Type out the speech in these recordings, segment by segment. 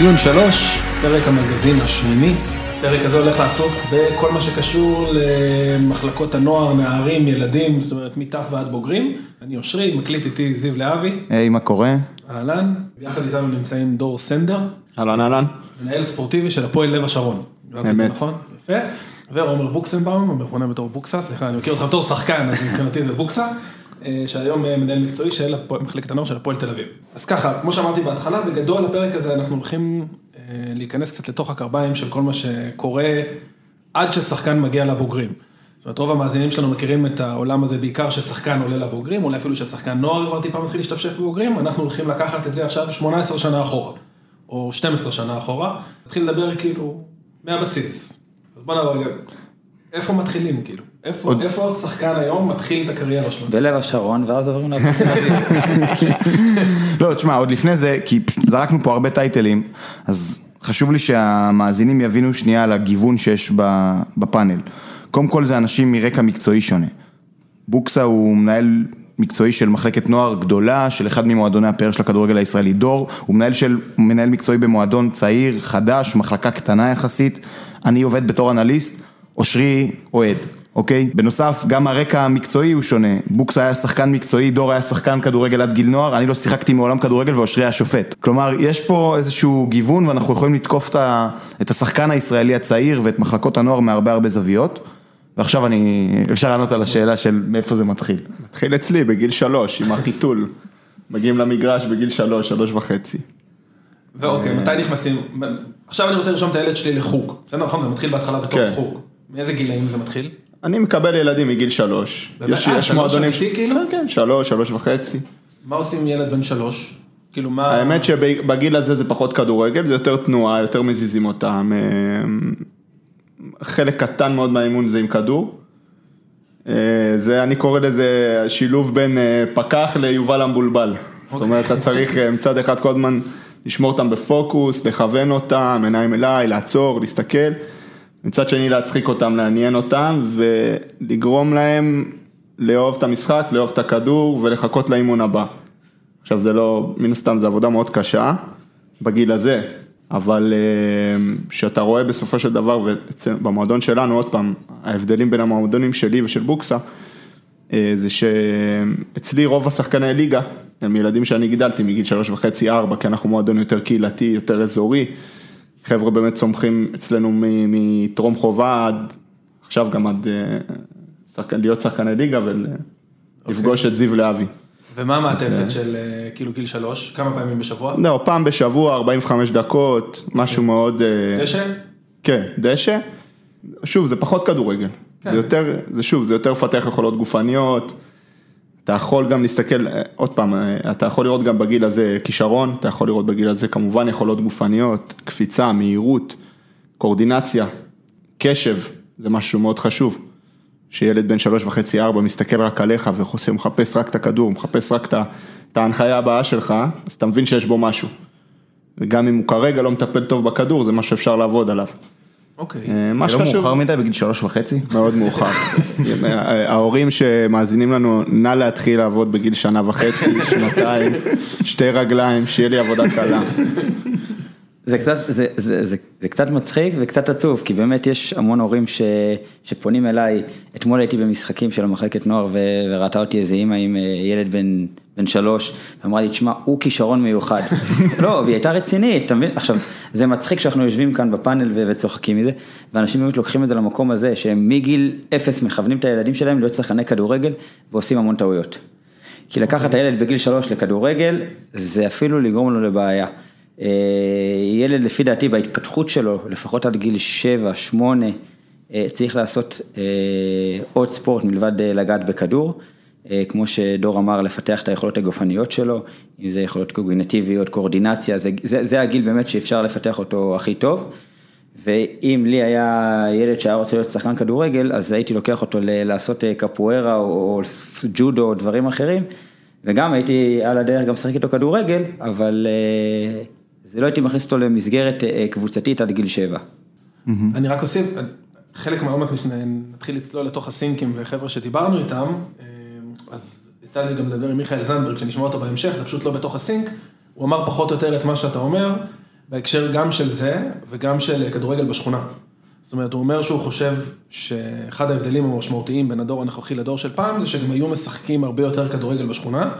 ציון שלוש, פרק המגזין השמיני. הפרק הזה הולך לעסוק בכל מה שקשור למחלקות הנוער, נערים, ילדים, זאת אומרת מטף ועד בוגרים. אני אושרי, מקליט איתי זיו להבי. היי, מה קורה? אהלן, ביחד איתנו נמצאים דור סנדר, אהלן אהלן. מנהל ספורטיבי של הפועל לב השרון. אמת. נכון? יפה. ועומר בוקסנבאום, המכונה בתור בוקסה, סליחה, אני מכיר אותך בתור שחקן, אז מבחינתי זה בוקסה, שהיום אה, מנהל מקצועי של מחלקת הנוער של הפועל תל אביב. אז ככה, כמו שאמרתי בהתחלה, בגדול הפרק הזה אנחנו הולכים אה, להיכנס קצת לתוך הקרביים של כל מה שקורה עד ששחקן מגיע לבוגרים. זאת אומרת, רוב המאזינים שלנו מכירים את העולם הזה בעיקר ששחקן עולה לבוגרים, אולי אפילו ששחקן נוער כבר טיפה מתחיל להשתפשף בבוגרים, אנחנו הולכים לקחת את זה עכשיו 18 שנה אחורה, או 12 שנה אחורה, נתחיל לדבר כאילו מהבסיס. אז בוא נעבור רגע, איפה מתחילים כאילו? איפה, איפה שחקן היום מתחיל את הקריירה שלו? בלב השרון, ואז עוברים להפועל תל אביב. לא, תשמע, עוד לפני זה, כי זרקנו פה הרבה טייטלים, אז חשוב לי שהמאזינים יבינו שנייה על הגיוון שיש ב- בפאנל. קודם כל זה אנשים מרקע מקצועי שונה. בוקסה הוא מנהל מקצועי של מחלקת נוער גדולה, של אחד ממועדוני הפאר של הכדורגל הישראלי דור, הוא מנהל של, מנהל מקצועי במועדון צעיר, חדש, מחלקה קטנה יחסית, אני עובד בתור אנליסט, אושרי אוהד, אוקיי? בנוסף, גם הרקע המקצועי הוא שונה, בוקסה היה שחקן מקצועי, דור היה שחקן כדורגל עד גיל נוער, אני לא שיחקתי מעולם כדורגל ואושרי היה שופט. כלומר, יש פה איזשהו גיוון ואנחנו יכולים לתקוף את השחקן הישראלי הצעיר ואת מחלקות הנוער מהרבה הרבה זוויות. ועכשיו אני, אפשר לענות על השאלה של מאיפה זה מתחיל. מתחיל אצלי בגיל שלוש עם החיתול. מגיעים למגרש בגיל שלוש, שלוש וחצי. ואוקיי, מתי נכנסים? עכשיו אני רוצה לרשום את הילד שלי לחוג, בסדר נכון? זה מתחיל בהתחלה בתור כן. חוג. מאיזה גילאים זה מתחיל? אני מקבל ילדים מגיל שלוש. באמת? יש- אה, שלוש אמיתי, ש- כאילו? כן, כן, שלוש, שלוש וחצי. מה עושים עם ילד בן שלוש? כאילו מה... האמת שבגיל הזה זה פחות כדורגל, זה יותר תנועה, יותר מזיזים אותם. אה, חלק קטן מאוד מהאימון זה עם כדור. אה, זה, אני קורא לזה שילוב בין אה, פקח ליובל המבולבל. זאת אומרת, אתה צריך מצד אחד כל הזמן לשמור אותם בפוקוס, לכוון אותם, עיניים אליי, לעצור, להסתכל. מצד שני להצחיק אותם, לעניין אותם ולגרום להם לאהוב את המשחק, לאהוב את הכדור ולחכות לאימון הבא. עכשיו זה לא, מן הסתם זו עבודה מאוד קשה בגיל הזה, אבל אה, שאתה רואה בסופו של דבר, ובמועדון שלנו, עוד פעם, ההבדלים בין המועדונים שלי ושל בוקסה, אה, זה שאצלי רוב השחקני ליגה הם ילדים שאני גידלתי מגיל שלוש וחצי, ארבע, כי אנחנו מועדון יותר קהילתי, יותר אזורי. חבר'ה באמת צומחים אצלנו מטרום חובה עד, עכשיו גם עד אה, שחקן, להיות שחקני ליגה ולפגוש את זיו להבי. ומה המעטפת של אה, כאילו גיל שלוש? כמה פעמים בשבוע? לא, פעם בשבוע, 45 דקות, משהו מאוד... אה, דשא? כן, דשא. שוב, זה פחות כדורגל. כן. זה יותר, זה שוב, זה יותר לפתח יכולות גופניות. אתה יכול גם להסתכל, אה, עוד פעם, אה, אתה יכול לראות גם בגיל הזה כישרון, אתה יכול לראות בגיל הזה כמובן יכולות גופניות, קפיצה, מהירות, קואורדינציה, קשב, זה משהו מאוד חשוב. שילד בן שלוש וחצי, ארבע, מסתכל רק עליך וחוסר, מחפש רק את הכדור, מחפש רק את ההנחיה הבאה שלך, אז אתה מבין שיש בו משהו. וגם אם הוא כרגע לא מטפל טוב בכדור, זה משהו שאפשר לעבוד עליו. אוקיי. אה, מה זה לא שחשוב, מאוחר מדי בגיל שלוש וחצי? מאוד מאוחר. ההורים שמאזינים לנו, נא להתחיל לעבוד בגיל שנה וחצי, שנתיים, שתי רגליים, שיהיה לי עבודה קלה. זה קצת, זה, זה, זה, זה קצת מצחיק וקצת עצוב, כי באמת יש המון הורים ש, שפונים אליי, אתמול הייתי במשחקים של המחלקת נוער וראתה אותי איזה אימא עם אה, ילד בן, בן שלוש, ואמרה לי, תשמע, הוא כישרון מיוחד. לא, והיא הייתה רצינית, אתה מבין? עכשיו, זה מצחיק שאנחנו יושבים כאן בפאנל וצוחקים מזה, ואנשים באמת לוקחים את זה למקום הזה, שהם מגיל אפס מכוונים את הילדים שלהם להיות שחקני כדורגל, ועושים המון טעויות. כי לקחת את הילד בגיל שלוש לכדורגל, זה אפילו לגרום לו לבעיה. אה, ילד לפי דעתי בהתפתחות שלו, לפחות עד גיל שבע, שמונה, אה, צריך לעשות אה, עוד ספורט מלבד לגעת בכדור. אה, כמו שדור אמר, לפתח את היכולות הגופניות שלו, אם זה יכולות קוגנטיביות, קואורדינציה, זה, זה, זה הגיל באמת שאפשר לפתח אותו הכי טוב. ואם לי היה ילד שהיה רוצה להיות שחקן כדורגל, אז הייתי לוקח אותו ל- לעשות אה, קפוארה או, או ג'ודו או דברים אחרים, וגם הייתי על הדרך גם לשחק איתו כדורגל, אבל אה, זה לא הייתי מכניס אותו למסגרת קבוצתית עד גיל שבע. אני רק אוסיף, חלק מהעומק, נתחיל לצלול לתוך הסינקים וחבר'ה שדיברנו איתם, אז יצא לי גם לדבר עם מיכאל זנדברג, שנשמע אותו בהמשך, זה פשוט לא בתוך הסינק, הוא אמר פחות או יותר את מה שאתה אומר, בהקשר גם של זה וגם של כדורגל בשכונה. זאת אומרת, הוא אומר שהוא חושב שאחד ההבדלים המשמעותיים בין הדור הנוכחי לדור של פעם, זה שגם היו משחקים הרבה יותר כדורגל בשכונה,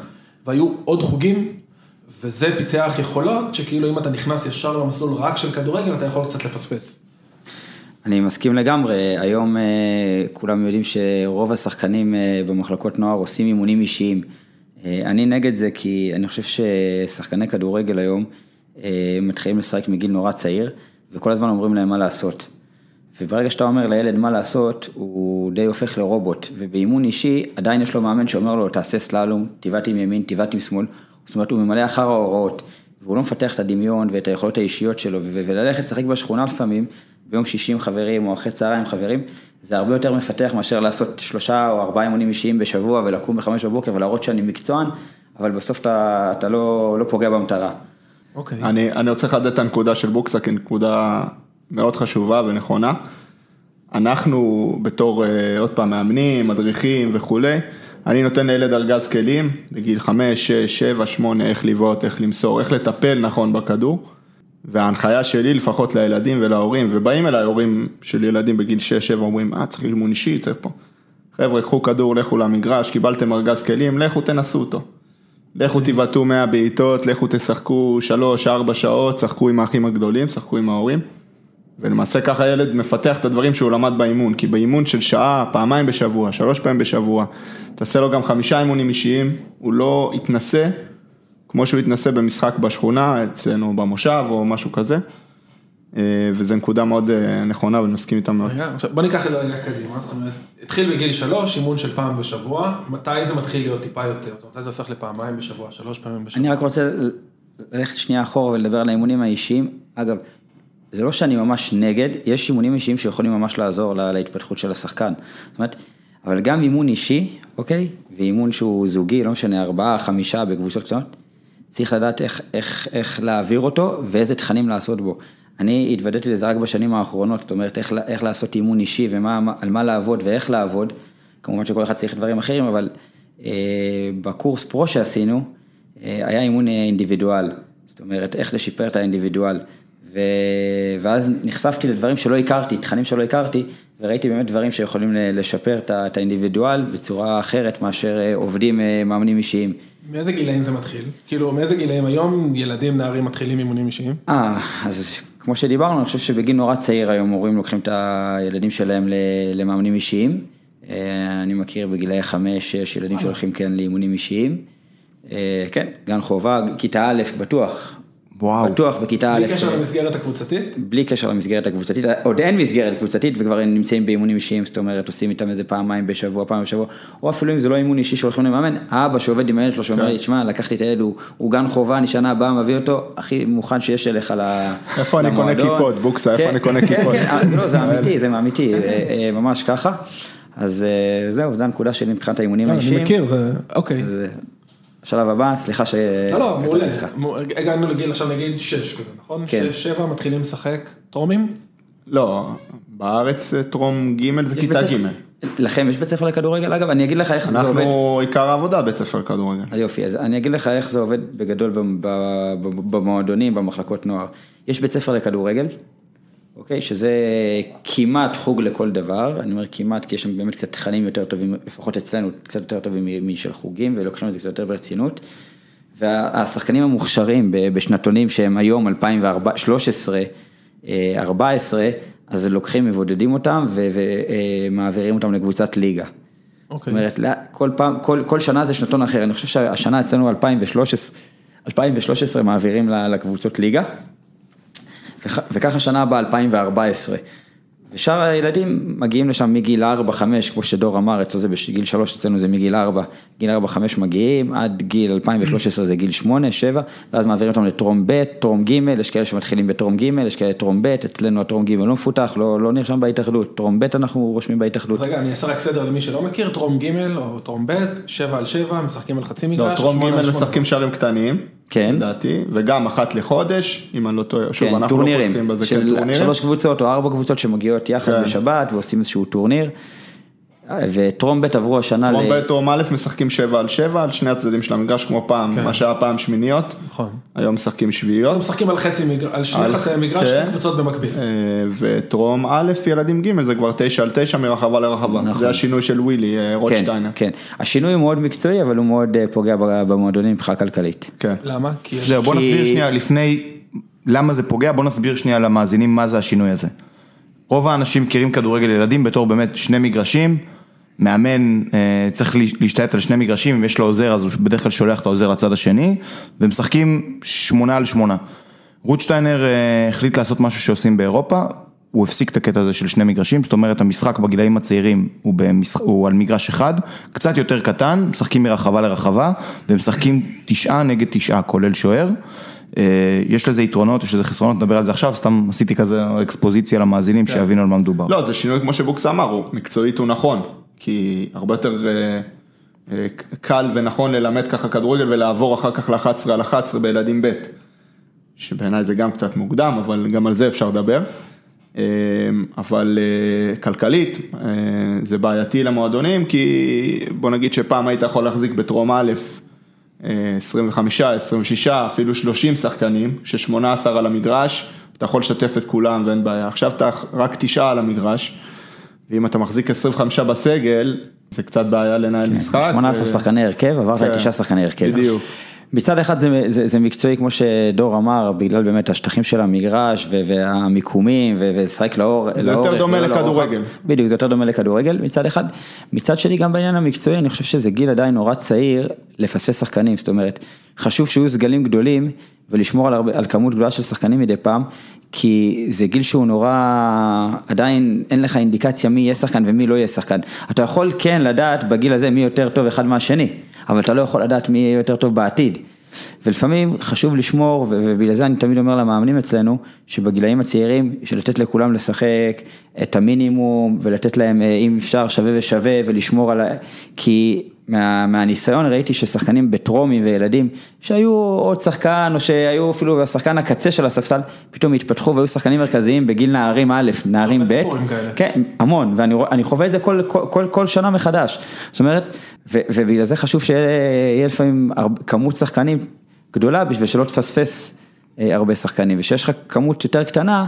והיו עוד חוגים, וזה פיתח יכולות, שכאילו אם אתה נכנס ישר למסלול רק של כדורגל, אתה יכול קצת לפספס. אני מסכים לגמרי, היום אה, כולם יודעים שרוב השחקנים אה, במחלקות נוער עושים אימונים אישיים. אה, אני נגד זה כי אני חושב ששחקני כדורגל היום מתחילים לשחק מגיל נורא צעיר, וכל הזמן אומרים להם מה לעשות. וברגע שאתה אומר לילד מה לעשות, הוא די הופך לרובוט, ובאימון אישי עדיין יש לו מאמן שאומר לו תעשה סללום, תיבט עם ימין, תיבט עם שמאל, זאת אומרת הוא ממלא אחר ההוראות, והוא לא מפתח את הדמיון ואת היכולות האישיות שלו, וללכת לשחק בשכונה לפעמים, ביום שישי עם חברים או אחרי צהריים עם חברים, זה הרבה יותר מפתח מאשר לעשות שלושה או ארבעה אימונים אישיים בשבוע ולקום בחמש בבוקר ולהראות שאני מקצוען, אבל בסוף אתה, אתה לא, לא פוגע במטרה. אוקיי. Okay. אני, אני רוצה לחדד את הנקודה של בוקסה כנקודה מאוד חשובה ונכונה. אנחנו בתור, אה, עוד פעם, מאמנים, מדריכים וכולי, אני נותן לילד ארגז כלים, בגיל 5, 6, 7, 8, איך לבעוט, איך למסור, איך לטפל נכון בכדור. וההנחיה שלי לפחות לילדים ולהורים, ובאים אליי הורים של ילדים בגיל 6-7 אומרים, אה צריך אימון אישי, צריך פה. חבר'ה, קחו כדור, לכו למגרש, קיבלתם ארגז כלים, לכו תנסו אותו. לכו תבעטו 100 בעיטות, לכו תשחקו 3-4 שעות, שחקו עם האחים הגדולים, שחקו עם ההורים. ולמעשה ככה ילד מפתח את הדברים שהוא למד באימון, כי באימון של שעה, פעמיים בשבוע, שלוש פעמים בשבוע, תעשה לו גם חמישה אימונים אישיים, הוא לא יתנסה כמו שהוא התנסה במשחק בשכונה, אצלנו במושב או משהו כזה. אה, וזו נקודה מאוד אה, נכונה ואני מסכים איתה מאוד. רגע, עכשיו בוא ניקח את זה רגע קדימה, זאת אומרת, התחיל בגיל שלוש, אימון של פעם בשבוע, מתי זה מתחיל להיות טיפה יותר? זאת אומרת, מתי זה הופך לפעמיים בשבוע, שלוש פעמים בשבוע? אני רק רוצה ללכת שנייה אחורה ולדבר על האימונים האישיים. אגב, זה לא שאני ממש נגד, יש אימונים אישיים שיכולים ממש לעזור להתפתחות של השחקן. זאת אומרת, אבל גם אימון אישי, אוקיי? ואימון שהוא זוגי, לא משנה, ארבעה, חמישה בקבוצות קטנות, צריך לדעת איך, איך, איך להעביר אותו ואיזה תכנים לעשות בו. אני התוודעתי לזה רק בשנים האחרונות, זאת אומרת איך, איך לעשות אימון אישי ועל מה לעבוד ואיך לעבוד. כמובן שכל אחד צריך דברים אחרים, אבל אה, בקורס פרו שעשינו, אה, היה אימון אינדיבידואל. זאת אומרת, איך לשפר את האינדיבידואל. ו... ואז נחשפתי לדברים שלא הכרתי, תכנים שלא הכרתי, וראיתי באמת דברים שיכולים לשפר את האינדיבידואל בצורה אחרת מאשר אה, עובדים אה, מאמנים אישיים. מאיזה גילאים זה מתחיל? כאילו, מאיזה גילאים היום ילדים, נערים מתחילים אימונים אישיים? אה, אז כמו שדיברנו, אני חושב שבגיל נורא צעיר היום הורים לוקחים את הילדים שלהם למאמנים אישיים. אה, אני מכיר בגילאי חמש, שש ילדים שהולכים כן לאימונים אישיים. כן, גן חובה, כיתה א', בטוח, וואו. בטוח בכיתה א'. בלי קשר למסגרת הקבוצתית? בלי קשר למסגרת הקבוצתית, עוד אין מסגרת קבוצתית וכבר הם נמצאים באימונים אישיים, זאת אומרת עושים איתם איזה פעמיים בשבוע, פעם בשבוע, או אפילו אם זה לא אימון אישי שהולכים למאמן, האבא שעובד עם הילד שלו שאומר לי, כן. שמע, לקחתי את הילד, הוא גן חובה, אני שנה הבאה מביא אותו, הכי מוכן שיש אליך למועדון. איפה אני קונה כיפות, בוקסה, איפה כן, אני קונה כן, כיפות. לא, זה אמיתי, זה אמיתי, אה, אה, ממש ככה. אז אה, זהו, זו הנקודה שלי מבחינת האימונים האישיים. אני מכיר, זה, אוקיי. השלב הבא, סליחה ש... לא, לא, מעולה. הגענו לגיל עכשיו נגיד 6 כזה, נכון? כן. 6-7 מתחילים לשחק טרומים? לא, בארץ טרום ג' זה כיתה ג'. לכם יש בית ספר לכדורגל? אגב, אני אגיד לך איך זה עובד. אנחנו עיקר העבודה בית ספר לכדורגל. יופי, אז אני אגיד לך איך זה עובד בגדול במועדונים, במחלקות נוער. יש בית ספר לכדורגל, אוקיי? שזה כמעט חוג לכל דבר, אני אומר כמעט כי יש שם באמת קצת תכנים יותר טובים, לפחות אצלנו, קצת יותר טובים משל חוגים ולוקחים את זה קצת יותר ברצינות. והשחקנים המוכשרים בשנתונים שהם היום 2013, 2014, אה, אז לוקחים, מבודדים אותם ומעבירים אותם לקבוצת ליגה. אוקיי. זאת אומרת, כל פעם, כל, כל שנה זה שנתון אחר, אני חושב שהשנה אצלנו 2013, 2013 מעבירים לקבוצות ליגה. וככה שנה הבאה 2014. ושאר הילדים מגיעים לשם מגיל 4-5, כמו שדור אמר, אצלו זה בגיל 3, אצלנו זה מגיל 4, גיל 4-5 מגיעים, עד גיל 2013 זה גיל 8-7, ואז מעבירים אותם לטרום ב', טרום ג', יש כאלה שמתחילים בטרום ג', יש כאלה טרום ב', אצלנו הטרום ג' לא מפותח, לא, לא נרשם בהתאחדות, טרום ב' אנחנו רושמים בהתאחדות. רגע, אני אעשה רק סדר למי שלא מכיר, טרום ג' או טרום ב', 7 על 7, משחקים על חצי מגרש, לא, טרום ג' משחקים שערים קטנים. כן. לדעתי, וגם אחת לחודש, אם אני לא טועה, שוב, כן, אנחנו לא טורנירים, לא פותחים בזה, כן, טורנירים. שלוש קבוצות או ארבע קבוצות שמגיעות יחד כן. בשבת ועושים איזשהו טורניר. וטרום ב' עברו השנה טרום ל... ב', טרום א', משחקים 7 על 7 על שני הצדדים של המגרש כמו פעם, כן. מה שהיה פעם שמיניות, נכון. היום משחקים שביעיות. הם משחקים על חצי מגרש, על שני על- חצאי מגרש, כן. שתי קבוצות במקביל. אה, וטרום א', ילדים ג', זה כבר 9 על 9 מרחבה לרחבה. נכון. זה השינוי של ווילי, אה, כן, רוטשטיינר. כן. השינוי הוא מאוד מקצועי, אבל הוא מאוד אה, פוגע במועדונים מבחינה כלכלית. כן. למה? כי. זהו, בוא כי- נסביר שנייה לפני, למה זה פוגע, בוא נסביר שנייה למאזינים מה זה השינוי הזה. רוב האנשים מכירים כדורגל ילדים בתור באמת שני מגרשים, מאמן אה, צריך לה- להשתלט על שני מגרשים, אם יש לו עוזר אז הוא בדרך כלל שולח את העוזר לצד השני, ומשחקים שמונה על שמונה. רוטשטיינר אה, החליט לעשות משהו שעושים באירופה, הוא הפסיק את הקטע הזה של שני מגרשים, זאת אומרת המשחק בגילאים הצעירים הוא, במשח... הוא על מגרש אחד, קצת יותר קטן, משחקים מרחבה לרחבה, ומשחקים תשעה נגד תשעה כולל שוער. אה, יש לזה יתרונות, יש לזה חסרונות, נדבר על זה עכשיו, סתם עשיתי כזה אקספוזיציה למאזינים שיבינו על מה מדובר. לא, זה שינוי כמו שבוקס אמר, הוא מקצועית הוא נכון, כי הרבה יותר אה, אה, קל ונכון ללמד ככה כדורגל ולעבור אחר כך ל-11 על 11 בילדים ב', שבעיניי זה גם קצת מוקדם, אבל גם על זה אפשר לדבר. אה, אבל כלכלית זה בעייתי למועדונים, כי בוא נגיד שפעם היית יכול להחזיק בטרום א', אה, 25, 26, אפילו 30 שחקנים, ש-18 על המגרש, אתה יכול לשתף את כולם ואין בעיה. עכשיו אתה רק תשעה על המגרש, ואם אתה מחזיק 25 בסגל, זה קצת בעיה לנהל משחק. 18 ו- שחקני הרכב, עברת כן. לתשעה שחקני הרכב. בדיוק. מצד אחד זה, זה, זה מקצועי כמו שדור אמר, בגלל באמת השטחים של המגרש ו- והמיקומים ולשחק לאור, זה לאורך יותר דומה. לכדורגל. בדיוק, זה יותר דומה לכדורגל מצד אחד. מצד שני גם בעניין המקצועי, אני חושב שזה גיל עדיין נורא צעיר לפספס שחקנים, זאת אומרת, חשוב שיהיו סגלים גדולים ולשמור על, הרבה, על כמות גדולה של שחקנים מדי פעם, כי זה גיל שהוא נורא, עדיין אין לך אינדיקציה מי יהיה שחקן ומי לא יהיה שחקן. אתה יכול כן לדעת בגיל הזה מי יותר טוב אחד מהשני, אבל אתה לא יכול לדעת מי יהיה יותר טוב בעתיד. ולפעמים חשוב לשמור, ובגלל זה אני תמיד אומר למאמנים אצלנו, שבגילאים הצעירים, של לתת לכולם לשחק את המינימום, ולתת להם, אה, אם אפשר, שווה ושווה, ולשמור על ה... כי מה, מהניסיון ראיתי ששחקנים בטרומי וילדים, שהיו עוד שחקן, או שהיו אפילו השחקן הקצה של הספסל, פתאום התפתחו והיו שחקנים מרכזיים בגיל נערים א', נערים ב'. כן, המון, ואני חווה את זה כל, כל, כל, כל שנה מחדש. זאת אומרת, ובגלל זה חשוב שיהיה לפעמים כמות שחקנים גדולה בשביל שלא תפספס אה, הרבה שחקנים, וכשיש לך כמות יותר קטנה,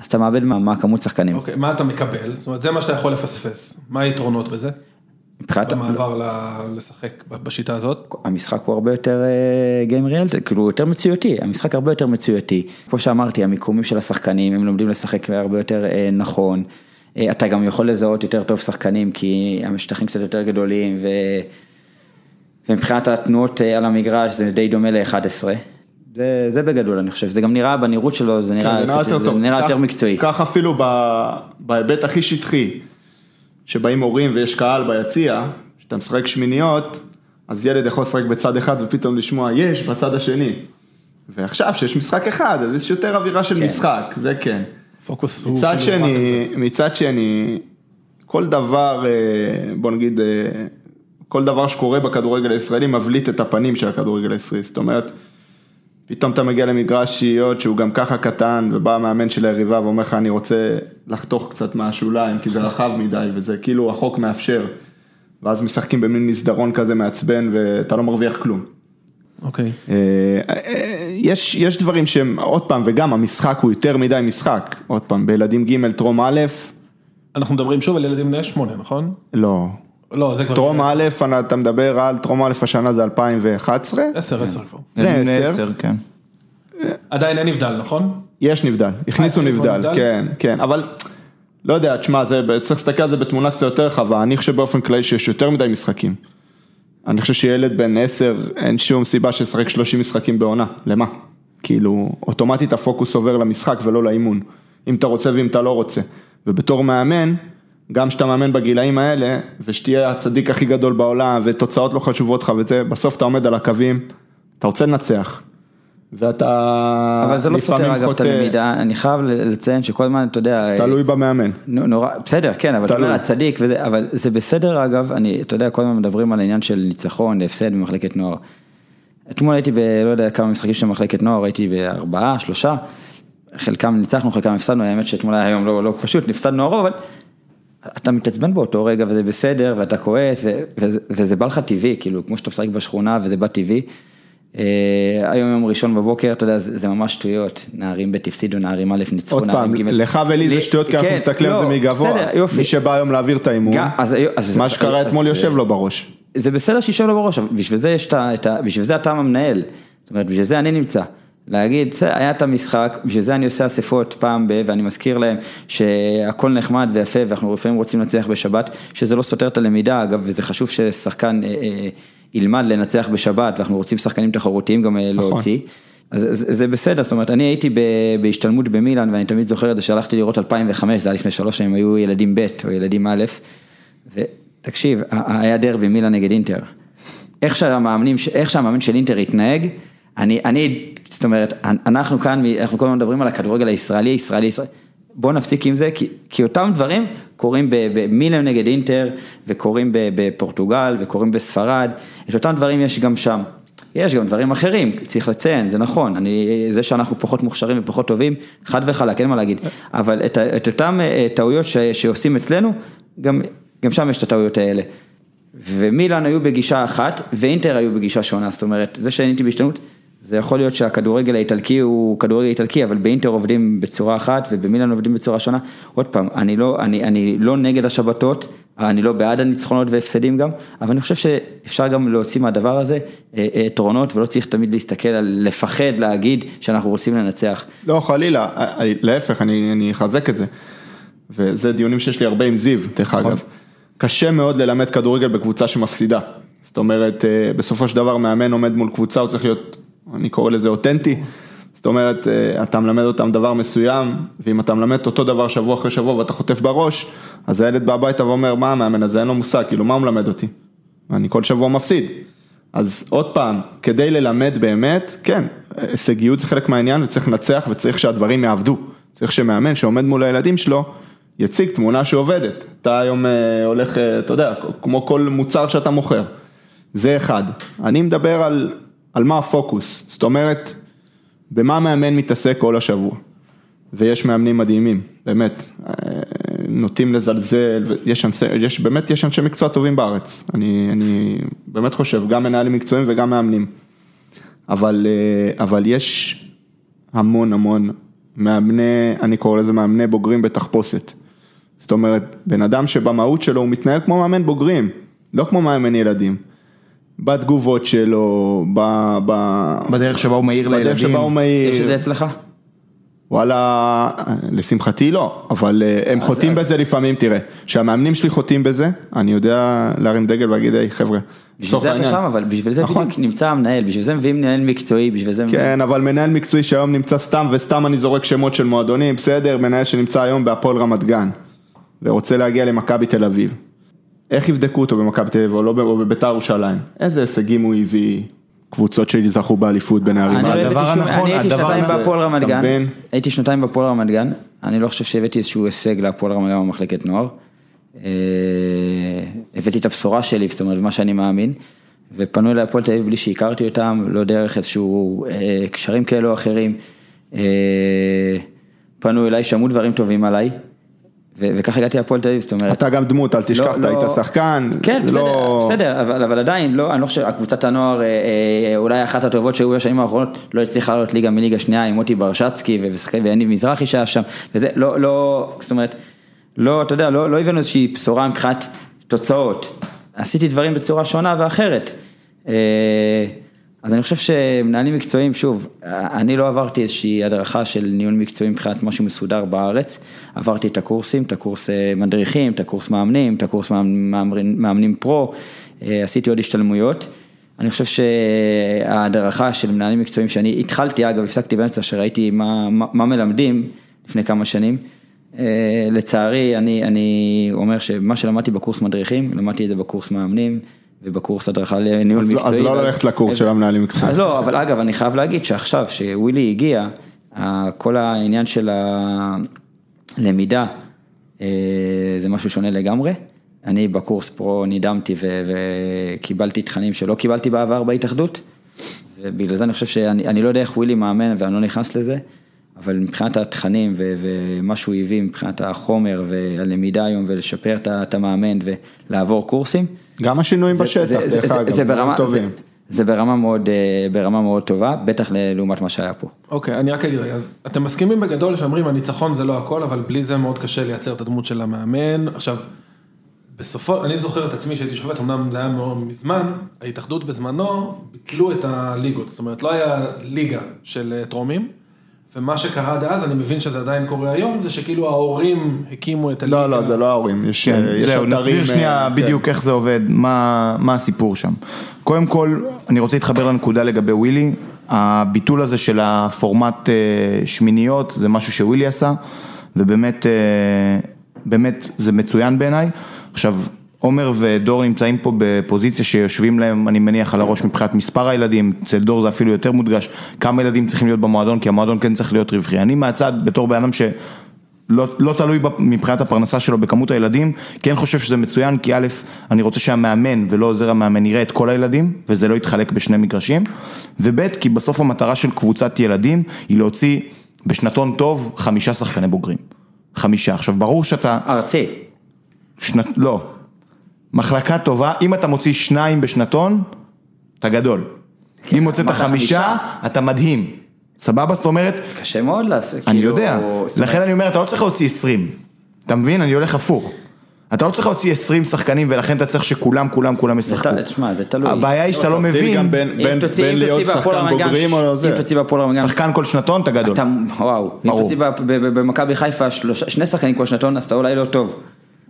אז אתה מאבד מה, מה כמות שחקנים. אוקיי, מה אתה מקבל? זאת אומרת, זה מה שאתה יכול לפספס. מה היתרונות בזה? מבחינת במעבר ל- לשחק בשיטה הזאת? המשחק הוא הרבה יותר גיים ריאלטי, כאילו יותר מציאותי, המשחק הרבה יותר מציאותי. כמו שאמרתי, המיקומים של השחקנים, הם לומדים לשחק הרבה יותר אה, נכון. אה, אתה גם יכול לזהות יותר טוב שחקנים, כי המשטחים קצת יותר גדולים, ו... ומבחינת התנועות אה, על המגרש זה די דומה ל-11. זה, זה בגדול אני חושב, זה גם נראה בנראות שלו, זה נראה, כן, זה נראה יותר זה טוב. נראה כך- יותר מקצועי. כך אפילו בהיבט הכי שטחי, שבאים הורים ויש קהל ביציע, כשאתה משחק שמיניות, אז ילד יכול לשחק בצד אחד ופתאום לשמוע יש בצד השני. ועכשיו שיש משחק אחד, אז יש יותר אווירה של כן. משחק, זה כן. פוקוס הוא... מצד כאילו שני, מצד שני, כל דבר, אה, בוא נגיד, אה, כל דבר שקורה בכדורגל הישראלי מבליט את הפנים של הכדורגל הישראלי, זאת אומרת, פתאום אתה מגיע למגרש שהיות שהוא גם ככה קטן, ובא המאמן של היריבה ואומר לך, אני רוצה לחתוך קצת מהשוליים, כי זה רחב מדי, וזה כאילו החוק מאפשר. ואז משחקים במין מסדרון כזה מעצבן, ואתה לא מרוויח כלום. אוקיי. אה, אה, יש, יש דברים שהם, עוד פעם, וגם המשחק הוא יותר מדי משחק, עוד פעם, בילדים ג' טרום א', אנחנו מדברים שוב על ילדים בני שמונה, נכון? לא. לא, זה כבר... טרום א', אתה מדבר על, טרום א' השנה זה 2011, עשר, עשר כבר. בני בני עשר. עשר, כן. עדיין אין נבדל, נכון? יש נבדל, הכניסו אה, נבדל? כן, כן, אבל לא יודע, תשמע, זה- צריך להסתכל על זה בתמונה קצת יותר רחבה, אני חושב באופן כללי שיש יותר מדי משחקים. אני חושב שילד בן 10, אין שום סיבה שישחק 30 משחקים בעונה, למה? כאילו, אוטומטית הפוקוס עובר למשחק ולא לאימון, אם אתה רוצה ואם אתה לא רוצה. ובתור מאמן, גם כשאתה מאמן בגילאים האלה, ושתהיה הצדיק הכי גדול בעולם, ותוצאות לא חשובות לך וזה, בסוף אתה עומד על הקווים, אתה רוצה לנצח. ואתה אבל זה לא סותר אגב את הלמידה, אני חייב לציין שכל הזמן, אתה יודע, תלוי במאמן. נו- נורא, בסדר, כן, אבל אתה תלוי. אומר, הצדיק וזה, אבל זה בסדר אגב, אני, אתה יודע, כל הזמן מדברים על העניין של ניצחון, הפסד במחלקת נוער. אתמול הייתי ב... לא יודע כמה משחקים של מחלקת נוער, הייתי בארבעה, שלושה, חלקם ניצחנו, חלקם הפסדנו, האמת שאתמול היה יום לא, לא פשוט, הפסדנו הרוב, אבל אתה מתעצבן באותו רגע וזה בסדר ואתה כועס ו- וזה, וזה בא לך טבעי, כאילו כמו שאתה משחק בשכונה וזה בא טבעי. אה, היום יום ראשון בבוקר, אתה יודע, זה, זה ממש שטויות, נערים ב' הפסידו, נערים א' ניצחו, עוד פעם, נערים ג'. לך ולי זה שטויות כי אנחנו כן, מסתכלים על לא, זה מגבוה. בסדר, יופי. מי שבא היום להעביר את אז- מה שקרה אתמול יושב לו בראש. זה בסדר שישב לו בראש, בשביל זה יש את ה... בשביל זה אתה המנהל. זאת אומרת, בשביל זה אני נמצא. להגיד, בסדר, היה את המשחק, בשביל זה אני עושה אספות פעם ב... ואני מזכיר להם שהכל נחמד ויפה ואנחנו לפעמים רוצים לנצח בשבת, שזה לא סותר את הלמידה, אגב, וזה חשוב ששחקן אה, אה, ילמד לנצח בשבת, ואנחנו רוצים שחקנים תחרותיים גם אה, להוציא. אז זה, בסדר, זאת אומרת, אני הייתי בהשתלמות במילאן, ואני תמיד זוכר את זה שהלכתי לראות 2005, זה היה לפני שלוש שנים, היו ילדים ב' או ילדים א', ותקשיב, היה דרבי מילאן נגד אינטר. איך שהמאמנים, איך שהמאמן של אינטר התנהג, אני, אני, זאת אומרת, אנחנו כאן, אנחנו כל הזמן מדברים על הכדורגל הישראלי, ישראלי, ישראלי, בואו נפסיק עם זה, כי, כי אותם דברים קורים במילאן נגד אינטר, וקורים בפורטוגל, וקורים בספרד, את אותם דברים יש גם שם. יש גם דברים אחרים, צריך לציין, זה נכון, אני, זה שאנחנו פחות מוכשרים ופחות טובים, חד וחלק, אין מה להגיד, אבל את, את אותם טעויות ש, שעושים אצלנו, גם, גם שם יש את הטעויות האלה. ומילאן היו בגישה אחת, ואינטר היו בגישה שונה, זאת אומרת, זה שאני הייתי בהשתנות, זה יכול להיות שהכדורגל האיטלקי הוא כדורגל איטלקי, אבל באינטר עובדים בצורה אחת ובמילאן עובדים בצורה שונה. עוד פעם, אני לא, אני, אני לא נגד השבתות, אני לא בעד הניצחונות והפסדים גם, אבל אני חושב שאפשר גם להוציא מהדבר הזה יתרונות, ולא צריך תמיד להסתכל על לפחד להגיד שאנחנו רוצים לנצח. לא, חלילה, להפך, אני, אני אחזק את זה. וזה דיונים שיש לי הרבה עם זיו, דרך אגב. קשה מאוד ללמד כדורגל בקבוצה שמפסידה. זאת אומרת, בסופו של דבר מאמן עומד מול קבוצה, הוא צריך להיות, אני קורא לזה אותנטי. זאת אומרת, אתה מלמד אותם דבר מסוים, ואם אתה מלמד אותו דבר שבוע אחרי שבוע ואתה חוטף בראש, אז הילד בא הביתה ואומר, מה המאמן הזה, אין לו מושג, כאילו, מה הוא מלמד אותי? אני כל שבוע מפסיד. אז עוד פעם, כדי ללמד באמת, כן, הישגיות זה חלק מהעניין וצריך לנצח וצריך שהדברים יעבדו. צריך שמאמן שעומד מול הילדים שלו, יציג תמונה שעובדת. אתה היום הולך, אתה יודע, כמו כל מוצר שאתה מוכר. זה אחד. אני מדבר על, על מה הפוקוס, זאת אומרת, במה מאמן מתעסק כל השבוע. ויש מאמנים מדהימים, באמת, נוטים לזלזל, ויש אנשי, יש, באמת יש אנשי מקצוע טובים בארץ, אני, אני באמת חושב, גם מנהלים מקצועיים וגם מאמנים, אבל, אבל יש המון המון מאמני, אני קורא לזה מאמני בוגרים בתחפושת. זאת אומרת, בן אדם שבמהות שלו הוא מתנהל כמו מאמן בוגרים, לא כמו מאמן ילדים. בתגובות שלו, ב... ב... בדרך שבה הוא מעיר לילדים. בדרך שבה הוא מעיר. יש את זה אצלך? וואלה, לשמחתי לא, אבל הם חוטאים בזה לפעמים, תראה, שהמאמנים שלי חוטאים בזה, אני יודע להרים דגל ולהגיד, היי חבר'ה, בשביל זה אתה שם, אבל בשביל זה בדיוק נמצא המנהל, בשביל זה מביאים מנהל מקצועי, בשביל זה... כן, אבל מנהל מקצועי שהיום נמצא סתם, וסתם אני זורק שמות של מועדונים, בסדר, מנהל שנמצא היום בהפועל רמת גן, ורוצה להגיע למכבי תל אביב. איך יבדקו אותו במכבי תל אביב או בביתר ירושלים? איזה הישגים הוא הביא? קבוצות שזכו באליפות בנערים. הדבר הנכון, אני הייתי הדבר שנתיים הנכון, בהפועל רמת אתה גן, מבין? הייתי שנתיים בהפועל רמת גן, אני לא חושב שהבאתי איזשהו הישג להפועל רמת גן במחלקת נוער. אה, הבאתי את הבשורה שלי, זאת אומרת, מה שאני מאמין, ופנו אליי הפועל תל אביב בלי שהכרתי אותם, לא דרך איזשהו אה, קשרים כאלו או אחרים. אה, פנו אליי, שמעו דברים טובים עליי, וככה הגעתי להפועל תל אביב, זאת אומרת. אתה גם דמות, אל תשכח, אתה לא- היית שחקן. כן, בסדר, לא- בסדר, אבל, אבל עדיין, לא, אני לא חושב, הקבוצת הנוער, אה, אה, אולי אחת הטובות שהיו בשנים האחרונות, לא הצליחה לעלות ליגה מליגה שנייה עם מוטי ברשצקי ויניב מזרחי שהיה שם, וזה, לא, לא, זאת אומרת, לא, אתה יודע, לא, לא הבאנו איזושהי בשורה מבחינת תוצאות, עשיתי דברים בצורה שונה ואחרת. אז אני חושב שמנהלים מקצועיים, שוב, אני לא עברתי איזושהי הדרכה של ניהול מקצועי מבחינת משהו מסודר בארץ, עברתי את הקורסים, את הקורס אה, מדריכים, את הקורס מאמנים, את הקורס מאמנים, מאמנים פרו, אה, עשיתי עוד השתלמויות. אני חושב שההדרכה של מנהלים מקצועיים שאני התחלתי, אגב, הפסקתי באמצע שראיתי מה, מה, מה מלמדים לפני כמה שנים. אה, לצערי, אני, אני אומר שמה שלמדתי בקורס מדריכים, למדתי את זה בקורס מאמנים. ובקורס הדרכה לניהול אז לא- מקצועי. אז לא ללכת לקורס של המנהלים מקצועיים. אז לא, אבל אגב, אני חייב להגיד שעכשיו שווילי הגיע, כל העניין של הלמידה, אה, זה משהו שונה לגמרי. אני בקורס פרו נדהמתי וקיבלתי תכנים שלא קיבלתי בעבר בהתאחדות, ובגלל זה אני חושב שאני אני לא יודע איך ווילי מאמן ואני לא נכנס לזה, אבל מבחינת התכנים ו- ומה שהוא הביא מבחינת החומר והלמידה היום ולשפר את המאמן ולעבור קורסים. גם השינויים זה- בשטח, זה- דרך זה- אגב, זה דברים ברמה- טובים. זה- זה ברמה מאוד, אה, ברמה מאוד טובה, בטח לעומת מה שהיה פה. אוקיי, אני רק אגיד, אז אתם מסכימים בגדול שאומרים הניצחון זה לא הכל, אבל בלי זה מאוד קשה לייצר את הדמות של המאמן. עכשיו, בסופו, אני זוכר את עצמי שהייתי שופט, אמנם זה היה מאוד מזמן, ההתאחדות בזמנו ביטלו את הליגות, זאת אומרת לא היה ליגה של אה, טרומים, ומה שקרה עד אז, אני מבין שזה עדיין קורה היום, זה שכאילו ההורים הקימו את הליגה. לא, לא, זה לא ההורים, יש כן, זהו, אתרים, נסביר שנייה אה, בדיוק כן. איך זה עובד, מה מה הסיפור שם. קודם כל, אני רוצה להתחבר לנקודה לגבי ווילי, הביטול הזה של הפורמט אה, שמיניות, זה משהו שווילי עשה, ובאמת, אה, באמת זה מצוין בעיניי. עכשיו, עומר ודור נמצאים פה בפוזיציה שיושבים להם, אני מניח, על הראש מבחינת מספר הילדים, אצל דור זה אפילו יותר מודגש, כמה ילדים צריכים להיות במועדון, כי המועדון כן צריך להיות רווחי. אני מהצד, בתור בן אדם ש... לא, תלוי מבחינת הפרנסה שלו בכמות הילדים, כן חושב שזה מצוין, כי א', אני רוצה שהמאמן ולא עוזר המאמן יראה את כל הילדים, וזה לא יתחלק בשני מגרשים, וב', כי בסוף המטרה של קבוצת ילדים היא להוציא בשנתון טוב חמישה שחקני בוגרים. חמישה. עכשיו ברור שאתה, ארצי, שנת, לא, מחלקה טובה, אם אתה מוציא שניים בשנתון, אתה גדול. אם הוצאת אמרת חמישה, חמישה. אתה מדהים. סבבה? זאת אומרת, קשה מאוד לעשות, אני כאילו, יודע, אומרת, לכן אני אומר, אתה לא צריך להוציא 20, אתה מבין? אני הולך הפוך. אתה לא צריך להוציא 20 שחקנים ולכן אתה צריך שכולם, כולם, כולם ישחקו. תשמע, זה תלוי. הבעיה היא שאתה לא תבדיל מבין, גם בין- אם בין תוציא- בין אם להיות תוציא שחקן בוגרים או לא אם זה. תוציא בהפועל רמת גן, שחקן כל שנתון אתה גדול. אתה, וואו, אם ברור. תוציא ב- ב- במכבי חיפה שני שחקנים כל שנתון, אז אתה אולי לא טוב.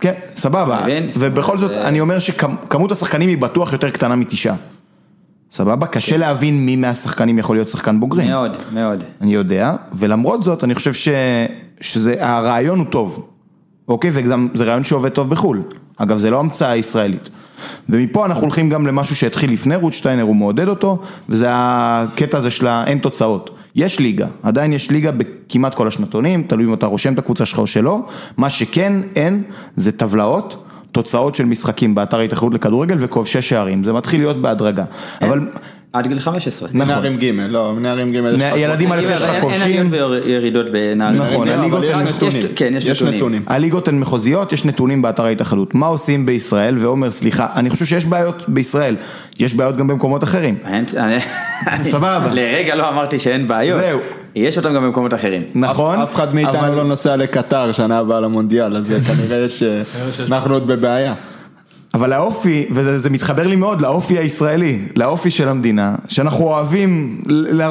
כן, סבבה. ובכל זאת, זה- אני אומר שכמות השחקנים היא בטוח יותר קטנה מתשעה. סבבה? קשה להבין מי מהשחקנים יכול להיות שחקן בוגרים. מאוד, מאוד. אני יודע, ולמרות זאת, אני חושב ש... שזה, הרעיון הוא טוב, אוקיי? וגם זה רעיון שעובד טוב בחו"ל. אגב, זה לא המצאה ישראלית. ומפה אנחנו הולכים גם למשהו שהתחיל לפני רוטשטיינר, הוא מעודד אותו, וזה הקטע הזה של האין תוצאות. יש ליגה, עדיין יש ליגה בכמעט כל השנתונים, תלוי אם אתה רושם את הקבוצה שלך או שלא, מה שכן אין זה טבלאות, תוצאות של משחקים באתר ההתאחדות לכדורגל וכובשי שערים, זה מתחיל להיות בהדרגה. אבל עד גיל 15. נכון. מנערים ג', לא, מנערים ג', יש לך- ילדים א' יש לך אין כובשים. עליות וירידות בנערים. נכון, אבל הליגות יש הן- נתונים. כן, יש נתונים. הליגות הן מחוזיות, יש נתונים באתר ההתאחדות. מה עושים בישראל? ועומר, סליחה, אני חושב שיש בעיות בישראל, יש בעיות גם במקומות אחרים. אין- סבבה. לרגע לא אמרתי שאין בעיות. זהו. יש אותם גם במקומות אחרים. נכון? אף אחד מאיתנו לא נוסע לקטר שנה הבאה למונדיאל, אז כנראה יש, שיש אנחנו עוד בבעיה. אבל האופי, וזה זה מתחבר לי מאוד לאופי הישראלי, לאופי של המדינה, שאנחנו אוהבים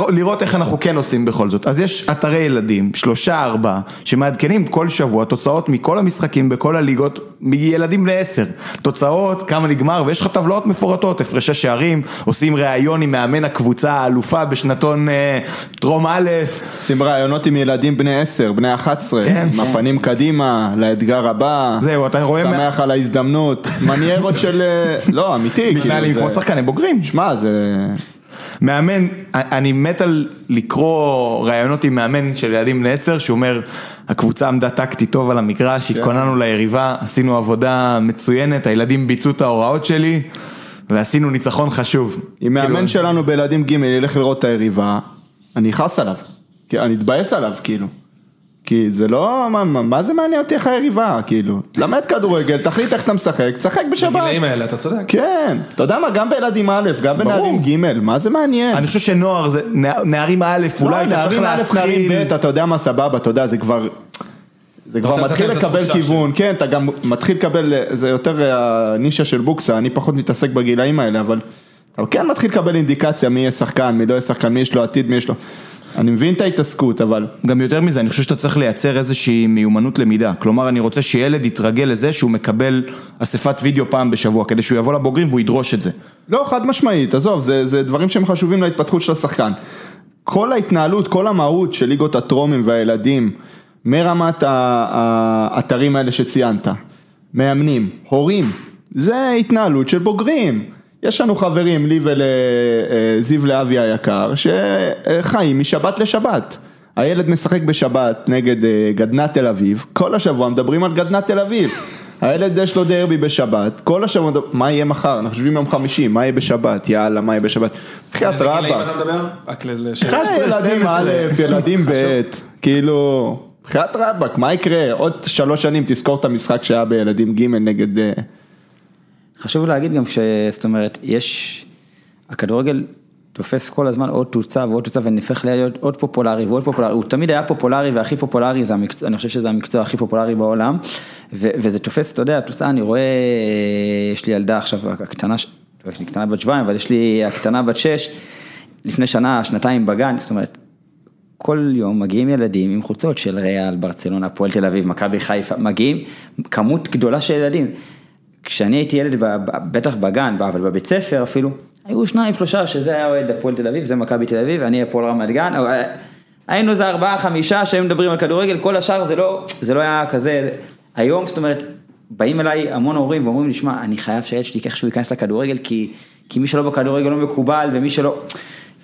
לראות איך אנחנו כן עושים בכל זאת. אז יש אתרי ילדים, שלושה ארבעה, שמעדכנים כל שבוע תוצאות מכל המשחקים בכל הליגות, מילדים בני עשר. תוצאות, כמה נגמר, ויש לך טבלאות מפורטות, הפרשי שערים, עושים ראיון עם מאמן הקבוצה האלופה בשנתון אה, טרום א', עושים רעיונות עם ילדים בני 10, בני 11, כן. עם הפנים קדימה, לאתגר הבא, זהו, אתה רואה... מה- שמח על ההזדמנות, מניירות של, אה, לא, אמיתי, מתנהלים כאילו, כמו זה- שחקני בוגרים. שמע, זה... מאמן, אני מת על לקרוא ראיונות עם מאמן של ילדים בני עשר, שהוא אומר, הקבוצה עמדה טקטית טוב על המגרש, התכוננו ליריבה, עשינו עבודה מצוינת, הילדים ביצעו את ההוראות שלי, ועשינו ניצחון חשוב. אם מאמן כאילו, שלנו בילדים ג' ילך לראות את היריבה, אני אכעס עליו, אני אתבאס עליו, כאילו. כי זה לא, מה, מה, מה זה מעניין אותי איך היריבה, כאילו. תלמד כדורגל, תחליט איך אתה משחק, תשחק בשבת. בגילאים האלה, אתה צודק. כן, אתה יודע מה, גם בילדים א', גם בנערים ג', מה זה מעניין? אני חושב שנוער זה, נע- נערים א', אולי אתה צריך לא, נערים א', נערים להתחיל... ב', אתה יודע מה סבבה, אתה יודע, זה כבר... זה כבר מתחיל לקבל כיוון, כן, אתה גם מתחיל לקבל, זה יותר אה, הנישה של בוקסה, אני פחות מתעסק בגילאים האלה, אבל אתה כן מתחיל לקבל אינדיקציה מי יהיה שחקן, מי לא יהיה שחקן, מי יש לו עתיד, מי יש לו... אני מבין את ההתעסקות, אבל גם יותר מזה, אני חושב שאתה צריך לייצר איזושהי מיומנות למידה. כלומר, אני רוצה שילד יתרגל לזה שהוא מקבל אספת וידאו פעם בשבוע, כדי שהוא יבוא לבוגרים והוא ידרוש את זה. לא, חד משמעית, עזוב, זה, זה דברים שהם חשובים להתפתחות של השחקן. כל ההתנהלות, כל המהות של ליגות הטרומים והילדים, מרמת האתרים האלה שציינת, מאמנים, הורים, זה התנהלות של בוגרים. יש לנו חברים, לי ולזיו להבי היקר, שחיים משבת לשבת. הילד משחק בשבת נגד אה, גדנ"ע תל אביב, כל השבוע מדברים על גדנ"ע תל אביב. הילד יש לו דרבי בשבת, כל השבוע, מה יהיה מחר? אנחנו חושבים יום חמישי, מה יהיה בשבת? יאללה, מה יהיה בשבת? בחייאת איזה גילאים רבאק. אתה מדבר? רק ל... לש- 11, ילדים 12. א', ילדים ב', כאילו, בחיית רבאק, מה יקרה? עוד שלוש שנים תזכור את המשחק שהיה בילדים ג' נגד... חשוב להגיד גם ש... זאת אומרת, יש... הכדורגל תופס כל הזמן עוד תוצאה ועוד תוצאה ונהפך להיות עוד פופולרי ועוד פופולרי, הוא תמיד היה פופולרי והכי פופולרי, זה המקצוע, אני חושב שזה המקצוע הכי פופולרי בעולם, ו... וזה תופס, אתה יודע, תוצאה, אני רואה, יש לי ילדה עכשיו, הקטנה, יש לי קטנה בת שבועיים, אבל יש לי הקטנה בת שש, לפני שנה, שנתיים בגן, זאת אומרת, כל יום מגיעים ילדים עם חולצות של ריאל, ברצלונה, הפועל תל אביב, מכבי חיפה, מגיעים כמות גדולה של ילדים. כשאני הייתי ילד, בטח בגן, אבל בבית ספר אפילו, היו שניים, שלושה, שזה היה אוהד הפועל תל אביב, זה מכבי תל אביב, אני הפועל רמת גן, אה, היינו איזה ארבעה, חמישה שהיו מדברים על כדורגל, כל השאר זה לא, זה לא היה כזה, היום, זאת אומרת, באים אליי המון הורים ואומרים לי, שמע, אני חייב שהילד שלי איכשהו ייכנס לכדורגל, כי, כי מי שלא בכדורגל לא מקובל, ומי שלא...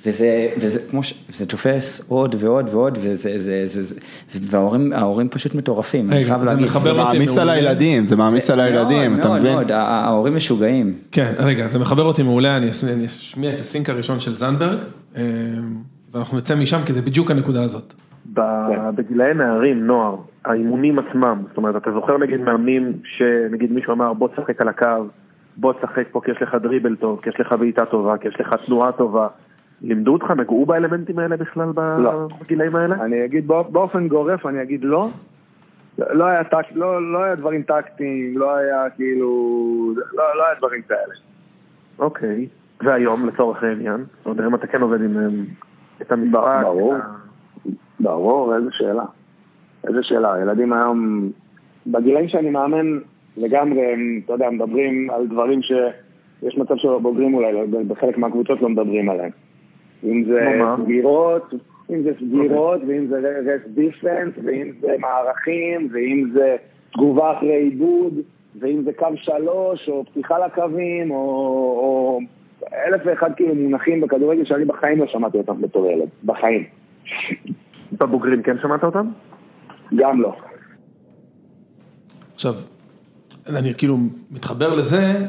וזה, וזה כמו ש... זה תופס עוד ועוד ועוד, וזה, זה, זה, זה, וההורים ההורים פשוט מטורפים, אני חייב זה להגיד. מחבר זה אותי מעמיס על. הילדים, זה מעמיס על הילדים, מאוד, אתה מאוד, מבין? מאוד, ה- ההורים משוגעים. כן, רגע, זה מחבר אותי מעולה, אני אשמיע את הסינק הראשון של זנדברג, אה, ואנחנו נצא משם כי זה בדיוק הנקודה הזאת. בגילאי נערים, נוער, האימונים עצמם, זאת אומרת, אתה זוכר נגיד מאמנים שנגיד מישהו אמר בוא תשחק על הקו, בוא תשחק פה כי יש לך דריבל טוב, כי יש לך בעיטה טובה, כי יש לך תנועה טובה. לימדו אותך, נגעו באלמנטים האלה בכלל לא. בגילאים האלה? אני אגיד בא- באופן גורף, אני אגיד לא. לא היה, טק, לא, לא היה דברים טקטיים, לא היה כאילו, לא, לא היה דברים כאלה. אוקיי. והיום, לצורך העניין, לא יודע אם אתה כן עובד עם הם, את המשחק. ברור. ברור, איזה שאלה. איזה שאלה, הילדים היום, בגילאים שאני מאמן, לגמרי, הם, אתה יודע, מדברים על דברים שיש מצב שהבוגרים אולי, לא- בחלק מהקבוצות לא מדברים עליהם. אם זה? סגירות, אם זה סגירות, ואם זה רס דיפנס, ואם זה מערכים, ואם זה תגובה אחרי עיבוד, ואם זה קו שלוש, או פתיחה לקווים, או, או אלף ואחד כאילו מונחים בכדורגל שאני בחיים לא שמעתי אותם בתור ילד, בחיים. בבוגרים כן שמעת אותם? גם לא. עכשיו, אני כאילו מתחבר לזה,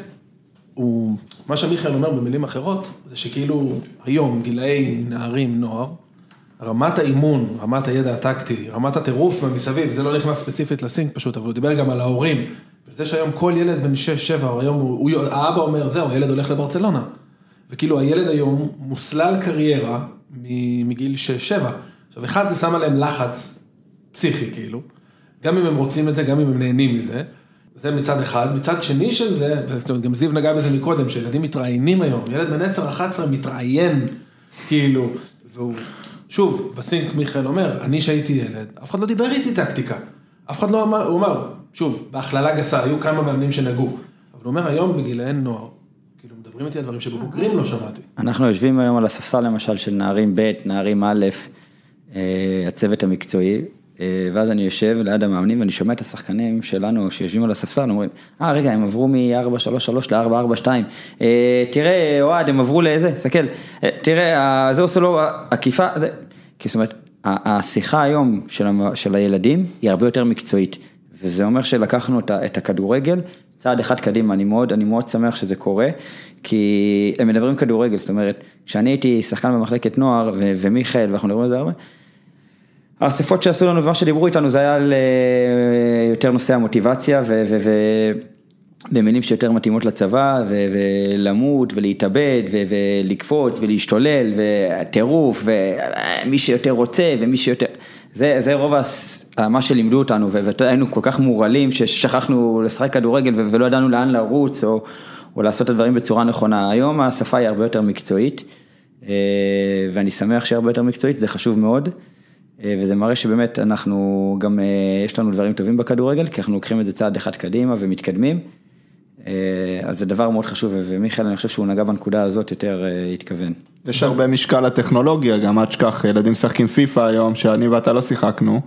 הוא, מה שמיכאל אומר במילים אחרות, זה שכאילו היום, גילאי נערים, נוער, רמת האימון, רמת הידע הטקטי, רמת הטירוף ומסביב, זה לא נכנס ספציפית לסינק פשוט, אבל הוא דיבר גם על ההורים. וזה שהיום כל ילד בן 6-7, היום הוא, הוא, האבא אומר, זהו, הילד הולך לברצלונה. וכאילו הילד היום מוסלל קריירה מגיל 6-7. עכשיו, אחד זה שם עליהם לחץ פסיכי, כאילו. גם אם הם רוצים את זה, גם אם הם נהנים מזה. זה מצד אחד. מצד שני של זה, זאת אומרת, גם זיו נגע בזה מקודם, שילדים מתראיינים היום. ילד בן 10-11 מתראיין, כאילו, והוא, שוב, בסינק מיכאל אומר, אני שהייתי ילד, אף אחד לא דיבר איתי טקטיקה. אף אחד לא אמר, הוא אמר, שוב, בהכללה גסה, היו כמה מאמנים שנגעו. אבל הוא אומר, היום בגילאי נוער, כאילו, מדברים איתי על דברים שבבוגרים לא שמעתי. אנחנו יושבים היום על הספסל למשל של נערים ב', נערים א', אה, הצוות המקצועי, ואז אני יושב ליד המאמנים ואני שומע את השחקנים שלנו שיושבים על הספסל, אומרים, אה רגע, הם עברו מ-4-3-3 ל-4-4-2, אה, תראה אוהד, הם עברו לאיזה, תסתכל, אה, תראה, אה, זה עושה לו עקיפה, זה, זאת אומרת, ה- השיחה היום של, המ- של הילדים היא הרבה יותר מקצועית, וזה אומר שלקחנו ה- את הכדורגל צעד אחד קדימה, אני מאוד, אני מאוד שמח שזה קורה, כי הם מדברים כדורגל, זאת אומרת, כשאני הייתי שחקן במחלקת נוער, ו- ומיכאל, ואנחנו מדברים על זה הרבה, האספות שעשו לנו ומה שדיברו איתנו זה היה על אה, יותר נושא המוטיבציה ו... ו, ו במילים שיותר מתאימות לצבא, ולמות, ולהתאבד, ולקפוץ, ולהשתולל, וטירוף, ומי שיותר רוצה, ומי שיותר... זה, זה רוב הס... מה שלימדו אותנו, והיינו כל כך מורעלים, ששכחנו לשחק כדורגל, ולא ידענו לאן לרוץ, או, או לעשות את הדברים בצורה נכונה. היום השפה היא הרבה יותר מקצועית, אה, ואני שמח שהיא הרבה יותר מקצועית, זה חשוב מאוד. אה, וזה מראה שבאמת אנחנו גם, אה, יש לנו דברים טובים בכדורגל, כי אנחנו לוקחים את זה צעד אחד קדימה ומתקדמים. אה, אז זה דבר מאוד חשוב, ומיכאל, אני חושב שהוא נגע בנקודה הזאת יותר התכוון. יש הרבה משקל לטכנולוגיה, גם אל תשכח, ילדים משחקים פיפא היום, שאני ואתה לא שיחקנו,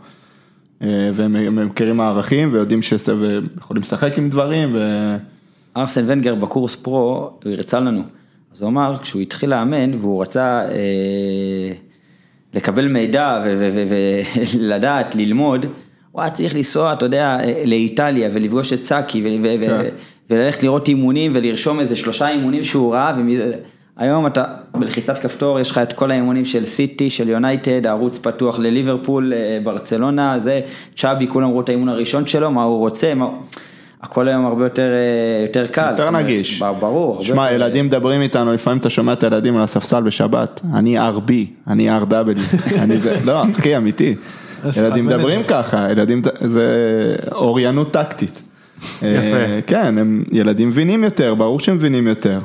והם הם מכירים מערכים ויודעים שזה, ויכולים לשחק עם דברים, ו... ארסן ונגר בקורס פרו, הוא הרצה לנו. אז הוא אמר, כשהוא התחיל לאמן והוא רצה אה, לקבל מידע ולדעת, ללמוד, הוא היה צריך לנסוע, אתה יודע, לאיטליה ולפגוש את ו- כן. וללכת לראות אימונים ולרשום איזה שלושה אימונים שהוא ראה, היום אתה בלחיצת כפתור, יש לך את כל האימונים של סיטי, של יונייטד, הערוץ פתוח לליברפול, אה, ברצלונה, זה, צ'אבי, כולם ראו את האימון הראשון שלו, מה הוא רוצה, מה... הכל היום הרבה יותר, אה, יותר קל. יותר נגיש. ברור. שמע, יותר- ילדים מדברים איתנו, לפעמים אתה שומע את הילדים על הספסל בשבת, אני RB, אני RW, אני זה, לא, אחי, אמיתי. ילדים מדברים. ככה, ילדים, זה אוריינות טקטית. יפה. אה, כן, הם ילדים מבינים יותר, ברור שהם מבינים יותר.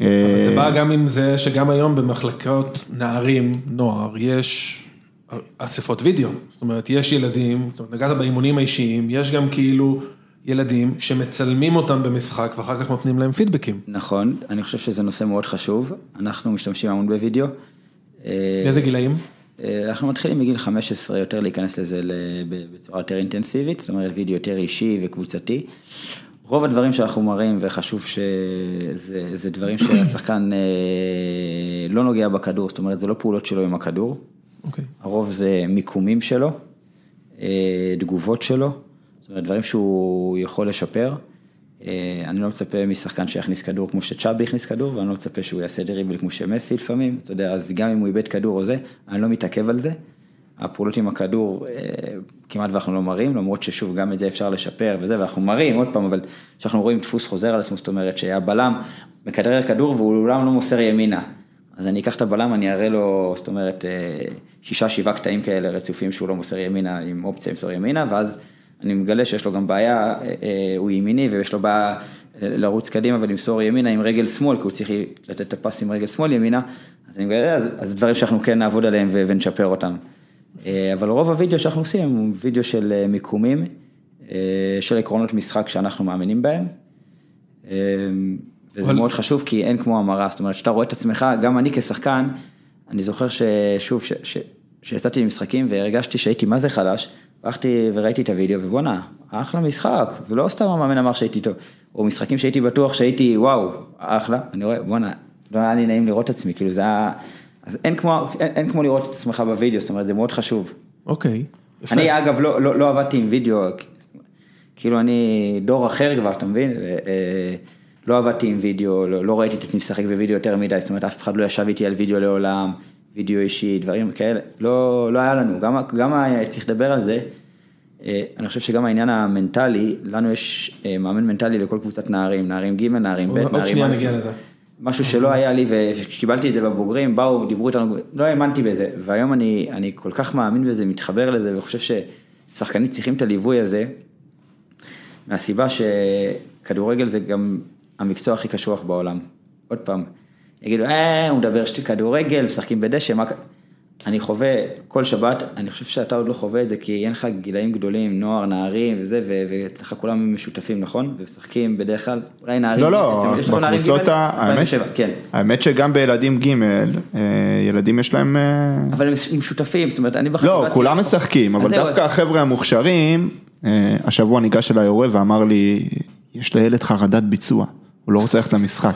אבל זה אה, בא גם עם זה שגם היום במחלקות נערים, נוער, יש אספות וידאו. זאת אומרת, יש ילדים, זאת אומרת, נגעת באימונים האישיים, יש גם כאילו ילדים שמצלמים אותם במשחק ואחר כך נותנים להם פידבקים. נכון, אני חושב שזה נושא מאוד חשוב, אנחנו משתמשים המון בווידאו. אה, באיזה גילאים? אה, אנחנו מתחילים מגיל 15 יותר להיכנס לזה בצורה יותר אינטנסיבית, זאת אומרת וידאו יותר אישי וקבוצתי. רוב הדברים שאנחנו מראים, וחשוב שזה זה דברים שהשחקן אה, לא נוגע בכדור, זאת אומרת זה לא פעולות שלו עם הכדור, אוקיי. הרוב זה מיקומים שלו, אה, תגובות שלו, דברים שהוא יכול לשפר. אה, אני לא מצפה משחקן שיכניס כדור כמו שצ'אבי הכניס כדור, ואני לא מצפה שהוא יעשה דריבל כמו שמסי לפעמים, אתה יודע, אז גם אם הוא איבד כדור או זה, אני לא מתעכב על זה. הפעולות עם הכדור אה, כמעט ואנחנו לא מראים, למרות ששוב גם את זה אפשר לשפר וזה, ואנחנו מראים עוד פעם, אבל כשאנחנו רואים דפוס חוזר על עצמו, זאת אומרת שהבלם מכדרר כדור והוא לעולם לא מוסר ימינה. אז אני אקח את הבלם, אני אראה לו, זאת אומרת, אה, שישה, שבעה קטעים כאלה רצופים שהוא לא מוסר ימינה, עם אופציה למסור ימינה, ואז אני מגלה שיש לו גם בעיה, אה, אה, הוא ימיני ויש לו בעיה לרוץ קדימה ולמסור ימינה עם רגל שמאל, כי הוא צריך לתת את הפס עם רגל שמאל ימינה, אז אני מגלה, אז, אז דברים שאנחנו כן נעבוד עליהם ונשפר אותם. אה, אבל רוב הוידאו שאנחנו עושים הוא וידאו של אה, מיקומים, אה, של עקרונות משחק שאנחנו מאמינים בהם. אה, וזה אבל- מאוד חשוב כי אין כמו המרה, זאת אומרת שאתה רואה את עצמך, גם אני כשחקן, אני זוכר ששוב, ש- ש- שיצאתי למשחקים והרגשתי שהייתי מה זה חלש, הלכתי וראיתי את הוידאו ובואנה, אחלה משחק, ולא סתם המאמן אמר שהייתי טוב, או משחקים שהייתי בטוח שהייתי וואו, אחלה, אני רואה, בואנה, לא היה לי נעים לראות את עצמי, כאילו זה היה, אז אין כמו, אין, אין כמו לראות את עצמך בוידאו, זאת אומרת זה מאוד חשוב. אוקיי. יפה. אני אגב לא, לא, לא עבדתי עם וידאו, כאילו אני דור אחר כבר, אתה מבין? אה, לא עבדתי עם וידאו, לא, לא ראיתי את עצמי משחק בוידאו יותר מדי, זאת אומרת אף אחד לא ישב איתי על וידאו לעולם, וידאו אישי, דברים כאלה, לא, לא היה לנו, גם, גם היה צריך לדבר על זה. אה, אני חושב שגם העניין המנטלי, לנו יש אה, מאמן מנטלי לכל קבוצת נערים, נערים ג', נערים ב', עוד נערים שנייה א'. נגיע לזה. משהו שלא היה לי, וכשקיבלתי את זה בבוגרים, באו, דיברו איתנו, לא האמנתי בזה, והיום אני, אני כל כך מאמין בזה, מתחבר לזה, וחושב ששחקנים צריכים את הליווי הזה, מהסיבה שכדורגל זה גם המקצוע הכי קשוח בעולם. עוד פעם, יגידו, אה, הוא מדבר שתי כדורגל, משחקים בדשא, מה... ק-" אני חווה כל שבת, אני חושב שאתה עוד לא חווה את זה, כי אין לך גילאים גדולים, נוער, נערים וזה, ואצלך כולם משותפים, נכון? ומשחקים בדרך כלל, אולי נערים, לא, לא, בקבוצות? ה- האמת, 2007, כן. האמת שגם בילדים ג', אה, ילדים יש להם, אה, אבל הם משותפים, זאת אומרת, אני בחטיבת... לא, כולם משחקים, אבל דווקא החבר'ה המוכשרים, אה, השבוע ניגש אליי הורה ואמר לי, יש לילד חרדת ביצוע, הוא לא רוצה ללכת למשחק.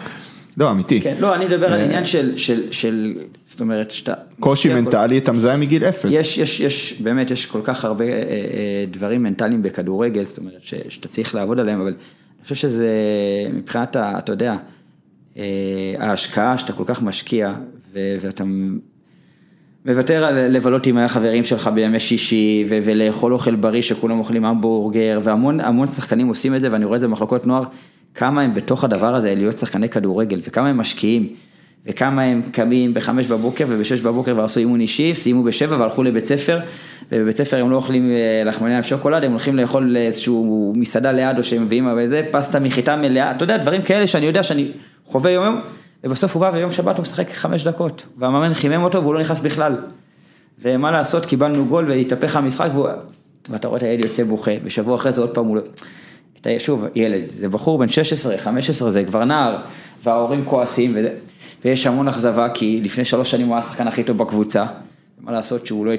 לא, אמיתי. כן, לא, אני מדבר על עניין של, של, של, זאת אומרת, שאתה... קושי מנטלי, אתה מזהה מגיל אפס. יש, יש, יש, באמת, יש כל כך הרבה אה, אה, דברים מנטליים בכדורגל, זאת אומרת, ש, שאתה צריך לעבוד עליהם, אבל אני חושב שזה, מבחינת, ה- אתה יודע, אה, ההשקעה שאתה כל כך משקיע, ו, ואתה מוותר על לבלות עם החברים שלך בימי שישי, ו- ולאכול אוכל בריא שכולם אוכלים המבורגר, והמון המון שחקנים עושים את זה, ואני רואה את זה במחלקות נוער, כמה הם בתוך הדבר הזה להיות שחקני כדורגל, וכמה הם משקיעים, וכמה הם קמים בחמש בבוקר ובשש בבוקר ועשו אימון אישי, סיימו בשבע והלכו לבית ספר, ובבית ספר הם לא אוכלים אה, לחמניה עם שוקולד, הם הולכים לאכול איזשהו מסעדה ליד, או שהם מביאים איזה פסטה מחיטה מלאה, אתה יודע, דברים כאלה שאני יודע שאני חווה יום יום, ובסוף הוא בא ויום שבת הוא משחק חמש דקות, והמאמן חימם אותו והוא לא נכנס בכלל. ומה לעשות, קיבלנו גול והתהפך המשחק, והוא... ואתה רואה את הילד יוצא בוכה, ושבוע אחרי זה עוד פעם הוא לא... אתה שוב, ילד, זה בחור בן 16, 15, זה כבר נער, וההורים כועסים, וזה... ויש המון אכזבה, כי לפני שלוש שנים הוא היה השחקן הכי טוב בקבוצה, מה לעשות שהוא לא...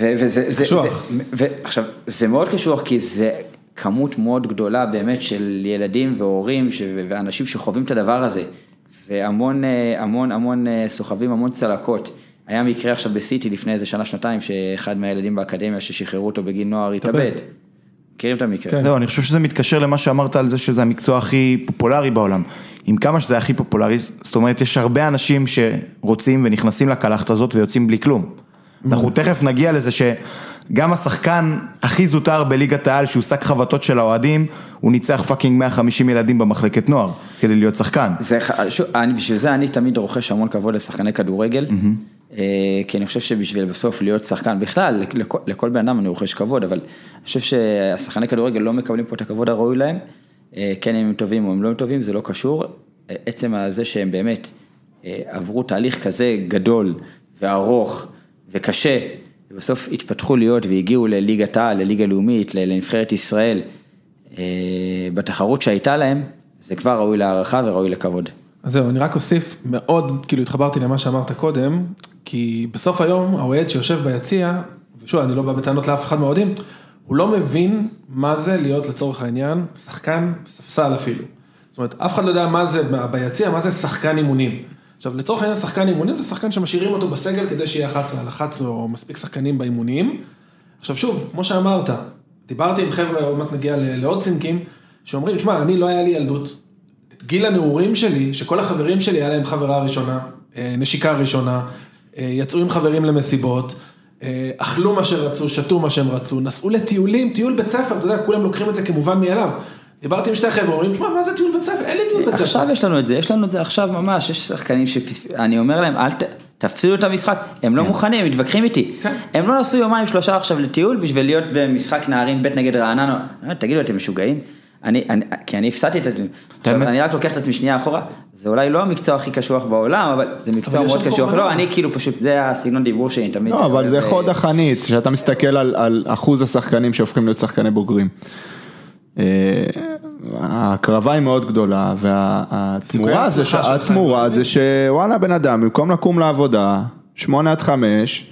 ו- וזה... זה- קשוח. זה- ועכשיו, זה מאוד קשוח, כי זה כמות מאוד גדולה באמת של ילדים והורים ש- ואנשים שחווים את הדבר הזה, והמון אה, המון המון אה, סוחבים המון צלקות. היה מקרה עכשיו בסיטי לפני איזה שנה שנתיים, שאחד מהילדים באקדמיה ששחררו אותו בגיל נוער התאבד. מכירים את המקרה. כן. זהו, אני חושב שזה מתקשר למה שאמרת על זה שזה המקצוע הכי פופולרי בעולם. עם כמה שזה הכי פופולרי, זאת אומרת, יש הרבה אנשים שרוצים ונכנסים לקלחת הזאת ויוצאים בלי כלום. אנחנו תכף נגיע לזה שגם השחקן הכי זוטר בליגת העל, שהוא שק חבטות של האוהדים, הוא ניצח fucking 150 ילדים במחלקת נוער, כדי להיות שחקן. זה, בשביל זה אני תמיד רוכש המון כבוד לשחקני כדורגל, אה, כי אני חושב שבשביל בסוף להיות שחקן, בכלל, לכל, לכל בן אדם אני רוכש כבוד, אבל אני חושב שהשחקני כדורגל לא מקבלים פה את הכבוד הראוי להם, אה, כן אם הם טובים או הם לא טובים, זה לא קשור, אה, עצם הזה שהם באמת אה, עברו תהליך כזה גדול וארוך וקשה, ובסוף התפתחו להיות והגיעו לליגת העל, לליגה לאומית, לנבחרת ישראל, אה, בתחרות שהייתה להם, זה כבר ראוי להערכה וראוי לכבוד. אז זהו, אני רק אוסיף, מאוד, כאילו התחברתי למה שאמרת קודם, כי בסוף היום, האוהד שיושב ביציע, ושוב, אני לא בא בטענות לאף אחד מהאוהדים, הוא לא מבין מה זה להיות לצורך העניין, שחקן ספסל אפילו. זאת אומרת, אף אחד לא יודע מה זה ביציע, מה זה שחקן אימונים. עכשיו, לצורך העניין שחקן אימונים זה שחקן שמשאירים אותו בסגל כדי שיהיה 11 על 11 או מספיק שחקנים באימונים. עכשיו שוב, כמו שאמרת, דיברתי עם חבר'ה, עוד מעט נגיע לעוד צינקים, שאומרים, שמע, אני לא היה לי ילדות. את גיל הנעורים שלי, שכל החברים שלי היה להם חברה ראשונה, אה, נשיקה ראשונה, יצאו עם חברים למסיבות, אה, אכלו מה שרצו, שתו מה שהם רצו, נסעו לטיולים, טיול בית ספר, אתה יודע, כולם לוקחים את זה כמובן מאליו. דיברתי עם שתי חבר'ה, אומרים, שמע, מה זה טיול בית ספר? אין לי טיול בית ספר. עכשיו יש לנו את זה, יש לנו את זה עכשיו ממש, יש שחקנים שאני אומר להם, אל ת... תפסידו את המשחק, הם לא מוכנים, הם מתווכחים איתי. כן. הם לא נסעו יומיים שלושה עכשיו לטיול בשביל להיות במשחק נערים ב' נגד רעננה. אה, תגידו, אתם משוגעים? אני, אני, כי אני הפסדתי את זה. עכשיו, אני רק לוקח את עצמי שנייה אחורה, זה אולי לא המקצוע הכי קשוח בעולם, אבל זה מקצוע אבל מאוד קשוח. לא, אני כאילו פשוט, זה הסגנון דיבור שלי תמיד. לא, אבל זה חוד החנית, כשאתה מסתכל על, על אחוז השחקנים שהופכים להיות שחקני בוגרים. אה, ההקרבה היא מאוד גדולה, והתמורה זה, התמורה הם זה שוואלה בן אדם, במקום לקום לעבודה, שמונה עד חמש,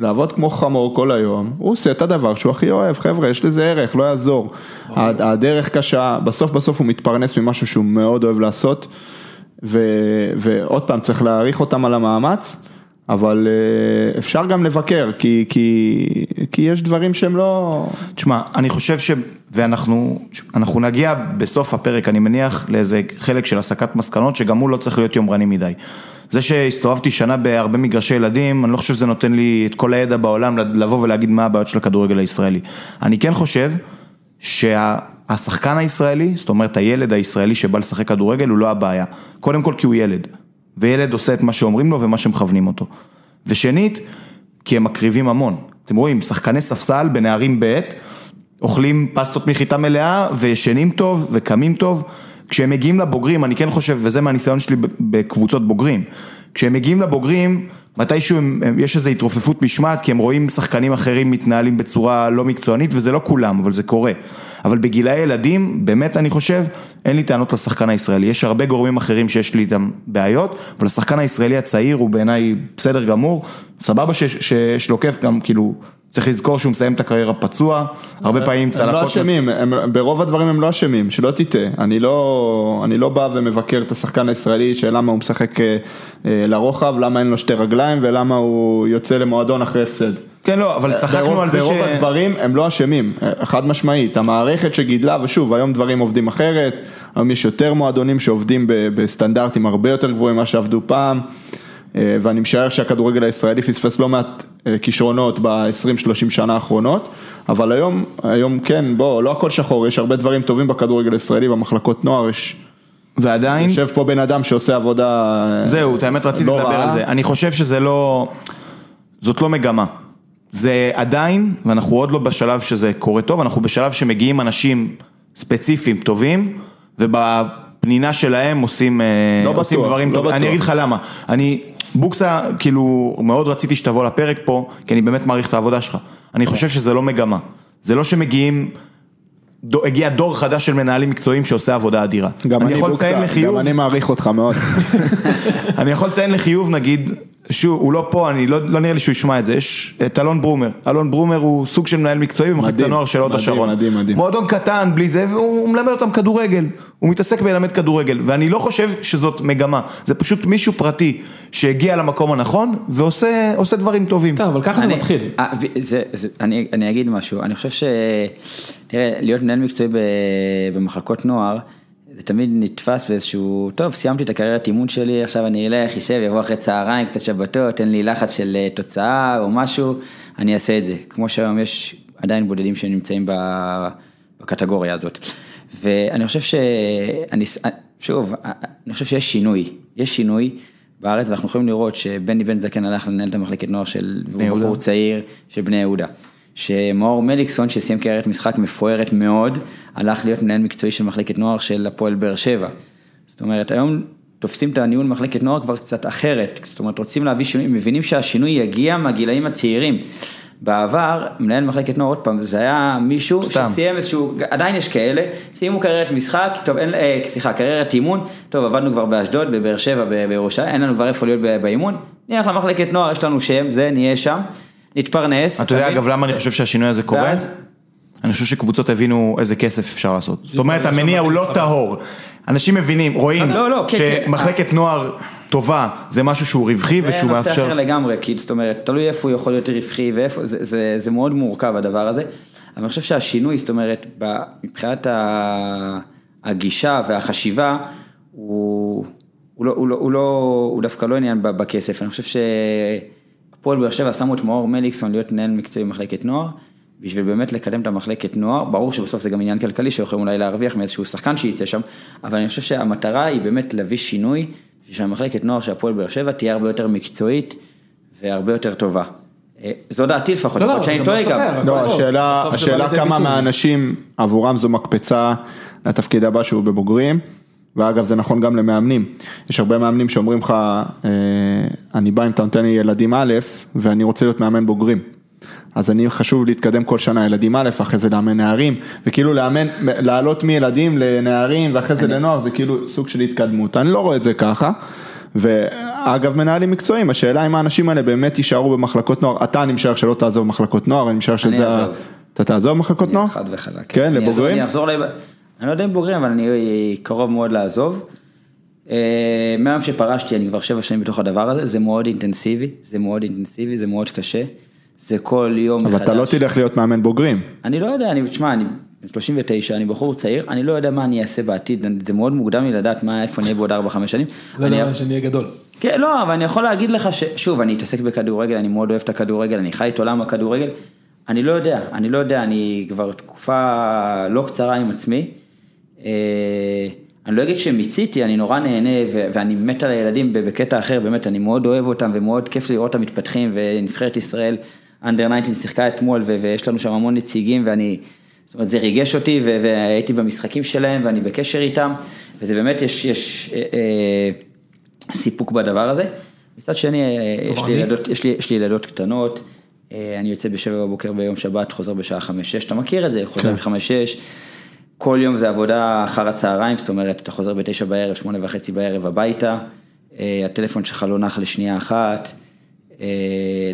לעבוד כמו חמור כל היום, הוא עושה את הדבר שהוא הכי אוהב, חבר'ה, יש לזה ערך, לא יעזור. הדרך קשה, בסוף בסוף הוא מתפרנס ממשהו שהוא מאוד אוהב לעשות, ו, ועוד פעם, צריך להעריך אותם על המאמץ, אבל אה, אפשר גם לבקר, כי, כי, כי יש דברים שהם לא... תשמע, אני חושב ש... ואנחנו אנחנו נגיע בסוף הפרק, אני מניח, לאיזה חלק של הסקת מסקנות, שגם הוא לא צריך להיות יומרני מדי. זה שהסתובבתי שנה בהרבה מגרשי ילדים, אני לא חושב שזה נותן לי את כל הידע בעולם לבוא ולהגיד מה הבעיות של הכדורגל הישראלי. אני כן חושב שהשחקן הישראלי, זאת אומרת הילד הישראלי שבא לשחק כדורגל הוא לא הבעיה. קודם כל כי הוא ילד, וילד עושה את מה שאומרים לו ומה שמכוונים אותו. ושנית, כי הם מקריבים המון. אתם רואים, שחקני ספסל בנערים ב' אוכלים פסטות מחיטה מלאה וישנים טוב וקמים טוב. כשהם מגיעים לבוגרים, אני כן חושב, וזה מהניסיון שלי בקבוצות בוגרים, כשהם מגיעים לבוגרים, מתישהו הם, הם, יש איזו התרופפות משמעת, כי הם רואים שחקנים אחרים מתנהלים בצורה לא מקצוענית, וזה לא כולם, אבל זה קורה. אבל בגילאי ילדים, באמת אני חושב, אין לי טענות לשחקן הישראלי. יש הרבה גורמים אחרים שיש לי איתם בעיות, אבל השחקן הישראלי הצעיר הוא בעיניי בסדר גמור, סבבה שיש לו כיף גם, כאילו, צריך לזכור שהוא מסיים את הקריירה פצוע, הרבה פעמים הם צלקות. לא אשמים, הם- ברוב הדברים הם לא אשמים, שלא תטעה, אני לא, אני לא בא ומבקר את השחקן הישראלי שלמה הוא משחק אה, אה, לרוחב, למה אין לו שתי רגליים ולמה הוא יוצא למועדון אחרי הפסד. כן, לא, אבל צחקנו ברוב, על זה ש... ברוב הדברים הם לא אשמים, אה, חד משמעית, המערכת שגידלה, ושוב, היום דברים עובדים אחרת, היום יש יותר מועדונים שעובדים בסטנדרטים הרבה יותר גבוהים ממה שעבדו פעם, אה, ואני משער שהכדורגל הישראלי פספס לא מעט אה, כישרונות ב-20-30 שנה האחרונות, אבל היום, היום כן, בוא, לא הכל שחור, יש הרבה דברים טובים בכדורגל הישראלי, במחלקות נוער, יש, ועדיין, יושב פה בן אדם שעושה עבודה... זהו, את האמת רציתי לא לדבר רעה. על זה. אני חושב שזה לא, זאת לא מגמה. זה עדיין, ואנחנו עוד לא בשלב שזה קורה טוב, אנחנו בשלב שמגיעים אנשים ספציפיים טובים, ובפנינה שלהם עושים, אה, לא עושים בטוח, דברים לא טובים. אני בטוח. אגיד לך למה. אני, בוקסה, כאילו, מאוד רציתי שתבוא לפרק פה, כי אני באמת מעריך את העבודה שלך. אני חושב שזה לא מגמה. זה לא שמגיעים... דו- הגיע דור חדש של מנהלים מקצועיים שעושה עבודה אדירה. גם אני לציין בוקסה, לחיוב, גם אני מעריך אותך מאוד. אני יכול לציין לחיוב נגיד שוב, הוא לא פה, אני לא, לא נראה לי שהוא ישמע את זה, יש את אלון ברומר, אלון ברומר הוא סוג של מנהל מקצועי במחלקת הנוער של הוד השרון. מדהים, מדהים. מועדון קטן, בלי זה, והוא מלמד אותם כדורגל, הוא מתעסק בללמד כדורגל, ואני לא חושב שזאת מגמה, זה פשוט מישהו פרטי שהגיע למקום הנכון ועושה עושה דברים טובים. טוב, אבל ככה זה אני- מתחיל. אה, זה, זה, אני, אני אגיד משהו, אני חושב ש... תראה, להיות מנהל מקצועי במחלקות נוער, זה תמיד נתפס באיזשהו, טוב, סיימתי את הקריירת אימון שלי, עכשיו אני אלך, אשב, יבוא אחרי צהריים, קצת שבתות, תן לי לחץ של אה, תוצאה או משהו, אני אעשה את זה. כמו שהיום יש עדיין בודדים שנמצאים בקטגוריה הזאת. ואני חושב ש... אני, שוב, אני חושב שיש שינוי, יש שינוי. בארץ, ואנחנו יכולים לראות שבני בן זקן הלך לנהל את המחלקת נוער של, והוא. בחור צעיר של בני יהודה. שמאור מליקסון שסיים קריירת משחק מפוארת מאוד, הלך להיות מנהל מקצועי של מחלקת נוער של הפועל באר שבע. זאת אומרת, היום תופסים את הניהול מחלקת נוער כבר קצת אחרת, זאת אומרת, רוצים להביא שינוי, מבינים שהשינוי יגיע מהגילאים הצעירים. בעבר, מנהל מחלקת נוער, עוד פעם, זה היה מישהו סתם. שסיים איזשהו, עדיין יש כאלה, סיימו קריירת משחק, טוב, אין, אה, סליחה, קריירת אימון, טוב, עבדנו כבר באשדוד, בבאר שבע, בירושלים, אין לנו כבר איפה להיות באימון, נלך למחלקת נוער, יש לנו שם, זה, נהיה שם, נתפרנס. אתה יודע? אגב למה אני חושב שהשינוי הזה קורה? אני חושב שקבוצות הבינו איזה כסף אפשר לעשות. זאת אומרת, המניע הוא לא. טהור. אנשים מבינים, רואים, לא, לא, כן, כן. שמחלקת נוער טובה זה משהו שהוא רווחי זה ושהוא נושא אחר מאפשר... לגמרי, כי זאת אומרת, תלוי איפה הוא יכול להיות רווחי ואיפה, זה, זה, זה מאוד מורכב הדבר הזה. אבל אני חושב שהשינוי, זאת אומרת, מבחינת הגישה והחשיבה, הוא, לא, הוא, דווקא לא עניין בכסף. אני חושב שהפועל באר שבע שמו את מאור מליקסון להיות מנהל מקצועי במחלקת נוער. בשביל באמת לקדם את המחלקת נוער, ברור שבסוף זה גם עניין כלכלי שיכולים אולי להרוויח מאיזשהו שחקן שייצא שם, אבל אני חושב שהמטרה היא באמת להביא שינוי, שהמחלקת נוער של הפועל באר שבע תהיה הרבה יותר מקצועית והרבה יותר טובה. אה, זו דעתי לפחות, לא, לא, יכול להיות זה שאני טועה לא גם. לא. השאלה, כמה. מהאנשים עבורם זו מקפצה לתפקיד הבא שהוא בבוגרים, ואגב זה נכון גם למאמנים. יש הרבה מאמנים שאומרים לך, אה, אני בא אם אתה נותן לי ילדים א', ואני רוצה להיות מאמן בוגרים. אז אני חשוב להתקדם כל שנה ילדים א', אחרי זה לאמן נערים, וכאילו לאמן, לעלות מילדים לנערים ואחרי זה לנוער, זה כאילו סוג של התקדמות. אני לא רואה את זה ככה. ואגב מנהלים מקצועיים, השאלה אם האנשים האלה באמת יישארו במחלקות נוער, אתה אני משער שלא תעזוב מחלקות נוער, אני משער שזה, ה- אעזוב. אתה תעזוב מחלקות נוער? חד וחלק. כן, אני לבוגרים? אני אחזור, ל... אני לא יודע אם בוגרים, אבל אני קרוב מאוד לעזוב. אה, מהיום שפרשתי, אני כבר שבע שנים בתוך הדבר הזה, זה מאוד אינטנסיבי, זה מאוד אינטנסיבי, זה מאוד קשה. זה כל יום אבל אתה לא תלך להיות מאמן בוגרים. אני לא יודע, אני, תשמע, אני בן 39, אני בחור צעיר, אני לא יודע מה אני אעשה בעתיד, זה מאוד מוקדם לי לדעת מה, איפה נהיה בעוד 4-5 שנים. לא אני- יודע שנהיה גדול. כן, לא, אבל אני יכול להגיד לך ששוב, אני אתעסק בכדורגל, אני מאוד אוהב את הכדורגל, אני חי את עולם הכדורגל. אני לא יודע, אני לא יודע, אני כבר תקופה לא קצרה עם עצמי. אה, אני לא אגיד שמיציתי, אני נורא נהנה ו- ואני מת על הילדים בקטע אחר, באמת, אני מאוד אוהב אותם ומאוד כיף לראות אותם מתפתחים, ונבחרת ישראל, אנדר 19 שיחקה אתמול ו- ויש לנו שם המון נציגים ואני, זאת אומרת, זה ריגש אותי ו- והייתי במשחקים שלהם ואני בקשר איתם, וזה באמת, יש, יש אה, אה, סיפוק בדבר הזה. מצד שני, אה, יש לי, ילדות, יש, לי, יש לי ילדות קטנות, אה, אני יוצא בשבע בבוקר ביום שבת, חוזר בשעה חמש-שש, אתה מכיר את זה, חוזר בחמש-שש. כל יום זה עבודה אחר הצהריים, זאת אומרת, אתה חוזר בתשע בערב, שמונה וחצי בערב הביתה, אה, הטלפון שלך לא נח לשנייה אחת. אה,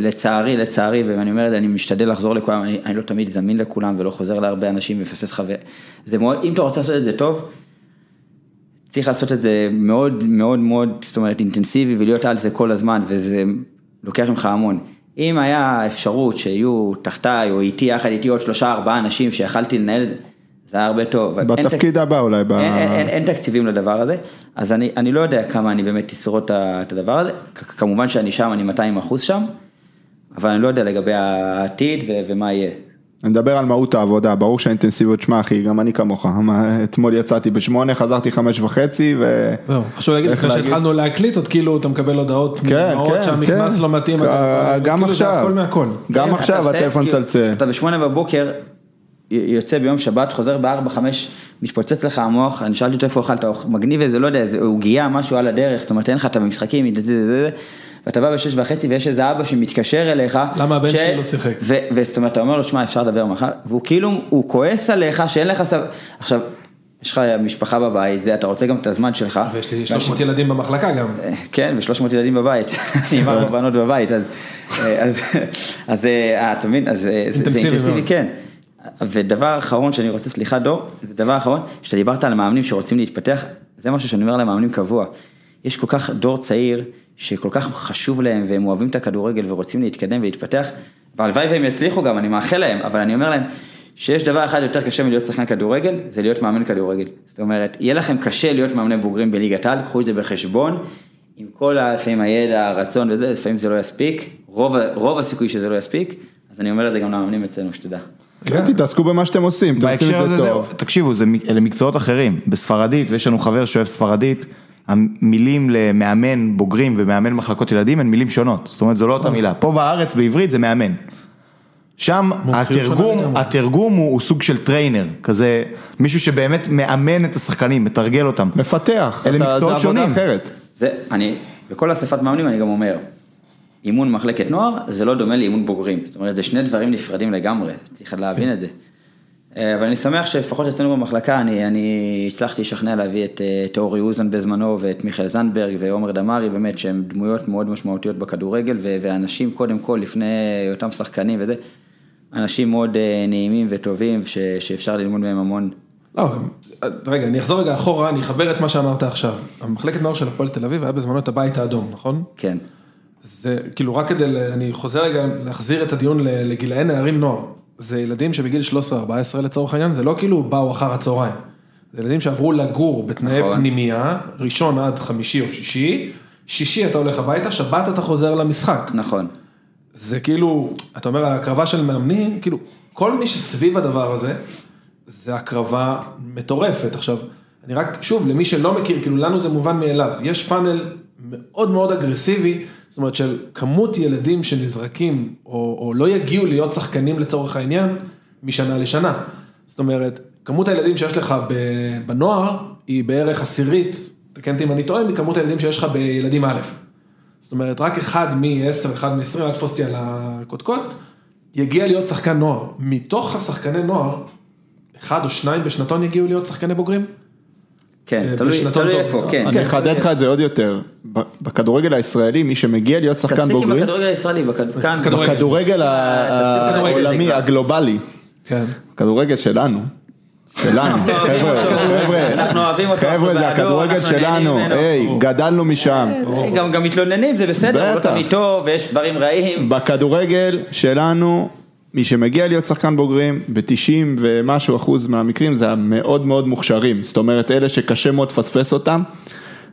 לצערי, לצערי, ואני אומר אני משתדל לחזור לכולם, אני, אני לא תמיד זמין לכולם ולא חוזר להרבה אנשים ומפספס חבר. זה מאוד, אם אתה רוצה לעשות את זה טוב, צריך לעשות את זה מאוד מאוד מאוד, זאת אומרת, אינטנסיבי ולהיות על זה כל הזמן, וזה לוקח ממך המון. אם היה אפשרות שיהיו תחתיי או איתי, יחד איתי עוד שלושה ארבעה אנשים שיכלתי לנהל את זה, זה היה הרבה טוב. בתפקיד תק- הבא אולי. ב- אין, אין, אין, אין תקציבים לדבר הזה, אז אני, אני לא יודע כמה אני באמת אשרוד את הדבר הזה, כמובן שאני שם, אני 200 אחוז שם, אבל אני לא יודע לגבי העתיד ו- ומה יהיה. אני מדבר על מהות העבודה, ברור שהאינטנסיביות, שמע אחי, גם אני כמוך, אתמול יצאתי בשמונה, חזרתי חמש וחצי, ו... זהו, חשוב להגיד, לפני? שהתחלנו להקליט, עוד כאילו אתה מקבל הודעות כן, מאמהות כן, שהמכנס כן. לא מתאים, אה, גם כאילו עכשיו. גם כן, עכשיו הטלפון כאילו, מצלצל. אתה בשמונה בבוקר, יוצא ביום שבת, חוזר בארבע, חמש, מתפוצץ לך המוח, אני שאלתי אותו איפה אכלת, אוכל, מגניב איזה, לא יודע, איזה עוגייה, משהו על הדרך, זאת אומרת, אין לך, אתה במשחקים, זה, זה, זה, זה, ואתה בא בשש וחצי ויש איזה אבא שמתקשר אליך. למה הבן שלי לא שיחק? ו- וזאת אומרת, אתה אומר לו, שמע, אפשר לדבר מחר, והוא כאילו, הוא כועס עליך שאין לך סב... עכשיו, יש לך משפחה בבית, זה, אתה רוצה גם את הזמן שלך. ויש לי 300 ילדים במחלקה גם. כן, ו-300 ילדים בבית, עם ארבע בנות בבית, אז, אז, אז אה, אתה מבין, אז אה, זה- אינטנסיבי. כן. ודבר אחרון שאני רוצה, סליחה דור, זה דבר אחרון, שאתה דיברת על מאמנים שרוצים להתפתח, זה משהו שאני אומר למאמנים קבוע. יש כל כך דור צעיר, שכל כך חשוב להם, והם אוהבים את הכדורגל ורוצים להתקדם ולהתפתח, והלוואי והם יצליחו גם, אני מאחל להם, אבל אני אומר להם, שיש דבר אחד יותר קשה מלהיות שחקן כדורגל, זה להיות מאמן כדורגל. זאת אומרת, יהיה לכם קשה להיות מאמני בוגרים בליגת העל, קחו את זה בחשבון, עם כל לפעמים הידע, הרצון וזה, לפעמים זה לא יספיק, רוב, רוב הסיכוי שזה לא יספיק, אז אני אומר את זה גם למאמנים אצלנו, שתדע. כן, תתעסקו במה שאתם עושים, אתם עושים את זה טוב. תקשיבו, אלה מקצועות אחרים, בספרדית, ויש לנו חבר שאוהב ספרדית, המילים למאמן בוגרים ומאמן מחלקות ילדים הן מילים שונות, זאת אומרת זו לא אותה מילה, פה בארץ בעברית זה מאמן. שם התרגום. התרגום הוא, הוא סוג של trainer, כזה מישהו שבאמת מאמן את השחקנים, מתרגל אותם. מפתח, אלה אתה- מקצועות זה עבודה שונים. אחרת. זה, אני, בכל אספת מאמנים אני גם אומר, אימון מחלקת נוער זה לא דומה לאימון בוגרים, זאת אומרת זה שני דברים נפרדים לגמרי, צריך להבין את זה. אה, אבל אני שמח שלפחות אצלנו במחלקה אני, אני הצלחתי לשכנע להביא את, אה, את אורי אוזן בזמנו ואת מיכאל זנדברג ועומר דמארי, באמת שהם דמויות מאוד משמעותיות בכדורגל ו- ואנשים קודם כל לפני אותם שחקנים וזה, אנשים מאוד אה, נעימים וטובים ש- שאפשר ללמוד מהם המון. לא, רגע, אני אחזור רגע אחורה, אני אחבר את מה שאמרת עכשיו. המחלקת נוער של הפועל תל אביב היה בזמנו את הבית האדום, נכון? כן, זה כאילו רק כדי, אני חוזר רגע להחזיר את הדיון לגילאי נערים נוער. זה ילדים שבגיל 13-14 לצורך העניין, זה לא כאילו באו אחר הצהריים. זה ילדים שעברו לגור בתנאי נכון. פנימייה, ראשון עד חמישי או שישי, שישי אתה הולך הביתה, שבת אתה חוזר למשחק. נכון. זה כאילו, אתה אומר על הקרבה של מאמנים, כאילו, כל מי שסביב הדבר הזה, זה הקרבה מטורפת. עכשיו, אני רק, שוב, למי שלא מכיר, כאילו, לנו זה מובן מאליו, יש פאנל מאוד מאוד אגרסיבי, זאת אומרת של כמות ילדים שנזרקים, או, או לא יגיעו להיות שחקנים לצורך העניין, משנה לשנה. זאת אומרת, כמות הילדים שיש לך בנוער, היא בערך עשירית, תקן אותי אם אני טועה, מכמות הילדים שיש לך בילדים א'. זאת אומרת, רק אחד מ-10, אחד מ-20, אל תתפוס אותי על הקודקוד, יגיע להיות שחקן נוער. מתוך השחקני נוער, אחד או שניים בשנתון יגיעו להיות שחקני בוגרים? כן, אה, תלוי. איפה, כן. אני אחדד לך את זה עוד יותר. ב- בכדורגל הישראלי, מי שמגיע להיות שחקן תפסיק עם בוגרים, הכדורגל הישראלי. בכדורגל העולמי. הגלובלי, כן. כדורגל שלנו. שלנו, חבר'ה, חבר'ה, חבר'ה, זה הכדורגל שלנו. היי, גדלנו משם. גם, גם מתלוננים, זה בסדר, לא בטח. תמיד טוב, ויש דברים רעים. בכדורגל שלנו, מי שמגיע להיות שחקן בוגרים, ב-90 ומשהו אחוז מהמקרים זה המאוד מאוד מוכשרים, זאת אומרת אלה שקשה מאוד לפספס אותם,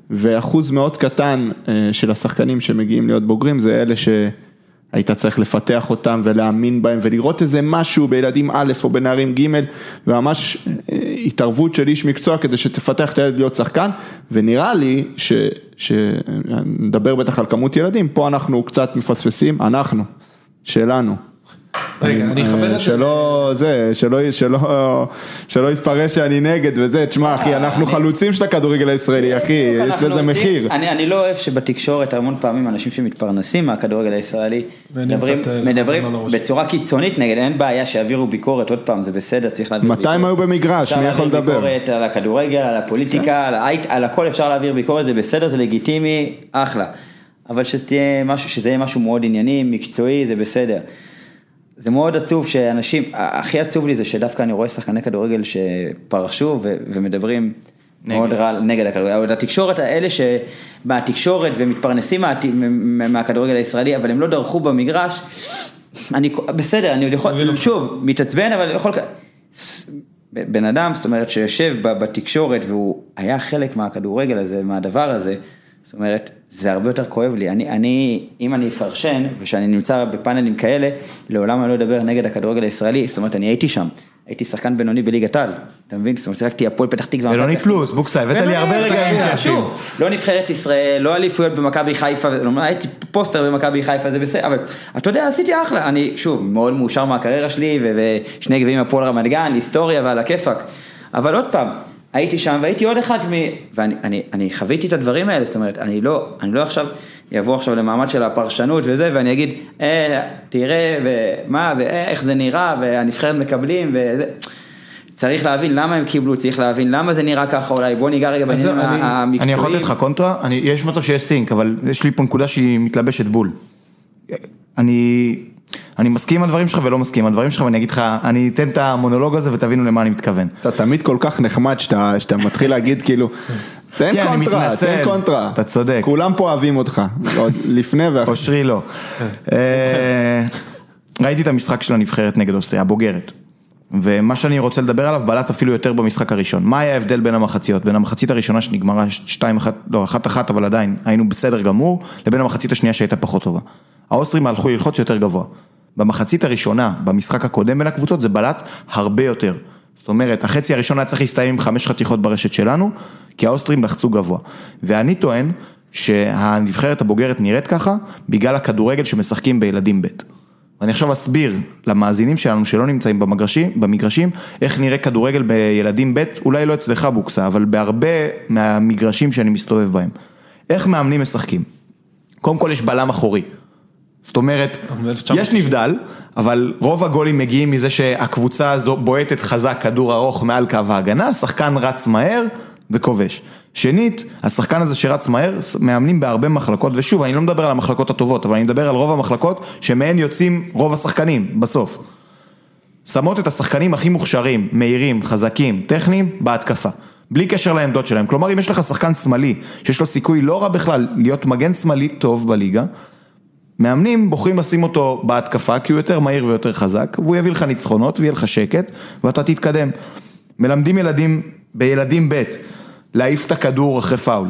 ואחוז מאוד קטן אה, של השחקנים שמגיעים להיות בוגרים זה אלה שהיית צריך לפתח אותם ולהאמין בהם ולראות איזה משהו בילדים א' או בנערים ג' וממש אה, התערבות של איש מקצוע כדי שתפתח את הילד להיות שחקן, ונראה לי ש... שנדבר בטח על כמות ילדים, פה אנחנו קצת מפספסים, אנחנו, שלנו. רגע, אני אחבר את זה. שלא, זה, שלא, שלא, שלא יתפרש שאני נגד וזה, תשמע אחי, אנחנו חלוצים של הכדורגל הישראלי, אחי, יש לזה מחיר. אני, אני לא אוהב שבתקשורת המון פעמים אנשים שמתפרנסים מהכדורגל הישראלי, מדברים, אה, הראש. בצורה קיצונית נגד, אין בעיה שיעבירו ביקורת, עוד פעם, זה בסדר, צריך להעביר מתי הם היו במגרש? אפשר מי יכול להעביר לדבר? ביקורת על הכדורגל, על הפוליטיקה, על, ההייט, על הכל אפשר להעביר ביקורת, זה בסדר, זה לגיטימי, אחלה. אבל שזה יהיה משהו מאוד ענייני, מקצועי, זה בסדר. זה מאוד עצוב שאנשים, הכי עצוב לי זה שדווקא אני רואה שחקני כדורגל שפרשו ו- ומדברים מאוד רע נגד הכדורגל, עוד התקשורת, האלה שבתקשורת ומתפרנסים מה, מהכדורגל הישראלי, אבל הם לא דרכו במגרש, אני, בסדר, אני עוד יכול. שוב, מתעצבן, אבל יכול, בן אדם, זאת אומרת, שיושב בתקשורת והוא היה חלק מהכדורגל הזה, מהדבר הזה, זאת אומרת, זה הרבה יותר כואב לי. אני, אני, אם אני אפרשן, ושאני נמצא בפאנלים כאלה, לעולם אני לא אדבר נגד הכדורגל הישראלי, זאת אומרת, אני הייתי שם. הייתי שחקן בינוני בליגת העל, אתה מבין? זאת אומרת, שיחקתי הפועל פתח תקווה. בינוני פלוס, בוקסה, הבאת לי הרבה רגעים. שוב, לא נבחרת ישראל, לא אליפויות במכבי חיפה, לא, הייתי פוסטר במכבי חיפה, זה בסדר, אבל אתה יודע, עשיתי אחלה, אני שוב, מאוד מאושר מהקריירה שלי, ושני גביעים הפועל רמת גן, היסטוריה ועל הכיפאק, אבל עוד פעם, הייתי שם והייתי עוד אחד מ... ואני אני, אני חוויתי את הדברים האלה, זאת אומרת, אני לא, אני לא עכשיו, יבוא עכשיו למעמד של הפרשנות וזה, ואני אגיד, אה, תראה, ומה, ואיך זה נראה, והנבחרת מקבלים, וזה. צריך להבין למה הם קיבלו, צריך להבין למה זה נראה ככה אולי, בוא ניגע רגע בעניינים המקצועיים. אני יכול לתת לך קונטרה, אני, יש מצב שיש סינק, אבל יש לי פה נקודה שהיא מתלבשת בול. אני, אני מסכים עם הדברים שלך ולא מסכים עם הדברים שלך, ואני אגיד לך, אני אתן את המונולוג הזה ותבינו למה אני מתכוון. אתה תמיד כל כך נחמד שאתה, שאתה מתחיל להגיד כאילו, תן כן, קונטרה. תן קונטרה. אתה צודק. כולם פה אוהבים אותך, עוד לפני ואחרי. אושרי לא. אה, ראיתי את המשחק של הנבחרת נגד אוסטריה, הבוגרת. ומה שאני רוצה לדבר עליו בלט אפילו יותר במשחק הראשון. מה היה ההבדל בין המחציות? בין המחצית הראשונה שנגמרה 2-1, לא 1-1 אבל עדיין היינו בסדר גמור, לבין המחצית השנייה שהייתה פחות טובה. האוסטרים הלכו ללחוץ יותר גבוה. במחצית הראשונה, במשחק הקודם בין הקבוצות, זה בלט הרבה יותר. זאת אומרת, החצי הראשון היה צריך להסתיים עם חמש חתיכות ברשת שלנו, כי האוסטרים לחצו גבוה. ואני טוען שהנבחרת הבוגרת נראית ככה, בגלל הכדורגל שמשחקים בילדים ב'. אני עכשיו אסביר למאזינים שלנו שלא נמצאים במגרשים, במגרשים, איך נראה כדורגל בילדים ב', אולי לא אצלך בוקסה, אבל בהרבה מהמגרשים שאני מסתובב בהם. איך מאמנים משחקים? קודם כל יש בלם אחורי. זאת אומרת, ב-1990. יש נבדל, אבל רוב הגולים מגיעים מזה שהקבוצה הזו בועטת חזק כדור ארוך מעל קו ההגנה, השחקן רץ מהר וכובש. שנית, השחקן הזה שרץ מהר, מאמנים בהרבה מחלקות, ושוב, אני לא מדבר על המחלקות הטובות, אבל אני מדבר על רוב המחלקות שמהן יוצאים רוב השחקנים, בסוף. שמות את השחקנים הכי מוכשרים, מהירים, חזקים, טכניים, בהתקפה. בלי קשר לעמדות שלהם. כלומר, אם יש לך שחקן שמאלי, שיש לו סיכוי לא רע בכלל להיות מגן שמאלי טוב בליגה, מאמנים בוחרים לשים אותו בהתקפה כי הוא יותר מהיר ויותר חזק, והוא יביא לך ניצחונות ויהיה לך שקט, ואתה תתקדם. מלמדים ילדים, בילדים ב', להעיף את הכדור אחרי פאול,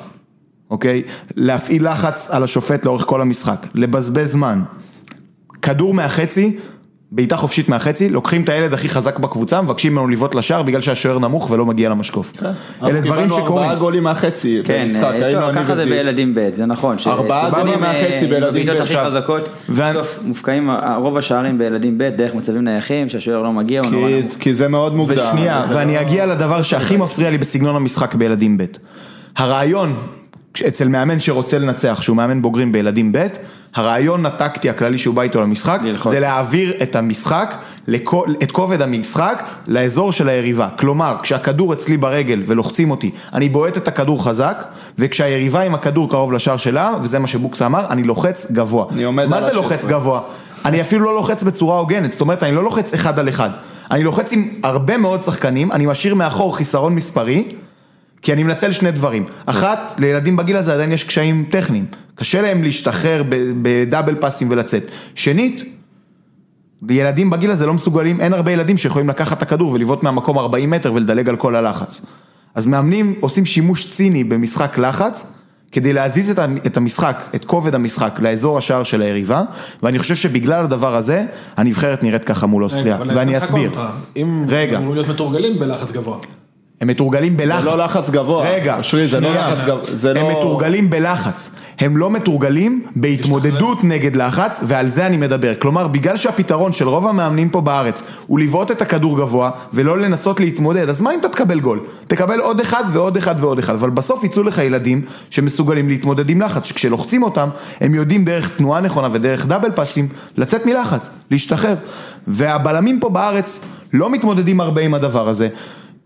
אוקיי? להפעיל לחץ על השופט לאורך כל המשחק, לבזבז זמן. כדור מהחצי, בעיטה חופשית מהחצי, לוקחים את הילד הכי חזק בקבוצה, מבקשים ממנו לבעוט לשער בגלל שהשוער נמוך ולא מגיע למשקוף. אלה דברים קיבלנו שקורים. ארבעה גולים מהחצי כן, במשחק, אה, היינו אני ככה זה. בילדים ב', זה נכון. ארבעה גולים אה, מהחצי בילדים ב'. עכשיו, בסוף מופקעים ה- רוב השערים בילדים ב' דרך מצבים נייחים, שהשוער לא מגיע, הוא נורא כי- נמוך. כי זה מאוד מוקדם. ושנייה, ואני לא- אגיע לדבר שהכי מפריע לי בסגנון המשחק בילדים ב'. הרעיון אצל מאמן שרוצה לנצח, שהוא מאמן בוגרים בילדים ב', הרעיון הטקטי הכללי שהוא בא איתו למשחק, ללחוץ. זה להעביר את המשחק, את כובד המשחק, לאזור של היריבה. כלומר, כשהכדור אצלי ברגל ולוחצים אותי, אני בועט את הכדור חזק, וכשהיריבה עם הכדור קרוב לשער שלה, וזה מה שבוקסה אמר, אני לוחץ גבוה. אני מה זה ה- לוחץ 16? גבוה? אני אפילו לא לוחץ בצורה הוגנת, זאת אומרת, אני לא לוחץ אחד על אחד. אני לוחץ עם הרבה מאוד שחקנים, אני משאיר מאחור חיסרון מספרי, כי אני מנצל שני דברים. אחת, לילדים בגיל הזה עדיין יש קשיים טכניים. קשה להם להשתחרר בדאבל פאסים ולצאת. שנית, ילדים בגיל הזה לא מסוגלים, אין הרבה ילדים שיכולים לקחת את הכדור ולבעוט מהמקום 40 מטר ולדלג על כל הלחץ. אז מאמנים עושים שימוש ציני במשחק לחץ, כדי להזיז את המשחק, את כובד המשחק, לאזור השער של היריבה, ואני חושב שבגלל הדבר הזה, הנבחרת נראית ככה מול אוסטריה, רגע, ואני אסביר. קונטרה. אם רגע. הם אמורים להיות מתורגלים בלחץ גבוה. הם מתורגלים בלחץ. זה לא לחץ גבוה. רגע, אושרי, זה לא שנייה. לחץ גבוה, זה הם לא- מתורגלים בלחץ. הם לא מתורגלים בהתמודדות נגד לחץ, ועל זה אני מדבר. כלומר, בגלל שהפתרון של רוב המאמנים פה בארץ הוא לבעוט את הכדור גבוה, ולא לנסות להתמודד, אז מה אם אתה תקבל גול? תקבל עוד אחד ועוד אחד ועוד אחד, אבל בסוף יצאו לך ילדים שמסוגלים להתמודד עם לחץ, שכשלוחצים אותם, הם יודעים דרך תנועה נכונה ודרך דאבל פאסים, לצאת מלחץ, להשתחרר. והבלמים פה בארץ לא מתמודדים הרבה עם הדבר הזה.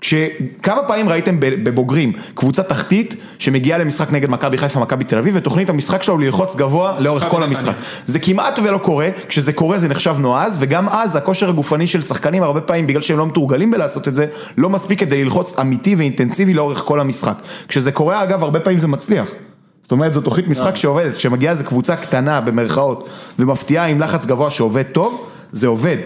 כשכמה פעמים ראיתם בבוגרים קבוצה תחתית שמגיעה למשחק נגד מכבי חיפה, מכבי תל אביב ותוכנית המשחק שלו ללחוץ גבוה לאורך כל המשחק. זה כמעט ולא קורה, כשזה קורה זה נחשב נועז וגם אז הכושר הגופני של שחקנים הרבה פעמים בגלל שהם לא מתורגלים בלעשות את זה, לא מספיק כדי ללחוץ אמיתי ואינטנסיבי לאורך כל המשחק. כשזה קורה אגב הרבה פעמים זה מצליח. זאת אומרת זו תוכנית משחק שעובדת, כשמגיעה איזה קבוצה קטנה במרכאות ומפתיעה עם לחץ גבוה שעובד טוב, זה עובד.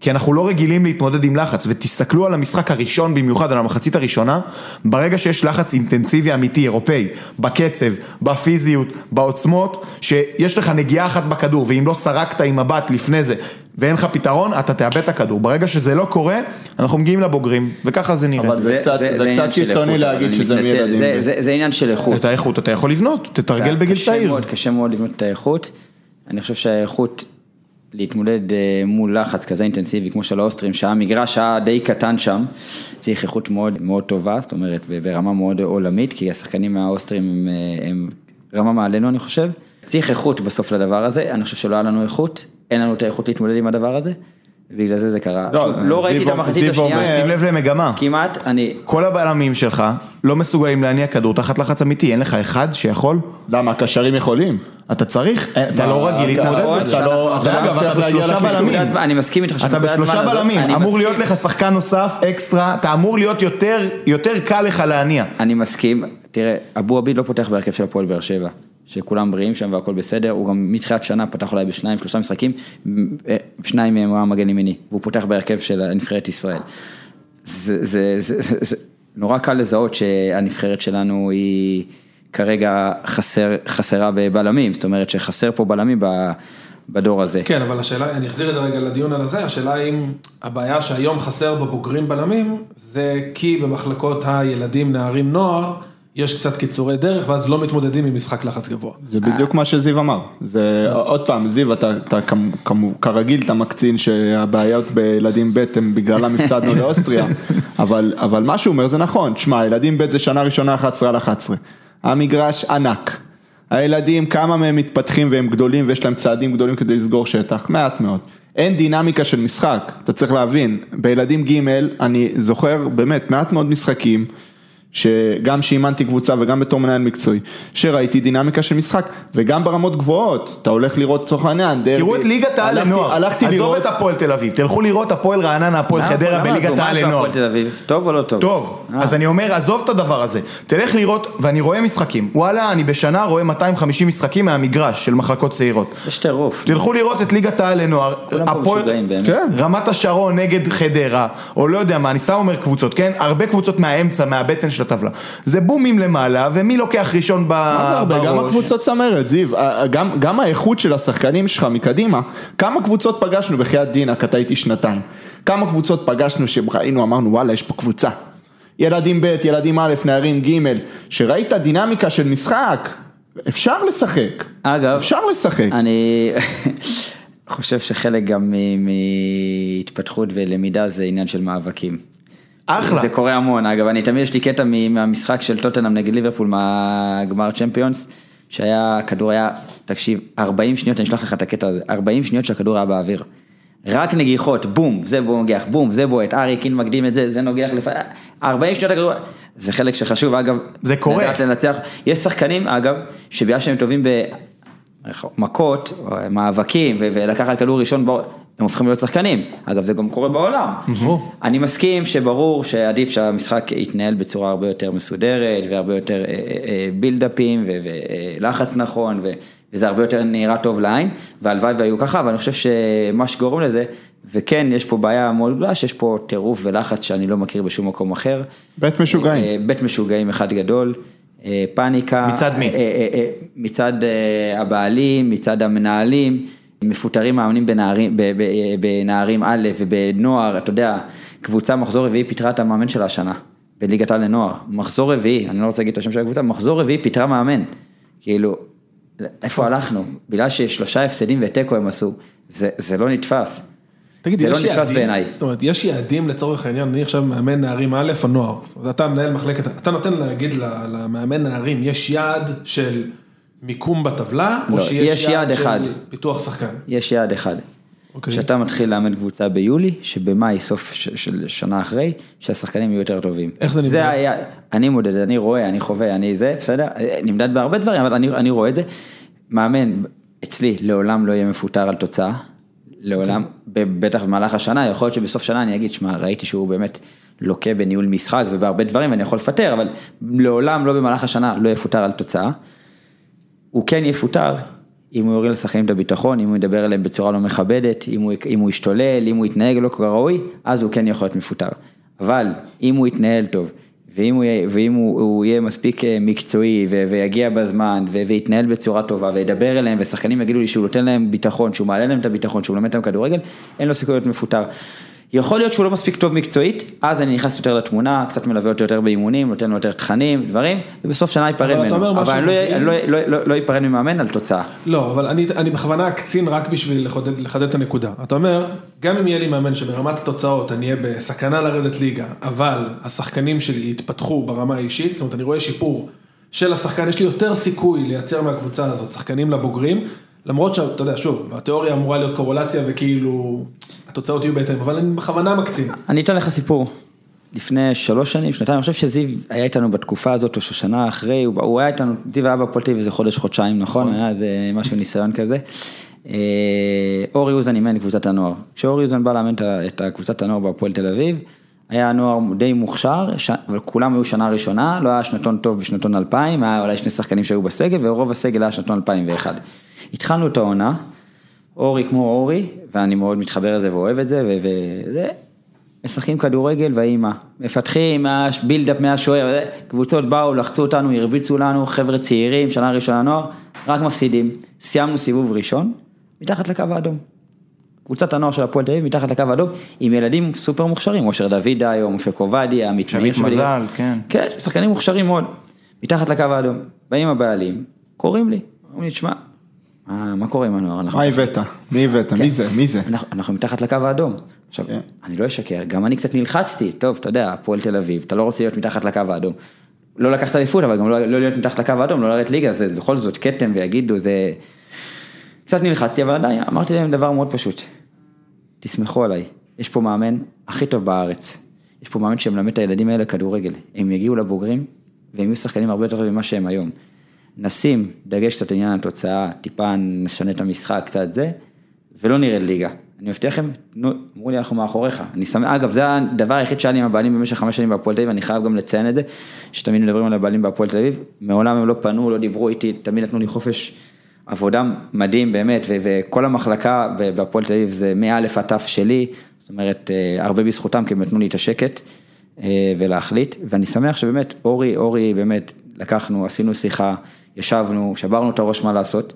כי אנחנו לא רגילים להתמודד עם לחץ, ותסתכלו על המשחק הראשון במיוחד, על המחצית הראשונה, ברגע שיש לחץ אינטנסיבי אמיתי, אירופאי, בקצב, בפיזיות, בעוצמות, שיש לך נגיעה אחת בכדור, ואם לא סרקת עם מבט לפני זה, ואין לך פתרון, אתה תאבד את הכדור. ברגע שזה לא קורה, אנחנו מגיעים לבוגרים, וככה זה נראה. אבל זה קצת- זה קצת עניין של קיצוני להגיד שזה מילדים. זה- זה- זה עניין של איכות. את האיכות אתה יכול לבנות, תתרגל בגיל קשה צעיר. מאוד, קשה מאוד לבנות את האיכות. אני חושב שהאיכות להתמודד אה, מול לחץ כזה אינטנסיבי כמו של האוסטרים, שהיה מגרש היה די קטן שם, צריך איכות מאוד מאוד טובה, זאת אומרת ברמה מאוד עולמית, כי השחקנים מהאוסטרים הם, אה, הם רמה מעלינו אני חושב. צריך איכות בסוף לדבר הזה, אני חושב שלא היה לנו איכות, אין לנו את האיכות להתמודד עם הדבר הזה. בגלל זה זה קרה. לא, שוב, לא ראיתי את המחצית השנייה, אומר- שים לב למגמה. כמעט, אני, כל הבלמים שלך לא מסוגלים להניע כדור תחת לחץ אמיתי, אין לך אחד שיכול? למה, הקשרים יכולים? אתה צריך, אתה לא רגיל להתמודד נכון. אתה לא אתה לא בשלושה לקישור. בלמים. אני מסכים איתך אתה בשלושה בלמים, אמור. להיות לך שחקן נוסף, אקסטרה, אתה אמור להיות יותר, יותר קל לך להניע. אני מסכים, תראה, אבו עביד לא פותח בהרכב של הפועל באר שבע, שכולם בריאים שם והכל בסדר, הוא גם מתחילת שנה פתח אולי בשניים, שלושה משחקים, אה, שניים מהם הוא היה מגן ימיני, והוא פותח בהרכב של נבחרת ישראל. זה, זה, זה, זה, זה נורא קל לזהות שהנבחרת שלנו היא כרגע חסר, חסרה בבלמים, זאת אומרת שחסר פה בלמים ב- בדור הזה. כן, אבל השאלה, אני אחזיר את זה רגע לדיון על הזה, השאלה אם הבעיה שהיום חסר בבוגרים בלמים, זה כי במחלקות הילדים, נערים, נוער, יש קצת קיצורי דרך, ואז לא מתמודדים עם משחק לחץ גבוה. זה בדיוק מה שזיו אמר, זה עוד פעם, זיו, אתה, כרגיל אתה מקצין שהבעיות בילדים ב' הם בגללם הפסדנו לאוסטריה, אבל, אבל מה שהוא אומר זה נכון, תשמע, ילדים ב' זה שנה ראשונה 11 על 11, המגרש ענק, הילדים כמה מהם מתפתחים והם גדולים ויש להם צעדים גדולים כדי לסגור שטח, מעט מאוד. אין דינמיקה של משחק, אתה צריך להבין, בילדים ג' אני זוכר באמת מעט מאוד משחקים שגם שאימנתי קבוצה וגם בתור מנהל מקצועי, שראיתי דינמיקה של משחק, וגם ברמות גבוהות, אתה הולך לראות לצורך העניין, דרבי. תראו את ליגת העל לנוער, הלכתי עזוב לראות, את הפועל תל אביב, תלכו לראות הפועל רעננה, הפועל חדרה בליגת עזוב? העל לנוער. טוב או לא טוב? טוב, אה. אז אני אומר, עזוב את הדבר הזה, תלך לראות, ואני רואה משחקים, וואלה, אני בשנה רואה 250 משחקים מהמגרש של מחלקות צעירות. יש טירוף. תלכו לראות את ליגת העל לנוער, הפועל- באמת. כן, רמת השרון נגד חדרה, או לא יודע מה, אני סתם אומר קבוצות, כן? הרבה קבוצות מהאמצע, מהבטן של הטבלה. זה בומים למעלה, ומי לוקח ראשון ב- מה זה הרבה, גם? הקבוצות צמרת, זיו, אה, גם, גם האיכות של השחקנים שלך מקדימה, כמה קבוצות פגשנו בחייאת דינק, אתה הייתי שנתיים, כמה קבוצות פגשנו שראינו, אמרנו וואלה, יש פה קבוצה. ילדים ב', ילדים א', נערים ג', שראית דינמיקה של משחק, אפשר לשחק. אגב, אפשר לשחק. אני חושב שחלק גם מהתפתחות ולמידה זה עניין של מאבקים. אחלה. זה קורה המון, אגב, אני תמיד יש לי קטע מהמשחק של טוטנאם נגד ליברפול מהגמר צ'מפיונס, שהיה, הכדור היה, תקשיב, 40 שניות, אני אשלח לך את הקטע הזה, 40 שניות שהכדור היה באוויר. רק נגיחות, בום, זה נוגח, בום, זה בועט, ארי קין מקדים את זה, זה נוגח לפעמים, 40 שניות הכדור, זה חלק שחשוב, אגב, זה קורה. לדעת לנצח, יש שחקנים, אגב, שבגלל שהם טובים במכות, מאבקים, ולקחת כדור ראשון, בו, הם הופכים להיות שחקנים, אגב זה גם קורה בעולם. אני מסכים שברור שעדיף שהמשחק יתנהל בצורה הרבה יותר מסודרת, והרבה יותר אה, אה, אה, בילדאפים, ו- ולחץ נכון, וזה הרבה יותר נראה טוב לעין, והלוואי והיו ככה, אבל אני חושב שמה שגורם לזה, וכן, יש פה בעיה מאוד גדולה, שיש פה טירוף ולחץ שאני לא מכיר בשום מקום אחר. בית משוגעים. אה, בית משוגעים אחד אה, פאניקה. מצד מי? אה, אה, אה, מצד אה, הבעלים, מצד המנהלים, מפוטרים מאמנים בנערים, בנערים א' ובנוער, אתה יודע, קבוצה מחזור רביעי פיטרה את המאמן שלה השנה, בליגת העל לנוער, מחזור רביעי, אני לא רוצה להגיד את השם של הקבוצה, מחזור רביעי פיטרה מאמן, כאילו, איפה הלכנו? בגלל ששלושה הפסדים ותיקו הם עשו, זה, זה לא נתפס. תגיד, זה לא נתפס בעיניי. זאת אומרת, יש יעדים לצורך העניין, אני עכשיו מאמן נערים א' או נוער, אתה מנהל מחלקת, אתה נותן להגיד למאמן נערים, יש יעד של מיקום בטבלה, או לא, שיש יש יעד של אחד. פיתוח שחקן? יש יעד אחד. אוקיי. שאתה מתחיל לאמן קבוצה ביולי, שבמאי, סוף ש- של שנה אחרי, שהשחקנים יהיו יותר טובים. איך זה נמדד? זה היה, אני מודד, אני רואה, אני חווה, אני זה, בסדר? נמדד בהרבה דברים, אבל אני, אני רואה את זה. מאמן, אצלי, לעולם לא יהיה מפוטר על תוצאה. לעולם, ב- בטח במהלך השנה, יכול להיות שבסוף שנה אני אגיד, שמע, ראיתי שהוא באמת לוקה בניהול משחק ובהרבה דברים, ואני יכול לפטר, אבל לעולם לא במהלך השנה לא יפוטר על תוצאה. הוא כן יפוטר אם הוא יוריד לשחקנים את הביטחון, אם הוא ידבר אליהם בצורה לא מכבדת, אם הוא, אם הוא ישתולל, אם הוא יתנהג לא כראוי, אז הוא כן יכול להיות מפוטר. אבל אם הוא יתנהל טוב, ואם הוא, ואם הוא, הוא יהיה מספיק אה, מקצועי ו- ויגיע בזמן ו- ויתנהל בצורה טובה וידבר אליהם ושחקנים יגידו לי שהוא נותן להם ביטחון, שהוא מעלה להם את הביטחון, שהוא מלמד אותם כדורגל, אין לו סיכוי להיות מפוטר. יכול להיות שהוא לא מספיק טוב מקצועית, אז אני נכנס יותר לתמונה, קצת מלווה אותו יותר באימונים, נותן לו יותר תכנים, דברים, ובסוף שנה ייפרד אבל ממנו. משהו אבל אני לא-. אני לא- לא- לא- לא ייפרד ממאמן על תוצאה. לא, אבל אני, אני בכוונה אקצין רק בשביל לחדד, לחדד את הנקודה. אתה אומר, גם אם יהיה לי מאמן שברמת התוצאות אני אהיה בסכנה לרדת ליגה, אבל השחקנים שלי יתפתחו ברמה האישית, זאת אומרת אני רואה שיפור של השחקן, יש לי יותר סיכוי לייצר מהקבוצה הזאת שחקנים לבוגרים, למרות שאתה יודע, שוב, בתיאוריה אמורה להיות קורולציה וכאילו, התוצאות יהיו בהתאם, אבל אני בכוונה מקצין. אני אתן לך סיפור. לפני שלוש שנים, שנתיים, אני חושב שזיו היה איתנו בתקופה הזאת, או שנה אחרי, הוא, היה איתנו, זיו היה אביב איזה חודש, חודשיים, נכון? היה איזה משהו ניסיון כזה. אה, אורי אוזן אימן קבוצת הנוער. כשאורי אוזן בא לאמן את הקבוצת הנוער בהפועל תל אביב, היה נוער די מוכשר, ש... אבל כולם היו שנה ראשונה, לא היה שנתון טוב בשנתון 2000, היה אולי שני שחקנים שהיו בסגל, ורוב הסגל היה שנתון 2001. התחלנו את העונה, אורי כמו אורי, ואני מאוד מתחבר לזה ואוהב את זה, וזה, משחקים כדורגל ויהי מה, מפתחים בילדאפ מהשוער, קבוצות באו, לחצו אותנו, הרביצו לנו, חבר'ה צעירים, שנה ראשונה נוער, רק מפסידים. סיימנו סיבוב ראשון, מתחת לקו האדום. קבוצת הנוער של הפועל תל אביב מתחת לקו האדום, עם ילדים סופר מוכשרים, אושר דוידי היום, אופק עובדיה, עמית שמית מאיר שבליגה. מזל, כן. כן, שחקנים מוכשרים מאוד, מתחת לקו האדום. באים הבעלים, קוראים לי, אומרים לי, תשמע, מה, מה קורה עם הנוער? מה הבאת? מי הבאת? מי זה? מי זה? אנחנו, אנחנו מתחת לקו האדום. עכשיו, כן. אני לא אשקר, גם אני קצת נלחצתי, טוב, אתה יודע, הפועל תל אביב, אתה לא רוצה להיות מתחת לקו האדום. לא לקחת אליפות, אבל גם לא, לא להיות מתחת לקו האדום, לא לרדת ליגה, זה בכל זאת כתם ויגידו, זה... קצת נלחצתי, אבל עדיין, אמרתי להם דבר מאוד פשוט. תסמכו עליי, יש פה מאמן הכי טוב בארץ. יש פה מאמן שמלמד את הילדים האלה כדורגל. הם יגיעו לבוגרים, והם יהיו שחקנים הרבה יותר טובים ממה שהם היום. נשים דגש קצת עניין התוצאה, טיפה נשנה את המשחק, קצת זה, ולא נרד ליגה. אני מבטיח לכם, תנו, אמרו לי אנחנו מאחוריך. אני שמח, אגב, זה הדבר היחיד שהיה לי עם הבעלים במשך חמש שנים בהפועל תל אביב, אני חייב גם לציין את זה, שתמיד מדברים על הבעלים בהפועל תל אביב, מעולם הם לא פנו, לא דיברו איתי, תמיד נתנו לי חופש עבודה מדהים באמת, ו- וכל המחלקה בהפועל תל אביב זה מא' עד ת' שלי, זאת אומרת, אה, הרבה בזכותם, כי הם נתנו לי את השקט אה, ולהחליט, ואני שמח שבאמת, אורי, אורי, באמת, לקחנו, עשינו שיחה, ישבנו, שברנו את הראש מה לעשות,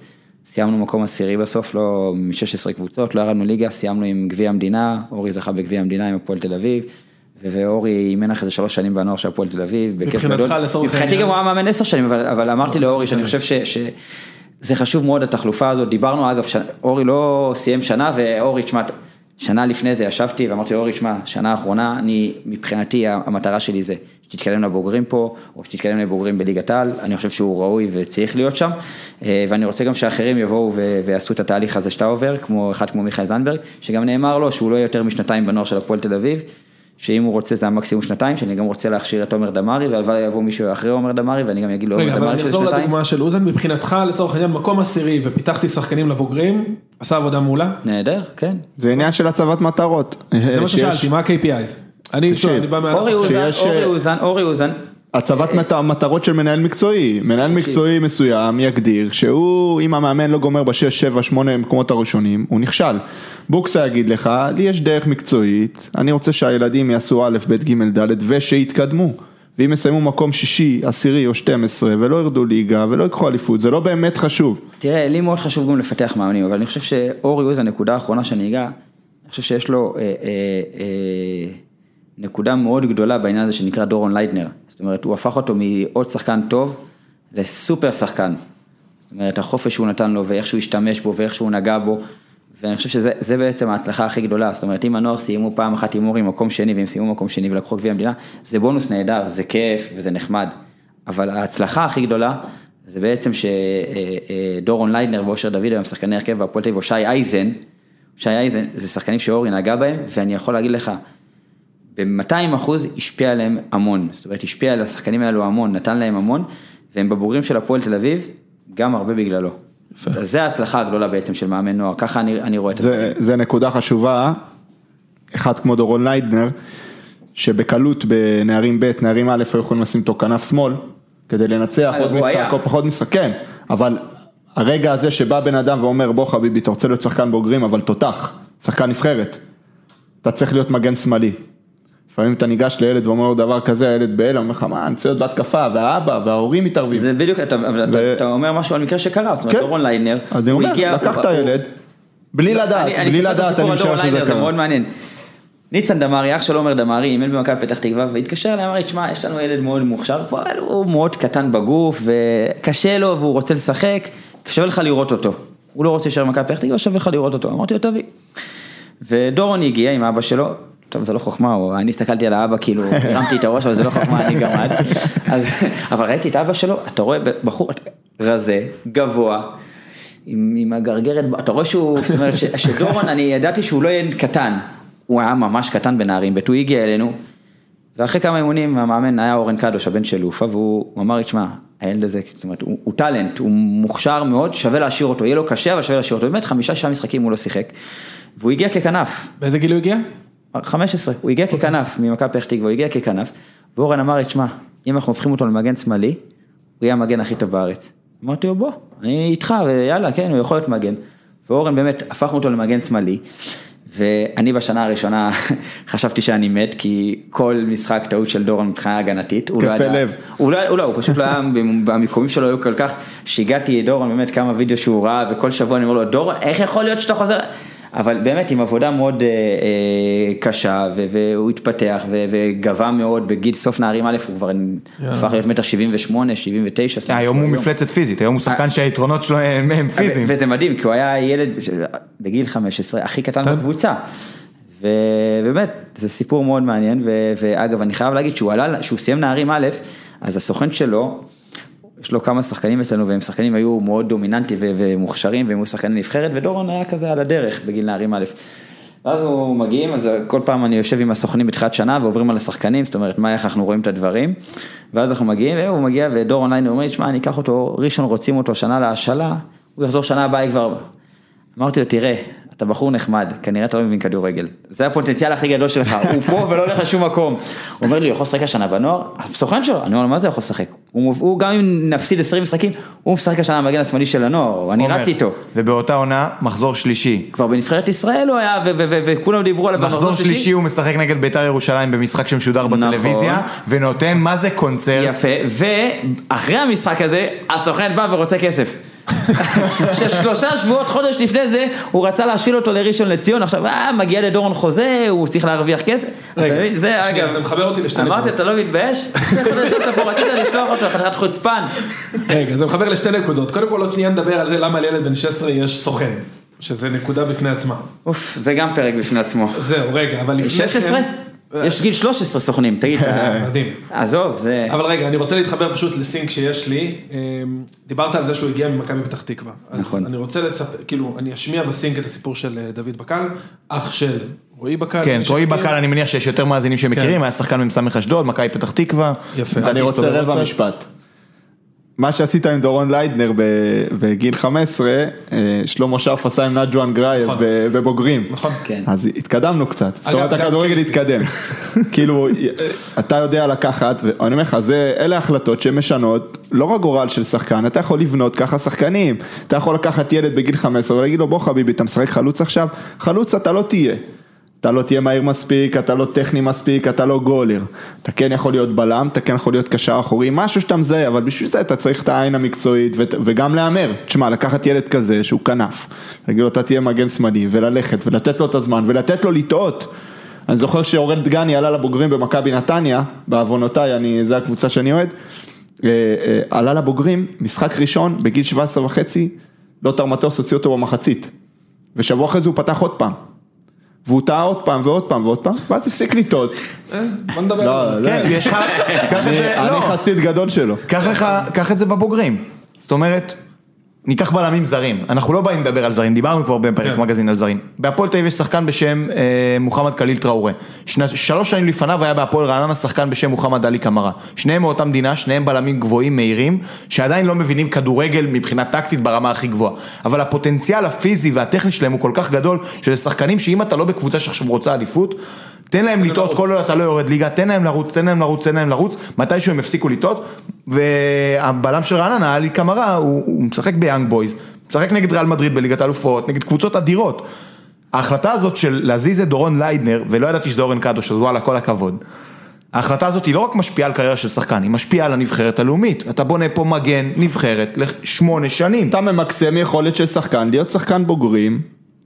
סיימנו מקום עשירי בסוף, לא מ-16 קבוצות, לא ירדנו ליגה, סיימנו עם גביע המדינה, אורי זכה בגביע המדינה עם הפועל תל אביב, ואורי אימן אחרי זה שלוש שנים בנוער של הפועל תל אביב, בכיף גדול. מבחינתי גם הוא היה מאמן עשר שנים, אבל, אבל אמרתי לאורי שאני חושב ש... ש... זה חשוב מאוד התחלופה הזאת, דיברנו אגב, ש... אורי לא סיים שנה ואורי, תשמע, שנה לפני זה ישבתי ואמרתי לאורי, תשמע, שנה האחרונה, אני, מבחינתי המטרה שלי זה שתתקדם לבוגרים פה, או שתתקדם לבוגרים בליגת העל, אני חושב שהוא ראוי וצריך להיות שם, אה, ואני רוצה גם שאחרים יבואו ו... ויעשו את התהליך הזה שאתה עובר, כמו אחד כמו מיכאל זנדברג, שגם נאמר לו שהוא לא יהיה יותר משנתיים בנוער של הפועל תל אביב. שאם הוא רוצה זה המקסימום שנתיים, שאני גם רוצה להכשיר את עומר דמארי, והלוואי יבוא מישהו אחרי עומר דמארי, ואני גם אגיד לו רגע, עומר אבל דמארי אני של אחזור שנתיים. לדוגמה של אוזן, מבחינתך לצורך העניין מקום עשירי ופיתחתי שחקנים לבוגרים, עשה עבודה מעולה. נהדר, כן. זה עניין של הצבת מטרות. זה מה ששאלתי, מה ה-KPIs? אני בא אורי אה, אוזן, אורי אוזן, הצבת מת- מטרות של מנהל מקצועי, מנהל מקצועי מסוים יגדיר שהוא, אם המאמן לא גומר בשש, שבע, שמונה מקומות הראשונים, הוא נכשל. בוקסה יגיד לך, לי יש דרך מקצועית, אני רוצה שהילדים יעשו א', ב', ג', ד' ושיתקדמו. ואם יסיימו מקום שישי, עשירי או 12 ולא ירדו ליגה ולא ייקחו אליפות, זה לא באמת חשוב. תראה, לי מאוד חשוב גם לפתח מאמנים, אבל אני חושב שאורי אוזן, הנקודה האחרונה שאני אגע, אני חושב שיש לו אה, אה, אה, נקודה מאוד גדולה בעניין הזה שנקרא דורון ליידנר. זאת אומרת, הוא הפך אותו מעוד שחקן טוב לסופר שחקן. זאת אומרת, החופש שהוא נתן לו ואיך שהוא השתמש בו ואיך שהוא נגע בו. ואני חושב שזה זה בעצם ההצלחה הכי גדולה, זאת אומרת אם הנוער סיימו פעם אחת עם אורי מקום שני והם סיימו מקום שני ולקחו גביע המדינה, זה בונוס נהדר, זה כיף וזה נחמד, אבל ההצלחה הכי גדולה זה בעצם שדורון ליידנר ואושר דוד היום שחקני הרכב בהפועל תל אביב, או שי אייזן, שי אייזן זה שחקנים שאורי נגע בהם ואני יכול להגיד לך, ב-200 אחוז השפיע עליהם המון, זאת אומרת השפיע על השחקנים האלו המון, נתן להם המון, והם בבוגרים של הפועל תל אביב, גם הרבה בגללו. אז זה ההצלחה הגדולה בעצם של מאמן נוער, ככה אני, אני רואה את זה. זה, זה נקודה חשובה, אחד כמו דורון ליידנר, שבקלות בנערים ב', נערים א', היו יכולים לשים אותו כנף שמאל, כדי לנצח אה, עוד משחק היה. או פחות משחק, כן, אבל הרגע הזה שבא בן אדם ואומר בוא חביבי, אתה רוצה להיות שחקן בוגרים, אבל תותח, שחקן נבחרת, אתה צריך להיות מגן שמאלי. לפעמים אתה ניגש לילד ואומר לו דבר כזה, הילד בהלם, אומר לך מה, אני רוצה להיות בהתקפה, והאבא וההורים מתערבים. זה בדיוק, אתה, אבל אתה, ו- אתה אומר משהו על מקרה שקרה, זאת אומרת כן. דורון ליינר, אז אני הוא אומר, הגיע, לקח את הילד, בלי לדעת, אני- אני בלי את לדעת, אני משער שזה ליינר, זה קרה. מאוד מעניין. ניצן דמארי, אח של עומר דמארי, אימן במכבי פתח תקווה, והתקשר אליי, אמר לי, תשמע, יש לנו ילד מאוד מוכשר, פה, אבל הוא מאוד קטן בגוף, וקשה לו, והוא רוצה לשחק, שווה לך לראות אותו. הוא לא רוצה להישאר במכבי פתח תקווה, שווה לך לראות אותו. אמרתי לו, תביא. ודורון הגיע עם אבא שלו, טוב, זה לא חוכמה, הוא- אני הסתכלתי על האבא, כאילו, הרמתי את הראש, אבל זה לא חוכמה, אני גמד. אז- אבל ראיתי את אבא שלו, אתה רואה בחור רזה, גבוה, עם, עם הגרגרת, אתה רואה שהוא, זאת אומרת ש- שדורון, אני ידעתי שהוא לא יהיה קטן, הוא היה ממש קטן בנערים, הוא הגיע אלינו, ואחרי כמה אימונים המאמן היה אורן קדוש, הבן של לופה, והוא הוא אמר לי, תשמע, הילד הזה, זאת אומרת, הוא, הוא טאלנט, הוא מוכשר מאוד, שווה להשאיר אותו, יהיה לו קשה, אבל שווה להשאיר אותו, באמת חמישה שישה משחקים הוא לא שיחק, והוא הגיע ככנף, באיזה גיל הוא הגיע? 15, הוא הגיע ככנף ממכבי פתח תקווה, הוא הגיע ככנף, ואורן אמר לי, תשמע, אם אנחנו הופכים אותו למגן שמאלי, הוא יהיה המגן הכי טוב בארץ. אמרתי לו, בוא, אני איתך, ויאללה, כן, הוא יכול להיות מגן. ואורן באמת, הפכנו אותו למגן שמאלי, ואני בשנה הראשונה חשבתי שאני מת, כי כל משחק טעות של דורון מבחינה הגנתית, הוא לא ידע, לב. הוא לא, הוא לא, הוא פשוט לא היה, במיקומים שלו היו כל כך, שיגעתי את דורון באמת כמה וידאו שהוא ראה, וכל שבוע אני אומר לו, דורון, איך יכול להיות שאתה חוזר? אבל באמת עם עבודה מאוד אה, אה, קשה, ו- והוא התפתח, ו- וגבה מאוד, בגיל סוף נערים א', הוא כבר הפך להיות מטר 78, 79. זאת אומרת, היום הוא מפלצת פיזית, היום הוא שחקן שהיתרונות שלו הם הם פיזיים. וזה מדהים, כי הוא היה ילד בגיל 15, הכי קטן בקבוצה. ובאמת, זה סיפור מאוד מעניין, ואגב, אני חייב להגיד שהוא עלה, שהוא סיים נערים א', אז הסוכן שלו, יש לו כמה שחקנים אצלנו, והם שחקנים היו מאוד דומיננטיים ומוכשרים, והם היו שחקני נבחרת, ודורון היה כזה על הדרך בגיל נערים א'. ואז הוא מגיעים, אז כל פעם אני יושב עם הסוכנים בתחילת שנה ועוברים על השחקנים, זאת אומרת, מה, איך אנחנו רואים את הדברים. ואז אנחנו מגיעים, והוא מגיע, ודורון ליינר אומר שמע, אני אקח אותו, ראשון רוצים אותו שנה להשאלה, הוא יחזור שנה הבאה כבר. אמרתי לו, תראה, אתה בחור נחמד, כנראה אתה לא מבין כדורגל. זה הפוטנציאל הכי גדול שלך, הוא פה ולא הולך לשום מקום. הוא אומר לי, הוא יכול לשחק השנה בנוער? הסוכן שלו, אני אומר לו, מה זה יכול לשחק? הוא, הוא גם אם נפסיד 20 משחקים, הוא משחק השנה במגן השמאלי של הנוער, אני. רץ איתו. ובאותה עונה, מחזור שלישי. כבר בנבחרת ישראל הוא היה, וכולם דיברו עליו מחזור שלישי הוא משחק נגד בית"ר ירושלים במשחק שמשודר נכון. בטלוויזיה, ונותן מה זה קונצרט. יפה, ואחרי המשחק הזה, הסוכן בא ורוצה כסף. ששלושה שבועות, חודש לפני זה, הוא רצה להשיל אותו לראשון לציון, עכשיו, אה, מגיע לדורון חוזה, הוא צריך להרוויח כסף. רגע? זה שנייה, אגב. זה מחבר אותי לשתי אמרתי, נקודות. אתה לא מתבייש? רצית לשלוח אותו, חתיכת חוצפן. רגע, זה מחבר לשתי נקודות. קודם כל עוד שנייה נדבר על זה למה לילד בן 16 יש סוכן. שזה נקודה בפני עצמה. אוף, זה גם פרק בפני עצמו. זהו, רגע, אבל לפני 16? יש גיל 13 סוכנים, תגיד. מדהים. עזוב, זה... אבל רגע, אני רוצה להתחבר פשוט לסינק שיש לי. אמ, דיברת על זה שהוא הגיע ממכבי פתח תקווה. אז נכון. אני רוצה לספר, כאילו, אני אשמיע בסינק את הסיפור של אה, דוד בקל, אח של רועי בקל. כן, רועי. בקל, אני מניח שיש יותר מאזינים שמכירים, כן. היה שחקן מ"ס אשדוד, מכבי פתח תקווה. יפה. אז אני רוצה רבע. משפט. מה שעשית עם דורון ליידנר בגיל 15, אה, שלמה שרף עשה עם נג'ואן גרייב נכון. בבוגרים. נכון. כן. אז התקדמנו קצת, זאת אומרת הכדורגל. התקדם. כאילו, אתה יודע לקחת, ואני אומר לך, זה- אלה החלטות שמשנות לא רק גורל של שחקן, אתה יכול לבנות ככה שחקנים. אתה יכול לקחת ילד בגיל 15 ולהגיד לו, בוא חביבי, אתה משחק חלוץ עכשיו? חלוץ אתה לא תהיה. אתה לא תהיה מהיר מספיק, אתה לא טכני מספיק, אתה לא גולר. אתה כן יכול להיות בלם, אתה כן יכול להיות קשר אחורי, משהו שאתה מזהה, אבל בשביל זה אתה צריך את העין המקצועית וגם להמר. תשמע, לקחת ילד כזה שהוא כנף, להגיד לו אתה תהיה מגן שמאלי, וללכת, ולתת לו את הזמן, ולתת לו לטעות. אני זוכר שאורל דגני עלה לבוגרים במכבי נתניה, בעוונותיי, אני, זה הקבוצה שאני אוהד, אה, אה, עלה לבוגרים, משחק ראשון, בגיל 17 וחצי, לוטר מטוס הוציא אותו במחצית. ושבוע אחרי זה הוא פתח עוד פעם. והוא טעה עוד פעם ועוד פעם ועוד פעם, ואז הפסיק לטעות. אה, בוא נדבר לא, על זה. כן, ויש לך, קח את זה, אני לא, חסיד גדול שלו. קח את זה בבוגרים. זאת אומרת, ניקח בלמים זרים, אנחנו לא באים לדבר על זרים, דיברנו כבר בפרק כן. מגזין על זרים. בהפועל תל אביב יש שחקן בשם אה, מוחמד קליל טראורה. שלוש שנים לפניו היה בהפועל רעננה שחקן בשם מוחמד עלי קמרה. שניהם מאותה מדינה, שניהם בלמים גבוהים, מהירים, שעדיין לא מבינים כדורגל מבחינה טקטית ברמה הכי גבוהה. אבל הפוטנציאל הפיזי והטכני שלהם הוא כל כך גדול, שזה שחקנים שאם אתה לא בקבוצה שעכשיו רוצה אליפות, תן להם לטעות. כל עוד אתה לא יורד ליגה, תן להם לרוץ, תן להם לרוץ, תן להם לרוץ, מתישהו הם יפסיקו לטעות, והבלם של רעננה, עלי קמרה, הוא, הוא משחק ביאנג בויז, משחק נגד ריאל מדריד בליגת האלופות, נגד קבוצות אדירות. ההחלטה הזאת של להזיז את דורון ליידנר, ולא ידעתי שזה אורן קדוש, אז וואלה, כל הכבוד. ההחלטה הזאת היא לא רק משפיעה על קריירה של שחקן, היא משפיעה על הנבחרת הלאומית. אתה בונה פה מגן נבחרת לשמונה שנים. אתה ממקסם יכולת של שחקן, להיות שחקן בוגרים,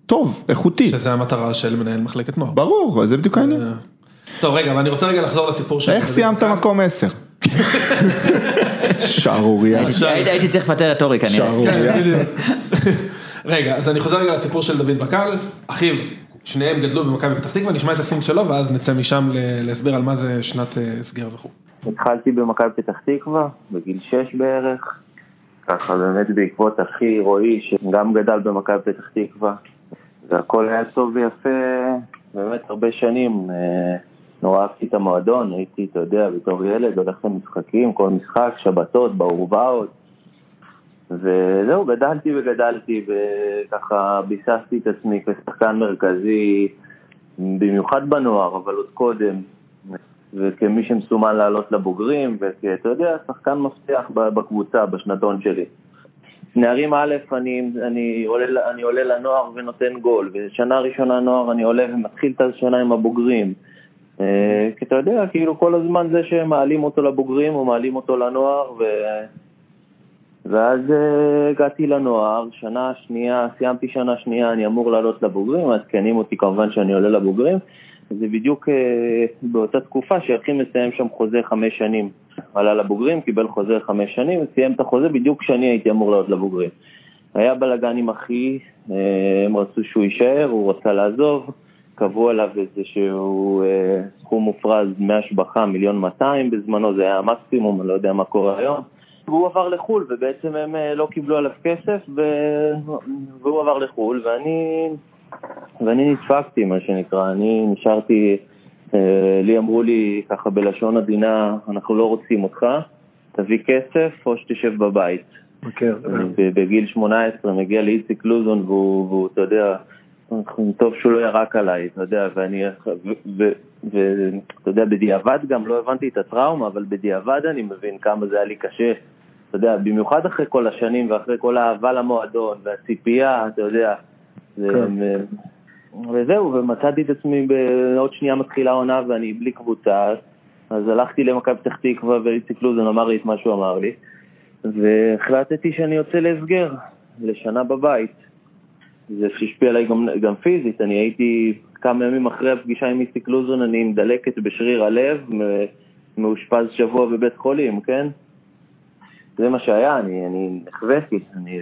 טוב, איכותי. שזה המטרה של מנהל מחלקת נוער. ברור, זה בדיוק העניין. טוב, רגע, אבל אני רוצה רגע לחזור לסיפור של... איך סיימת. מקום עשר? שערורייה. עכשיו- הייתי- הייתי צריך לפטר את אורי כנראה. שערורייה. כן. רגע, אז אני חוזר רגע לסיפור של דוד בקל, אחיו, שניהם גדלו במכבי פתח תקווה, נשמע את הסינק שלו ואז נצא משם ל- להסביר על מה זה שנת אה, הסגר וכו'. התחלתי במכבי פתח תקווה, בגיל 6 בערך. ככה באמת בעקבות אחי רועי, שגם גדל במכבי פתח תקווה, והכל היה טוב ויפה באמת הרבה שנים. אה, נורא אהבתי את המועדון, הייתי, אתה יודע, בתור ילד, הולך למשחקים, כל משחק, שבתות, באורוואות. וזהו, גדלתי וגדלתי, וככה ביססתי את עצמי כשחקן מרכזי, במיוחד בנוער, אבל עוד קודם, וכמי שמסומן לעלות לבוגרים, וכאתה יודע, שחקן מבטיח בקבוצה, בשנתון שלי. נערים א', אני, אני, עולה, אני עולה לנוער ונותן גול, ושנה ראשונה נוער אני עולה ומתחיל את השנה עם הבוגרים. אה, כי אתה יודע, כאילו כל הזמן זה שמעלים אותו לבוגרים או מעלים אותו לנוער, ו... ואז uh, הגעתי לנוער, שנה שנייה, סיימתי שנה שנייה, אני אמור לעלות לבוגרים, מעדכנים אותי כמובן שאני עולה לבוגרים, זה בדיוק uh, באותה תקופה שאחי מסיים שם חוזה חמש שנים. עלה לבוגרים, קיבל חוזה חמש שנים, וסיים את החוזה בדיוק כשאני הייתי אמור לעלות לבוגרים. היה בלאגן עם אחי, uh, הם רצו שהוא יישאר, הוא רצה לעזוב, קבעו עליו איזשהו uh, סכום מופרז, דמי השבחה, מיליון מאתיים בזמנו, זה היה המקסימום, אני לא יודע מה קורה היום. והוא עבר לחו"ל, ובעצם הם אה, לא קיבלו עליו כסף. והוא עבר לחו"ל, ואני, ואני נדפקתי, מה שנקרא, אני נשארתי, אה, לי אמרו לי ככה בלשון עדינה, אנחנו לא רוצים אותך, תביא כסף או שתשב בבית. מכיר. בגיל 18 מגיע לאיציק לוזון, והוא, אתה יודע, טוב שהוא לא ירק עליי, אתה יודע, ואני, ואתה יודע, בדיעבד גם לא הבנתי את הטראומה, אבל בדיעבד אני מבין כמה זה היה לי קשה אתה יודע, במיוחד אחרי כל השנים ואחרי כל האהבה למועדון והציפייה, אתה יודע. כן. וזהו, ומצאתי את עצמי בעוד שנייה מתחילה עונה ואני בלי קבוצה, אז הלכתי למכבי פתח תקווה ואיציק לוזון אמר לי את מה שהוא אמר לי, והחלטתי שאני יוצא להסגר, לשנה בבית. זה שהשפיע עליי גם, גם פיזית, אני הייתי כמה ימים אחרי הפגישה עם איציק לוזון, אני עם דלקת בשריר הלב, מאושפז שבוע בבית חולים, כן? זה מה שהיה, אני, אני נחוויתי, אני,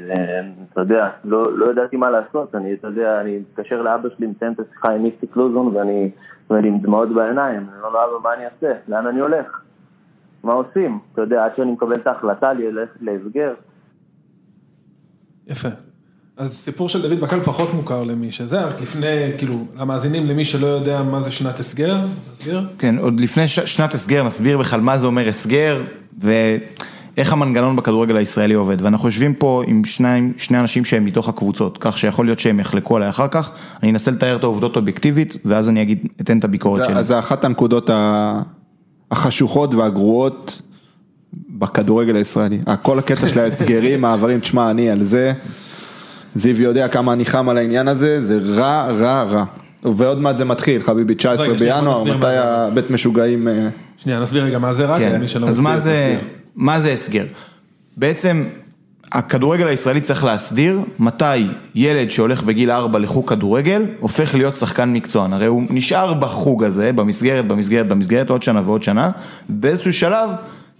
אתה יודע, לא, לא ידעתי מה לעשות, אני, אתה יודע, אני מתקשר לאבא שלי, מסיים את השיחה עם איציק לוזון ואני, ואני עם דמעות בעיניים, אני אומר לו, אבא, מה אני אעשה? לאן אני הולך? מה עושים? אתה יודע, עד שאני מקבל את ההחלטה ללכת להסגר. יפה. אז סיפור של דוד בקל פחות מוכר למי שזה, רק לפני, כאילו, למאזינים, למי שלא יודע מה זה שנת הסגר, תסביר. כן, עוד לפני ש... שנת הסגר נסביר בכלל מה זה אומר הסגר, ו... איך המנגנון בכדורגל הישראלי עובד, ואנחנו יושבים פה עם שני, שני אנשים שהם מתוך הקבוצות, כך שיכול להיות שהם יחלקו עליי אחר כך, אני אנסה לתאר את העובדות אובייקטיבית, ואז אני אגיד, אתן את הביקורת זה, שלי. זה אחת הנקודות החשוכות והגרועות בכדורגל הישראלי, כל הקטע של ההסגרים, מעברים, תשמע, אני על זה, זיו יודע כמה אני חם על העניין הזה, זה רע, רע, רע. ועוד מעט זה מתחיל, חביבי 19 בינואר, מתי הבית משוגעים... אה, שנייה, נסביר רגע מה זה רק, כן. מי שלא אז מה זה... מה זה הסגר? בעצם הכדורגל הישראלי צריך להסדיר מתי ילד שהולך בגיל 4 לחוג כדורגל הופך להיות שחקן מקצוען, הרי הוא נשאר בחוג הזה, במסגרת, במסגרת, במסגרת עוד שנה ועוד שנה, באיזשהו שלב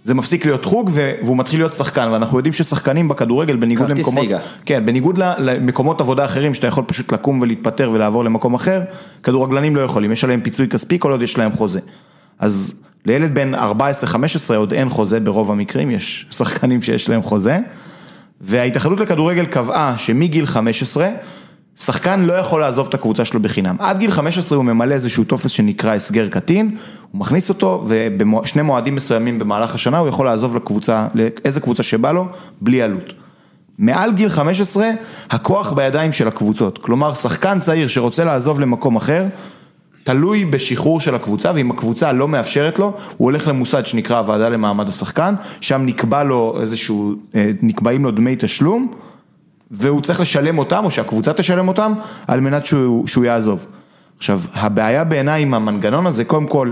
זה מפסיק להיות חוג והוא מתחיל להיות שחקן ואנחנו יודעים ששחקנים בכדורגל בניגוד למקומות, ליגה. כן, בניגוד למקומות עבודה אחרים שאתה יכול פשוט לקום ולהתפטר ולעבור למקום אחר, כדורגלנים לא יכולים, יש עליהם פיצוי כספי כל עוד יש להם חוזה. אז לילד בן 14-15 עוד אין חוזה ברוב המקרים, יש שחקנים שיש להם חוזה. וההתאחדות לכדורגל קבעה שמגיל 15, שחקן לא יכול לעזוב את הקבוצה שלו בחינם. עד גיל 15 הוא ממלא איזשהו טופס שנקרא הסגר קטין, הוא מכניס אותו ובשני מועדים מסוימים במהלך השנה הוא יכול לעזוב לקבוצה, לאיזה קבוצה שבא לו, בלי עלות. מעל גיל 15, הכוח בידיים של הקבוצות. כלומר, שחקן צעיר שרוצה לעזוב למקום אחר, תלוי בשחרור של הקבוצה, ואם הקבוצה לא מאפשרת לו, הוא הולך למוסד שנקרא הוועדה למעמד השחקן, שם נקבע לו איזשהו, אה, נקבעים לו דמי תשלום, והוא צריך לשלם אותם, או שהקבוצה תשלם אותם, על מנת שהוא, שהוא יעזוב. עכשיו, הבעיה בעיניי עם המנגנון הזה, קודם כל,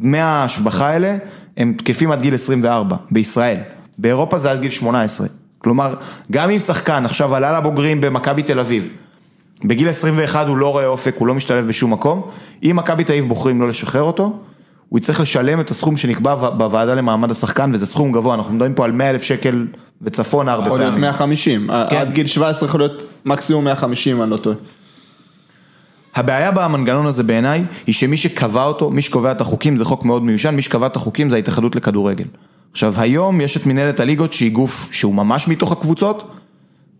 דמי ההשבחה האלה, הם תקפים עד גיל 24, בישראל. באירופה זה עד גיל 18. כלומר, גם אם שחקן עכשיו עלה לבוגרים במכבי תל אביב, בגיל 21 הוא לא רואה אופק, הוא לא משתלב בשום מקום, אם מכבי תל אביב בוחרים לא לשחרר אותו, הוא יצטרך לשלם את הסכום שנקבע בוועדה למעמד השחקן, וזה סכום גבוה, אנחנו מדברים פה על 100 אלף שקל וצפונה הרבה פעמים. יכול להיות 150, כן. עד גיל 17 יכול להיות מקסימום 150, אני לא טועה. הבעיה במנגנון הזה בעיניי, היא שמי שקבע אותו, מי שקובע את החוקים, זה חוק מאוד מיושן, מי שקבע את החוקים זה ההתאחדות לכדורגל. עכשיו היום יש את מנהלת הליגות שהיא גוף שהוא ממש מתוך הקבוצות,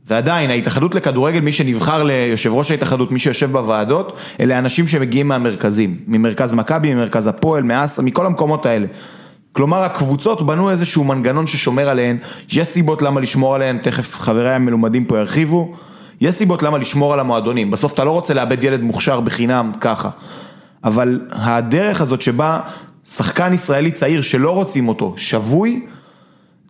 ועדיין ההתאחדות לכדורגל, מי שנבחר ליושב ראש ההתאחדות, מי שיושב בוועדות, אלה אנשים שמגיעים מהמרכזים, ממרכז מכבי, ממרכז הפועל, מאסה, מכל המקומות האלה. כלומר הקבוצות בנו איזשהו מנגנון ששומר עליהן, יש סיבות למה לשמור עליהן, תכף חבריי המלומדים פה ירחיבו, יש סיבות למה לשמור על המועדונים, בסוף אתה לא רוצה לאבד ילד מוכשר בחינם ככה, אבל הדרך הזאת שבה שחקן ישראלי צעיר שלא רוצים אותו, שבוי,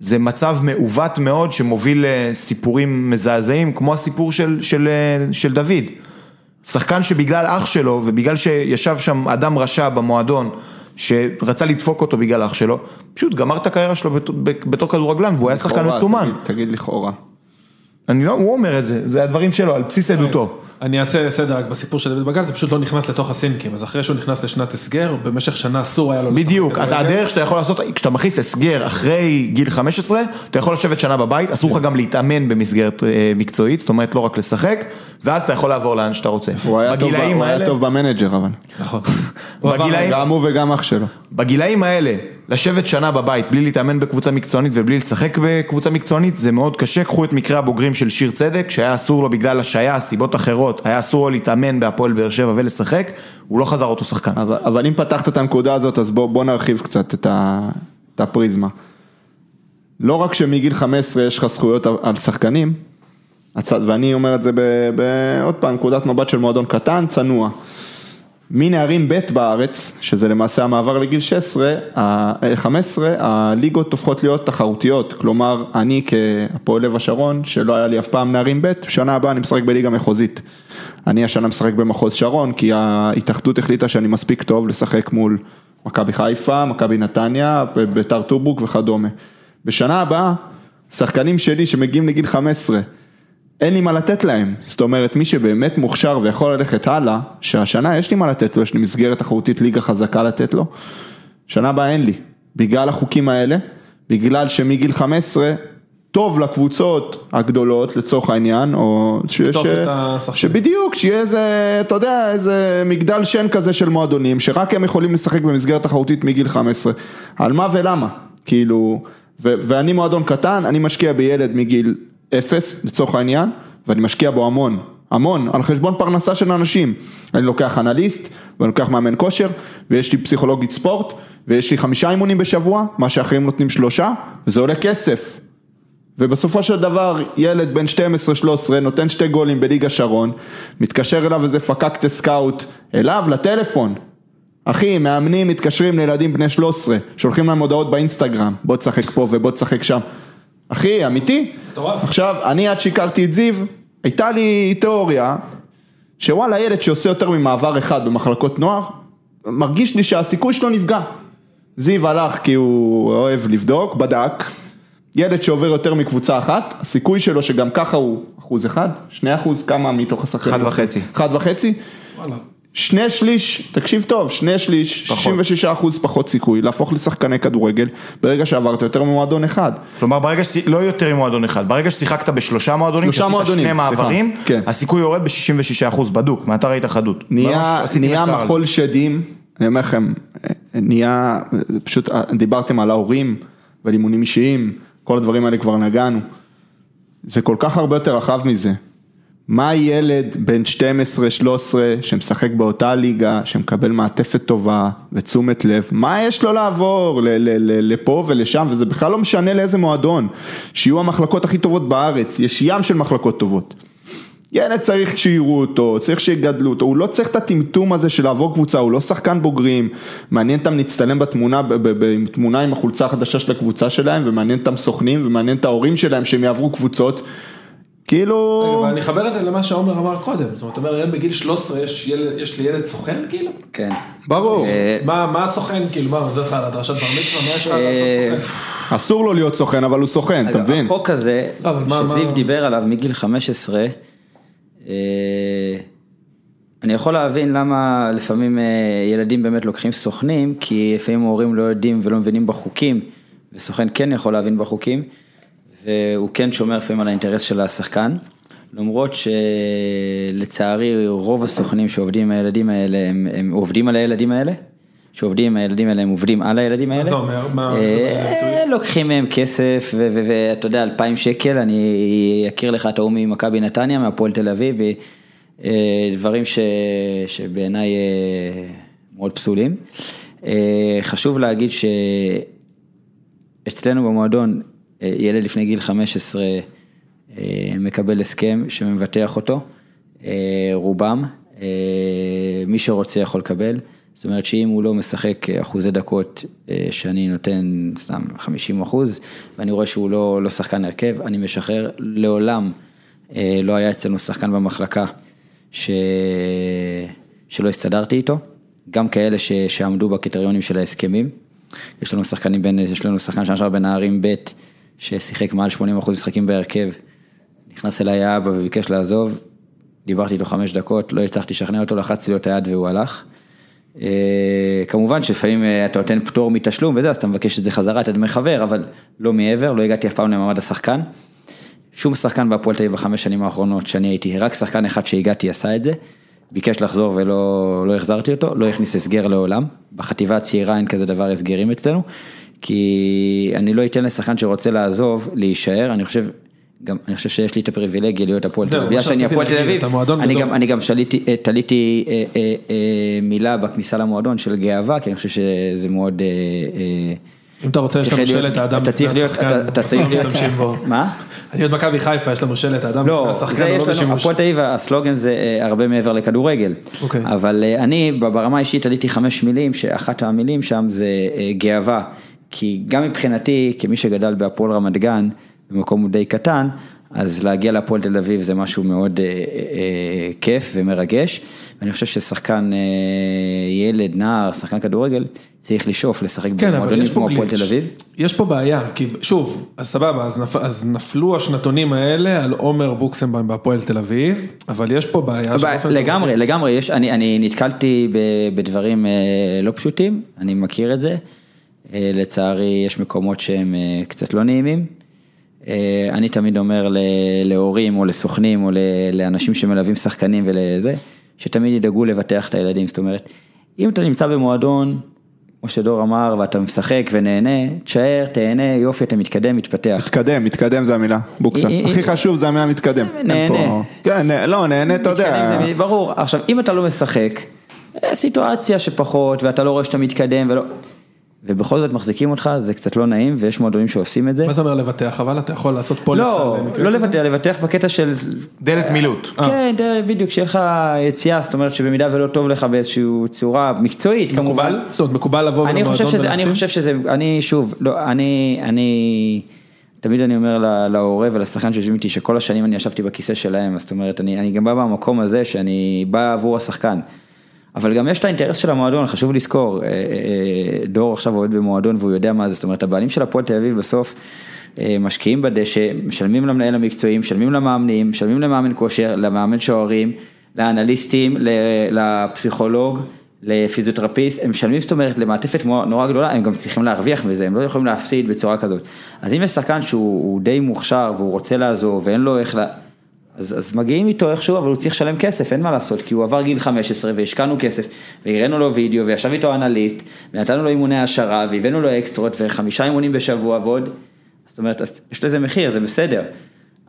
זה מצב מעוות מאוד שמוביל לסיפורים מזעזעים, כמו הסיפור של, של, של דוד. שחקן שבגלל אח שלו ובגלל שישב שם אדם רשע במועדון שרצה לדפוק אותו בגלל אח שלו, פשוט גמר את הקריירה שלו בתור, בתור כדורגלן והוא היה שחקן מסומן. תגיד- תגיד לכאורה. אני לא, הוא אומר את זה, זה הדברים שלו, על בסיס עדותו. אני אעשה סדר רק בסיפור של דוד בקל, זה פשוט לא נכנס לתוך הסינקים, אז אחרי שהוא נכנס לשנת הסגר, במשך שנה אסור היה לו לשחק בדיוק. אתה הדרך שאתה יכול לעשות, כשאתה מכניס הסגר אחרי גיל 15, אתה יכול לשבת שנה בבית, אסור לך גם להתאמן במסגרת אה, מקצועית, זאת אומרת לא רק לשחק, ואז אתה יכול לעבור לאן שאתה רוצה. הוא היה טוב במנג'ר אבל. נכון. גם הוא וגם אח שלו. בגילאים האלה, לשבת שנה בבית בלי להתאמן בקבוצה מקצוענית ובלי לשחק בקבוצה מקצוענית זה מאוד קשה, קחו את מקרה הבוגרים של שיר צדק שהיה אסור לו בגלל השעיה, סיבות אחרות, היה אסור לו להתאמן בהפועל באר שבע ולשחק, הוא לא חזר אותו שחקן. אבל, אבל אם פתחת את הנקודה הזאת, אז בוא, בוא נרחיב קצת את, ה, את הפריזמה. לא רק שמגיל 15 יש לך זכויות על- שחקנים, ואני אומר את זה ב, ב, עוד פעם, נקודת מבט של מועדון קטן, צנוע. מנערים ב' בארץ, שזה למעשה המעבר לגיל 16, ה- אה, 15, הליגות הופכות להיות תחרותיות, כלומר, אני כהפועל לב השרון, שלא היה לי אף פעם נערים ב', שנה הבאה אני משחק בליגה מחוזית. אני השנה משחק במחוז שרון, כי ההתאחדות החליטה שאני מספיק טוב לשחק מול מכבי חיפה, מכבי נתניה, ביתר טורבוק וכדומה. בשנה הבאה, שחקנים שלי שמגיעים לגיל 15, אין לי מה לתת להם, זאת אומרת מי שבאמת מוכשר ויכול ללכת הלאה, שהשנה יש לי מה לתת לו, יש לי מסגרת תחרותית ליגה חזקה לתת לו, שנה הבאה אין לי, בגלל החוקים האלה, בגלל שמגיל 15 טוב לקבוצות הגדולות לצורך העניין, או ש... לקטוף ש-. שבדיוק, שיהיה איזה, אתה יודע, איזה מגדל שן כזה של מועדונים, שרק הם יכולים לשחק במסגרת תחרותית מגיל 15, על מה ולמה, כאילו, ו- ואני מועדון קטן, אני משקיע בילד מגיל אפס לצורך העניין, ואני משקיע בו המון, המון, על חשבון פרנסה של אנשים. אני לוקח אנליסט, ואני לוקח מאמן כושר, ויש לי פסיכולוגית ספורט, ויש לי חמישה אימונים בשבוע, מה שאחרים נותנים שלושה, וזה עולה כסף. ובסופו של דבר ילד בן 12-13 נותן שתי גולים בליגה שרון, מתקשר אליו איזה פקקטה סקאוט, אליו לטלפון. אחי, מאמנים מתקשרים לילדים בני 13, שולחים להם הודעות באינסטגרם, בוא תשחק פה ובוא תשחק שם. אחי, אמיתי? מטורף. עכשיו, אני עד שהכרתי את זיו, הייתה לי תיאוריה, שוואלה ילד שעושה יותר ממעבר אחד במחלקות נוער, מרגיש לי שהסיכוי שלו נפגע. זיו הלך כי הוא אוהב לבדוק, בדק, ילד שעובר יותר מקבוצה אחת, הסיכוי שלו שגם ככה הוא אחוז אחד, שני אחוז, כמה מתוך השחקנים? אחד וחצי. אחד וחצי? וואלה. שני שליש, תקשיב טוב, שני שליש, 66 אחוז פחות סיכוי להפוך לשחקני כדורגל ברגע שעברת יותר ממועדון אחד. כלומר ברגע, ש... לא יותר ממועדון אחד, ברגע ששיחקת בשלושה מועדונים, שלושה מועדונים, שני מעברים, כן. הסיכוי יורד ב-66% בדוק, מאתר ההתאחדות. נהיה, נהיה מחול זה. שדים, אני אומר לכם, נהיה, פשוט דיברתם על ההורים ועל אימונים אישיים, כל הדברים האלה כבר נגענו. זה כל כך הרבה יותר רחב מזה. מה ילד בן 12-13 שמשחק באותה ליגה, שמקבל מעטפת טובה ותשומת לב, מה יש לו לעבור לפה ולשם, וזה בכלל לא משנה לאיזה מועדון, שיהיו המחלקות הכי טובות בארץ, יש ים של מחלקות טובות. ילד צריך שיראו אותו, צריך שיגדלו אותו, הוא לא צריך את הטמטום הזה של לעבור קבוצה, הוא לא שחקן בוגרים, מעניין אותם להצטלם בתמונה, ב- ב- ב- עם תמונה עם החולצה החדשה של הקבוצה שלהם, ומעניין אותם סוכנים, ומעניין את ההורים שלהם שהם יעברו קבוצות, כאילו... אני אחבר את זה למה שעומר אמר קודם, זאת אומרת, אתה אומר, היום בגיל 13 יש ילד- יש לי ילד סוכן כאילו? כן. ברור, אה, מה מה הסוכן, כאילו, מה, זה לך על הדרשת בר מצווה, מה יש לך אה, לעשות סוכן? אסור לו להיות סוכן, אבל הוא סוכן, אתה מבין? החוק הזה, לא, שזיו דיבר עליו מגיל 15, אה, אני יכול להבין למה לפעמים אה, ילדים באמת לוקחים סוכנים, כי לפעמים ההורים לא יודעים ולא מבינים בחוקים, וסוכן כן יכול להבין בחוקים, והוא כן שומר לפעמים על האינטרס של השחקן, למרות שלצערי רוב הסוכנים שעובדים עם הילדים האלה, הם, הם עובדים על הילדים האלה, שעובדים עם הילדים האלה, הם עובדים על הילדים האלה. זה אומר? מה אה? לוקחים מהם כסף, ואתה יודע, 2,000 שקל, אני אכיר לך את ההוא ממכבי נתניה, מהפועל תל אביב, אה, דברים שבעיניי אה, מאוד פסולים. חשוב להגיד שאצלנו במועדון, ילד לפני גיל 15 אה, מקבל הסכם שמבטח אותו, אה, רובם, אה, מי שרוצה יכול לקבל. זאת אומרת שאם הוא לא משחק אחוזי דקות אה, שאני נותן סתם 50 אחוז, ואני רואה שהוא לא, לא שחקן הרכב, אני משחרר. לעולם אה, לא היה אצלנו שחקן במחלקה ש... שלא הסתדרתי איתו, גם כאלה ש... שעמדו בקריטריונים של ההסכמים. יש לנו שחקנים בין, יש לנו שחקן שנה בנערים ב', ששיחק מעל 80 אחוז משחקים בהרכב, נכנס אליי האבא וביקש לעזוב, דיברתי איתו חמש דקות, לא הצלחתי לשכנע אותו, לחצתי לו את היד והוא הלך. אה, כמובן שלפעמים אה, אתה נותן פטור מתשלום וזה, אז אתה מבקש את זה חזרה, את הדמי חבר, אבל לא מעבר, לא הגעתי אף פעם למעמד השחקן. שום שחקן בהפועל תל אביב בחמש שנים האחרונות שאני הייתי, רק שחקן אחד שהגעתי עשה את זה, ביקש לחזור ולא לא החזרתי אותו, לא הכניס הסגר לעולם, בחטיבה הצעירה אין כזה דבר הסגרים אצלנו, כי אני לא אתן לשחקן שרוצה לעזוב, להישאר, אני חושב, גם, אני חושב שיש לי את הפריבילגיה להיות הפועל תל אביב, בגלל שאני הפועל תל אביב, אתה אני. גם, אני גם שליתי, אה, תליתי אה, אה, אה, מילה בכניסה למועדון של גאווה, כי אני חושב שזה מאוד... אה, אה, אם אתה רוצה, יש צריך לנו להיות- שלט האדם אתה לפני צריך להיות- השחקן, אתה- אתה צריך להיות- משתמשים בו. מה? אני עוד מכבי חיפה, יש לנו שלט האדם לפני לא, השחקן, זה הוא יש לא לנו, בשימוש. הפועל תל אביב, הסלוגן זה אה, הרבה מעבר לכדורגל. אוקיי. אבל אה, אני ברמה האישית עליתי חמש מילים, שאחת המילים שם זה גאווה. כי גם מבחינתי, כמי שגדל בהפועל רמת גן, במקום די קטן, אז להגיע להפועל תל אביב זה משהו מאוד אה, אה, אה, כיף ומרגש. ואני חושב ששחקן אה, ילד, נער, שחקן כדורגל, צריך לשאוף לשחק כן, במועדונים כמו הפועל. תל אביב. יש פה בעיה, כי שוב, אז סבבה, אז, נפ, אז נפלו השנתונים האלה על עומר בוקסמבוים בהפועל תל אביב, אבל יש פה בעיה. שבאופן לגמרי, תיאורטי- לגמרי, יש, אני, אני נתקלתי ב- בדברים אה, לא פשוטים, אני מכיר את זה. אה, לצערי, יש מקומות שהם אה, קצת לא נעימים. אה, אני תמיד אומר להורים או לסוכנים או לאנשים שמלווים שחקנים ולזה, שתמיד ידאגו לבטח את הילדים, זאת אומרת, אם אתה נמצא במועדון, כמו שדור אמר, ואתה משחק ונהנה, תשאר, תהנה, יופי, אתה מתקדם, מתפתח. מתקדם, מתקדם זה המילה, בוקסה. הכי חשוב זה המילה מתקדם. נהנה. כן, לא, נהנה, אתה יודע. ברור, עכשיו אם אתה לא משחק, סיטואציה שפחות ואתה לא רואה שאתה מתקדם ולא, ובכל זאת מחזיקים אותך זה קצת לא נעים ויש מועדונים שעושים את זה. מה זה אומר לבטח, אבל אתה יכול לעשות פוליסה לא, לא? לבטח, לבטח בקטע של, דלת מילוט. כן, די, בדיוק, שיהיה לך יציאה, זאת אומרת שבמידה ולא טוב לך באיזושהי צורה מקצועית, כמובן. מקובל? זאת אומרת, מקובל לבוא אני חושב למועדון שזה, אני? חושב שזה, אני שוב, לא, אני, אני, תמיד אני אומר לה- להורה ולשחקן שיושבים איתי שכל השנים אני ישבתי בכיסא שלהם, זאת אומרת, אני, אני גם בא במקום הזה שאני בא עבור השחקן. אבל גם יש את האינטרס של המועדון, חשוב לזכור, אה, אה, דור עכשיו עובד במועדון והוא יודע מה זה, זאת אומרת, הבעלים של הפועל תל אביב בסוף אה, משקיעים בדשא, משלמים למנהל המקצועי, משלמים למאמנים, משלמים למאמן כושר, למאמן שוערים, לאנליסטים, לפסיכולוג, לפיזיותרפיסט, הם משלמים זאת אומרת למעטפת נורא גדולה, הם גם צריכים להרוויח מזה, הם לא יכולים להפסיד בצורה כזאת. אז אם יש שחקן שהוא הוא די מוכשר והוא רוצה לעזור ואין לו איך ל... אז, אז מגיעים איתו איכשהו, אבל הוא צריך לשלם כסף, אין מה לעשות, כי הוא עבר גיל 15 והשקענו כסף, והראינו לו וידאו, וישב איתו אנליסט, ונתנו לו אימוני העשרה, והבאנו לו אקסטרות, וחמישה אימונים בשבוע ועוד, זאת אומרת, אז יש לזה מחיר, זה בסדר.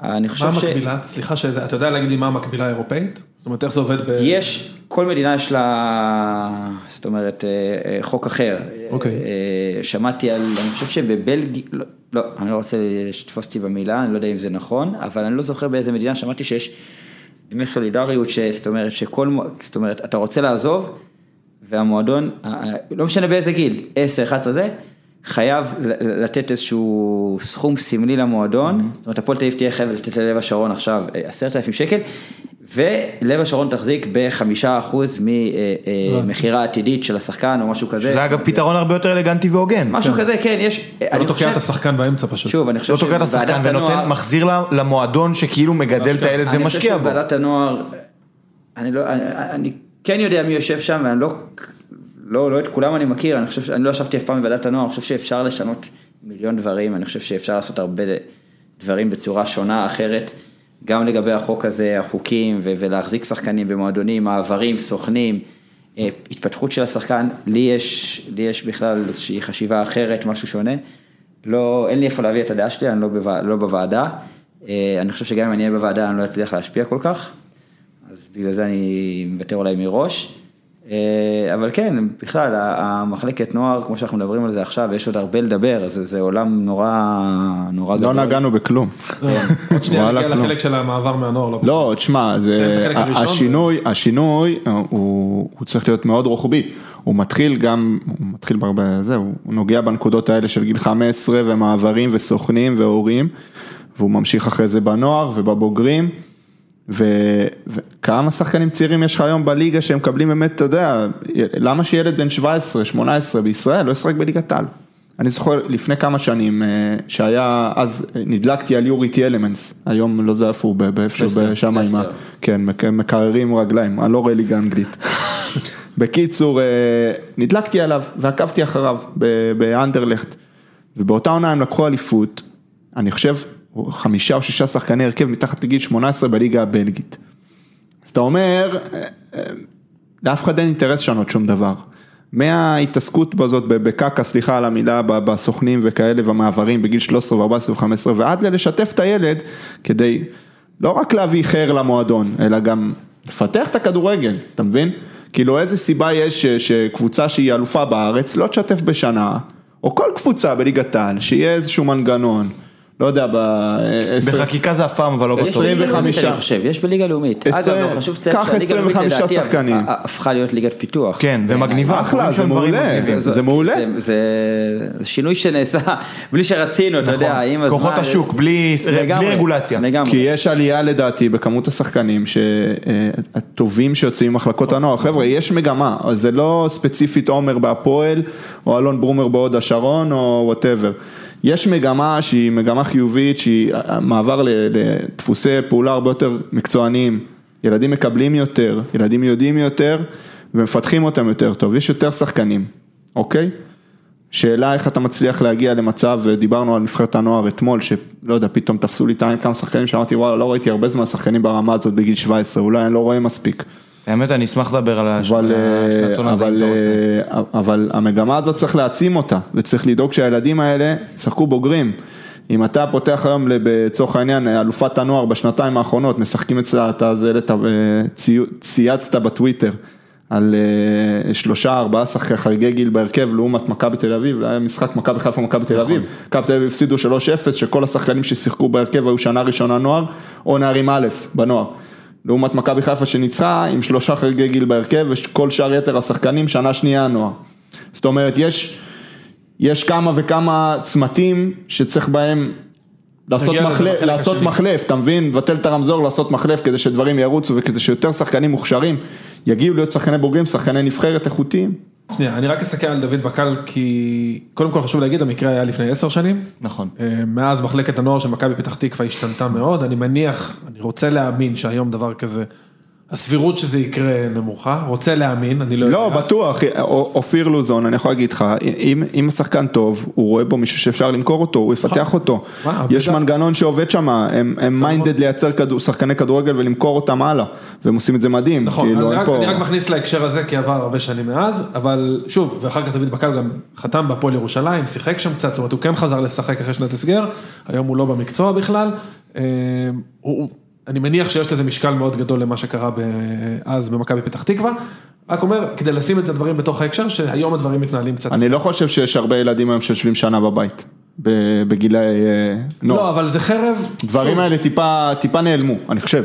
אני חושב מה ש... המקבילה? סליחה שזה, אתה יודע להגיד לי מה המקבילה האירופאית? זאת אומרת, איך זה עובד ב... יש, כל מדינה יש לה, זאת אומרת, אה, אה, חוק אחר. אוקיי. אה, שמעתי על, אני חושב שבבלגיה, לא, לא, אני לא רוצה שתתפוס אותי במילה, אני לא יודע אם זה נכון, אבל אני לא זוכר באיזה מדינה שמעתי שיש ימי סולידריות, זאת אומרת, שכל, זאת אומרת, אתה רוצה לעזוב, והמועדון, לא משנה באיזה גיל, 10, 11 זה, חייב ל- לתת איזשהו סכום סמלי למועדון, זאת אומרת, הפועל תל אביב תהיה חייב לתת ללב השרון עכשיו אה, עשרת אלפים שקל, ולב השרון תחזיק בחמישה אחוז ממכירה עתידית של השחקן או משהו כזה. שזה אגב פתרון הרבה יותר אלגנטי והוגן. משהו כזה, כן, יש, אתה אני לא תוקע חושב, את השחקן באמצע פשוט. שוב, אני חושב לא תוקע את השחקן שוועדת ונותן, הנוער- מחזיר ל- למועדון שכאילו מגדל את הילד אני חושב ומשקיע בו. שוועדת הנוער, אני לא, אני, אני כן יודע מי יושב שם, ואני לא, לא, לא את כולם אני מכיר, אני חושב, אני לא ישבתי אף פעם בוועדת הנוער, אני חושב שאפשר לשנות מיליון דברים, אני חושב שאפשר לעשות הרבה דברים בצורה שונה, אחרת, גם לגבי החוק הזה, החוקים, ו- ולהחזיק שחקנים במועדונים, מעברים, סוכנים, אה, התפתחות של השחקן, לי יש, לי יש בכלל איזושהי חשיבה אחרת, משהו שונה. לא, אין לי איפה להביא את הדעה שלי, אני לא, בווע, לא בוועדה. אה, אני חושב שגם אם אני אהיה בוועדה אני לא אצליח להשפיע כל כך, אז בגלל זה אני מוותר אולי מראש. אה, אבל כן, בכלל, המחלקת נוער, כמו שאנחנו מדברים על זה עכשיו, יש עוד הרבה לדבר, אז זה עולם נורא, נורא לא גדול. נגענו בכלום. עוד שנייה וואלה, נגיע כלום. לחלק של המעבר מהנוער. לא. לא, תשמע. השינוי, השינוי הוא, הוא צריך להיות מאוד רוחבי. הוא מתחיל גם, הוא מתחיל בהרבה, זהו, הוא נוגע בנקודות האלה של גיל 15 ומעברים וסוכנים והורים, והוא ממשיך אחרי זה בנוער ובבוגרים. וכמה שחקנים צעירים יש לך היום בליגה שהם מקבלים באמת, אתה יודע, למה שילד בן 17, 18 בישראל לא ישחק בליגת העל? אני זוכר לפני כמה שנים אה, שהיה, אז נדלקתי על יוריטי אלמנטס, היום לא יודע איפה הוא, באיפשהו שם עם ה... כן, מק- מקררים רגליים, אני לא רואה ליגה אנגלית. בקיצור, אה, נדלקתי עליו ועקבתי אחריו באנדרלכט, ובאותה עונה הם לקחו אליפות, אני חושב, חמישה או שישה שחקני הרכב מתחת לגיל 18 בליגה הבלגית. אז אתה אומר, אה, אה, לאף אחד אין אינטרס לשנות שום דבר. מההתעסקות בזאת, ב- בקקה, סליחה על המילה, בסוכנים וכאלה והמעברים בגיל 13 ו-14 ו-15 ועד ללשתף את הילד כדי לא רק להביא חר למועדון, אלא גם לפתח את הכדורגל, אתה מבין? כאילו איזה סיבה יש ש- שקבוצה שהיא אלופה בארץ לא תשתף בשנה, או כל קבוצה בליגת העל, שיהיה איזשהו מנגנון, לא יודע, ב... בחקיקה זה אף פעם, אבל לא יש בסוף. בליגה לאומית, 25. אני חושב, יש בליגה לאומית. אגב, לא, חשוב לציין קח שהליגה הלאומית 25 לדעתי שחקנים. הפכה להיות ליגת פיתוח. כן, ומגניבה. אחלה, זה מעולה. זה מעולה. זה- שינוי שנעשה בלי שרצינו, אתה יודע, עם הזמן. כוחות השוק, בלי- רגולציה. לגמרי. כי יש עלייה לדעתי בכמות השחקנים שהטובים שיוצאים ממחלקות הנוער, חבר'ה יש מגמה, זה לא ספציפית עומר בהפועל או אלון ברומר בהוד השרון או whatever. יש מגמה שהיא מגמה חיובית, שהיא מעבר ל- לדפוסי פעולה הרבה יותר מקצועניים, ילדים מקבלים יותר, ילדים יודעים יותר ומפתחים אותם יותר טוב, יש יותר שחקנים, אוקיי? שאלה איך אתה מצליח להגיע למצב, ודיברנו על נבחרת הנוער אתמול, שלא יודע, פתאום תפסו לי את העין כמה שחקנים שאמרתי וואלה, לא ראיתי הרבה זמן שחקנים ברמה הזאת בגיל 17, אולי אני לא רואה מספיק. האמת, אני אשמח לדבר על אבל, השנתון הזה, אם אתה רוצה. אה, אבל המגמה הזאת צריך להעצים אותה, וצריך לדאוג שהילדים האלה ישחקו בוגרים. אם אתה פותח היום לצורך העניין אלופת הנוער בשנתיים האחרונות, משחקים אצלה, אתה זה, אה, צייצת בטוויטר על אה, שלושה ארבעה שחקי חריגי גיל בהרכב לעומת מכבי תל אביב, היה משחק מכבי חיפה ומכבי תל אביב, מכבי תל אביב הפסידו 3-0, שכל השחקנים ששיחקו בהרכב היו שנה ראשונה נוער, או נערים א' בנוער. לעומת מכבי חיפה שניצחה עם שלושה חריגי גיל בהרכב וכל שאר יתר השחקנים שנה שנייה נוער. זאת אומרת, יש, יש כמה וכמה צמתים שצריך בהם לעשות, מחלף, לעשות. מחלף, אתה מבין? לבטל את הרמזור, לעשות מחלף כדי שדברים ירוצו וכדי שיותר שחקנים מוכשרים יגיעו להיות שחקני בוגרים, שחקני נבחרת איכותיים. שנייה, אני רק אסתכל על דוד בקל כי קודם כל חשוב להגיד, המקרה היה לפני עשר שנים. נכון. אה, מאז מחלקת הנוער של מכבי פתח תקווה השתנתה מאוד, אני מניח, אני רוצה להאמין שהיום דבר כזה, הסבירות שזה יקרה נמוכה, רוצה להאמין, אני לא יודע. לא, בטוח, אופיר לוזון, אני יכול להגיד לך, אם, אם השחקן טוב, הוא רואה בו מישהו שאפשר למכור אותו, הוא יפתח אותו. מה, יש עבודה. מנגנון שעובד שם, הם, הם מיינדד לייצר כדור, שחקני כדורגל ולמכור אותם הלאה, והם עושים את זה מדהים. נכון, כאילו, אני רק, פה- אני רק מכניס להקשר הזה כי עבר הרבה שנים מאז, אבל שוב, ואחר כך דוד בקל גם חתם בהפועל ירושלים, שיחק שם קצת, זאת אומרת הוא כן חזר לשחק אחרי שנת הסגר, היום הוא לא במקצוע בכלל, אה, הוא- אני מניח שיש לזה משקל מאוד גדול למה שקרה אז במכבי פתח תקווה, רק אומר, כדי לשים את הדברים בתוך ההקשר, שהיום הדברים מתנהלים קצת. אני לא חושב שיש הרבה ילדים היום שיושבים שנה בבית, ב- בגילאי אה, נוער. לא, אבל זה חרב, הדברים שוב, האלה טיפה, טיפה נעלמו, אני חושב.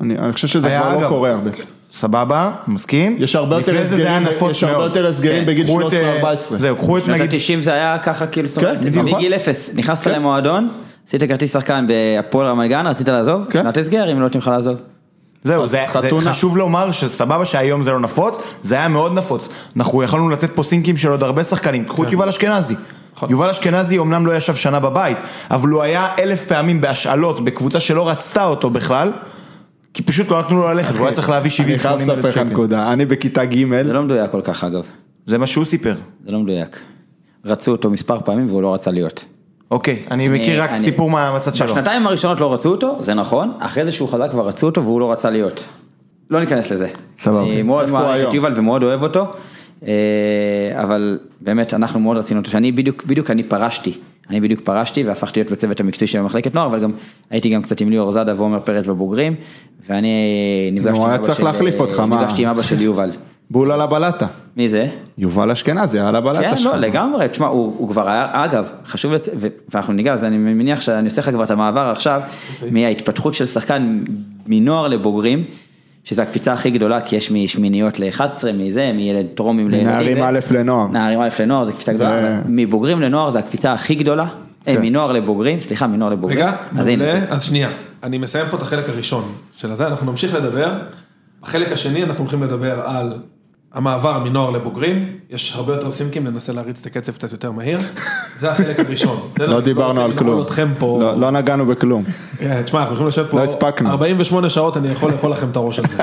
אני, אני חושב שזה כבר לא קורה הרבה. סבבה, מסכים. יש הרבה יותר הסגרים- יש הרבה. יותר הסגרים בגיל קחו את, 13-14. אה, זהו, קחו את שנות נגיד, ה-90 זה היה ככה כאילו, זאת אומרת, כן, נכון. מגיל אפס, נכנסת כן. למועדון, עשית כרטיס שחקן בהפועל רמת גן, רצית לעזוב, כן. שנת הסגר, אם לא נותנים לך לעזוב. זהו, זה, זה חתונה. חשוב לומר שסבבה שהיום זה לא נפוץ, זה היה מאוד נפוץ. אנחנו יכולנו לתת פה סינקים של עוד הרבה שחקנים, קחו את יובל אשכנזי. יובל אשכנזי אמנם לא ישב שנה בבית, אבל הוא היה אלף פעמים בהשאלות בקבוצה שלא רצתה אותו בכלל, כי פשוט לא נתנו לו ללכת, והוא היה צריך להביא 70-80 אני חייב אלף לספר לך שקל. נקודה, אני בכיתה ג', זה לא מדויק כל כך אגב, זה מה שהוא סיפר. זה לא מדויק. רצו אותו מספר פעמים והוא לא רצה להיות. אוקיי, אני מכיר רק אני- סיפור מהצד שלו. בשנתיים הראשונות לא רצו אותו, זה נכון, אחרי זה שהוא חזק כבר רצו אותו והוא לא רצה להיות. לא ניכנס לזה. סבבה. אני מאוד איפה הוא מעריך את? יובל ומאוד אוהב אותו, אה, אבל באמת אנחנו מאוד רצינו אותו, שאני בדיוק, בדיוק אני פרשתי, אני בדיוק פרשתי והפכתי להיות בצוות המקצועי של מחלקת נוער, אבל גם הייתי גם קצת עם ליאור זאדה ועומר פרץ בבוגרים, ואני נפגשתי עם אבא של- להחליף אותך, מה? נפגשתי עם אבא של יובל. בול על הבלטה. מי זה? יובל אשכנזי, על הבלטה כן, שלך. לא, לגמרי, תשמע, הוא, הוא כבר היה, אגב, חשוב, לצ... ואנחנו ניגע לזה, אני מניח שאני עושה לך כבר את המעבר עכשיו, אוקיי. מההתפתחות של שחקן מנוער לבוגרים, שזו הקפיצה הכי גדולה, כי יש משמיניות ל-11, מזה, מילד טרומים לילדים. מנערים א' לנוער. נערים א' לנוער זו קפיצה גדולה, מבוגרים לנוער זו הקפיצה הכי גדולה, אה, כן. מנוער לבוגרים, סליחה, מנוער לבוגרים. רגע, אז הנה, אז שנייה, אני מסיים פה את החלק הראשון של הזה, אנחנו נמשיך לדבר. בחלק השני אנחנו הולכים לדבר על המעבר מנוער לבוגרים, יש הרבה יותר סימקים, ננסה להריץ את הקצב קצת יותר מהיר. זה החלק הראשון. לא דיברנו על כלום. לא- לא נגענו בכלום. כן, תשמע, אנחנו יכולים לשבת פה לא הספקנו. 48 שעות, אני יכול לאכול לכם את הראש על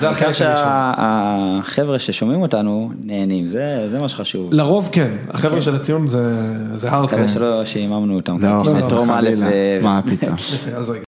זה. החלק הראשון. שהחבר'ה ששומעים אותנו נהנים, זה זה מה שחשוב. לרוב כן, החבר'ה של הציון זה זה הארדקור. מקווה שלא שיממנו אותם. לא, טרום א'. ו- מה פתאום. אז רגע.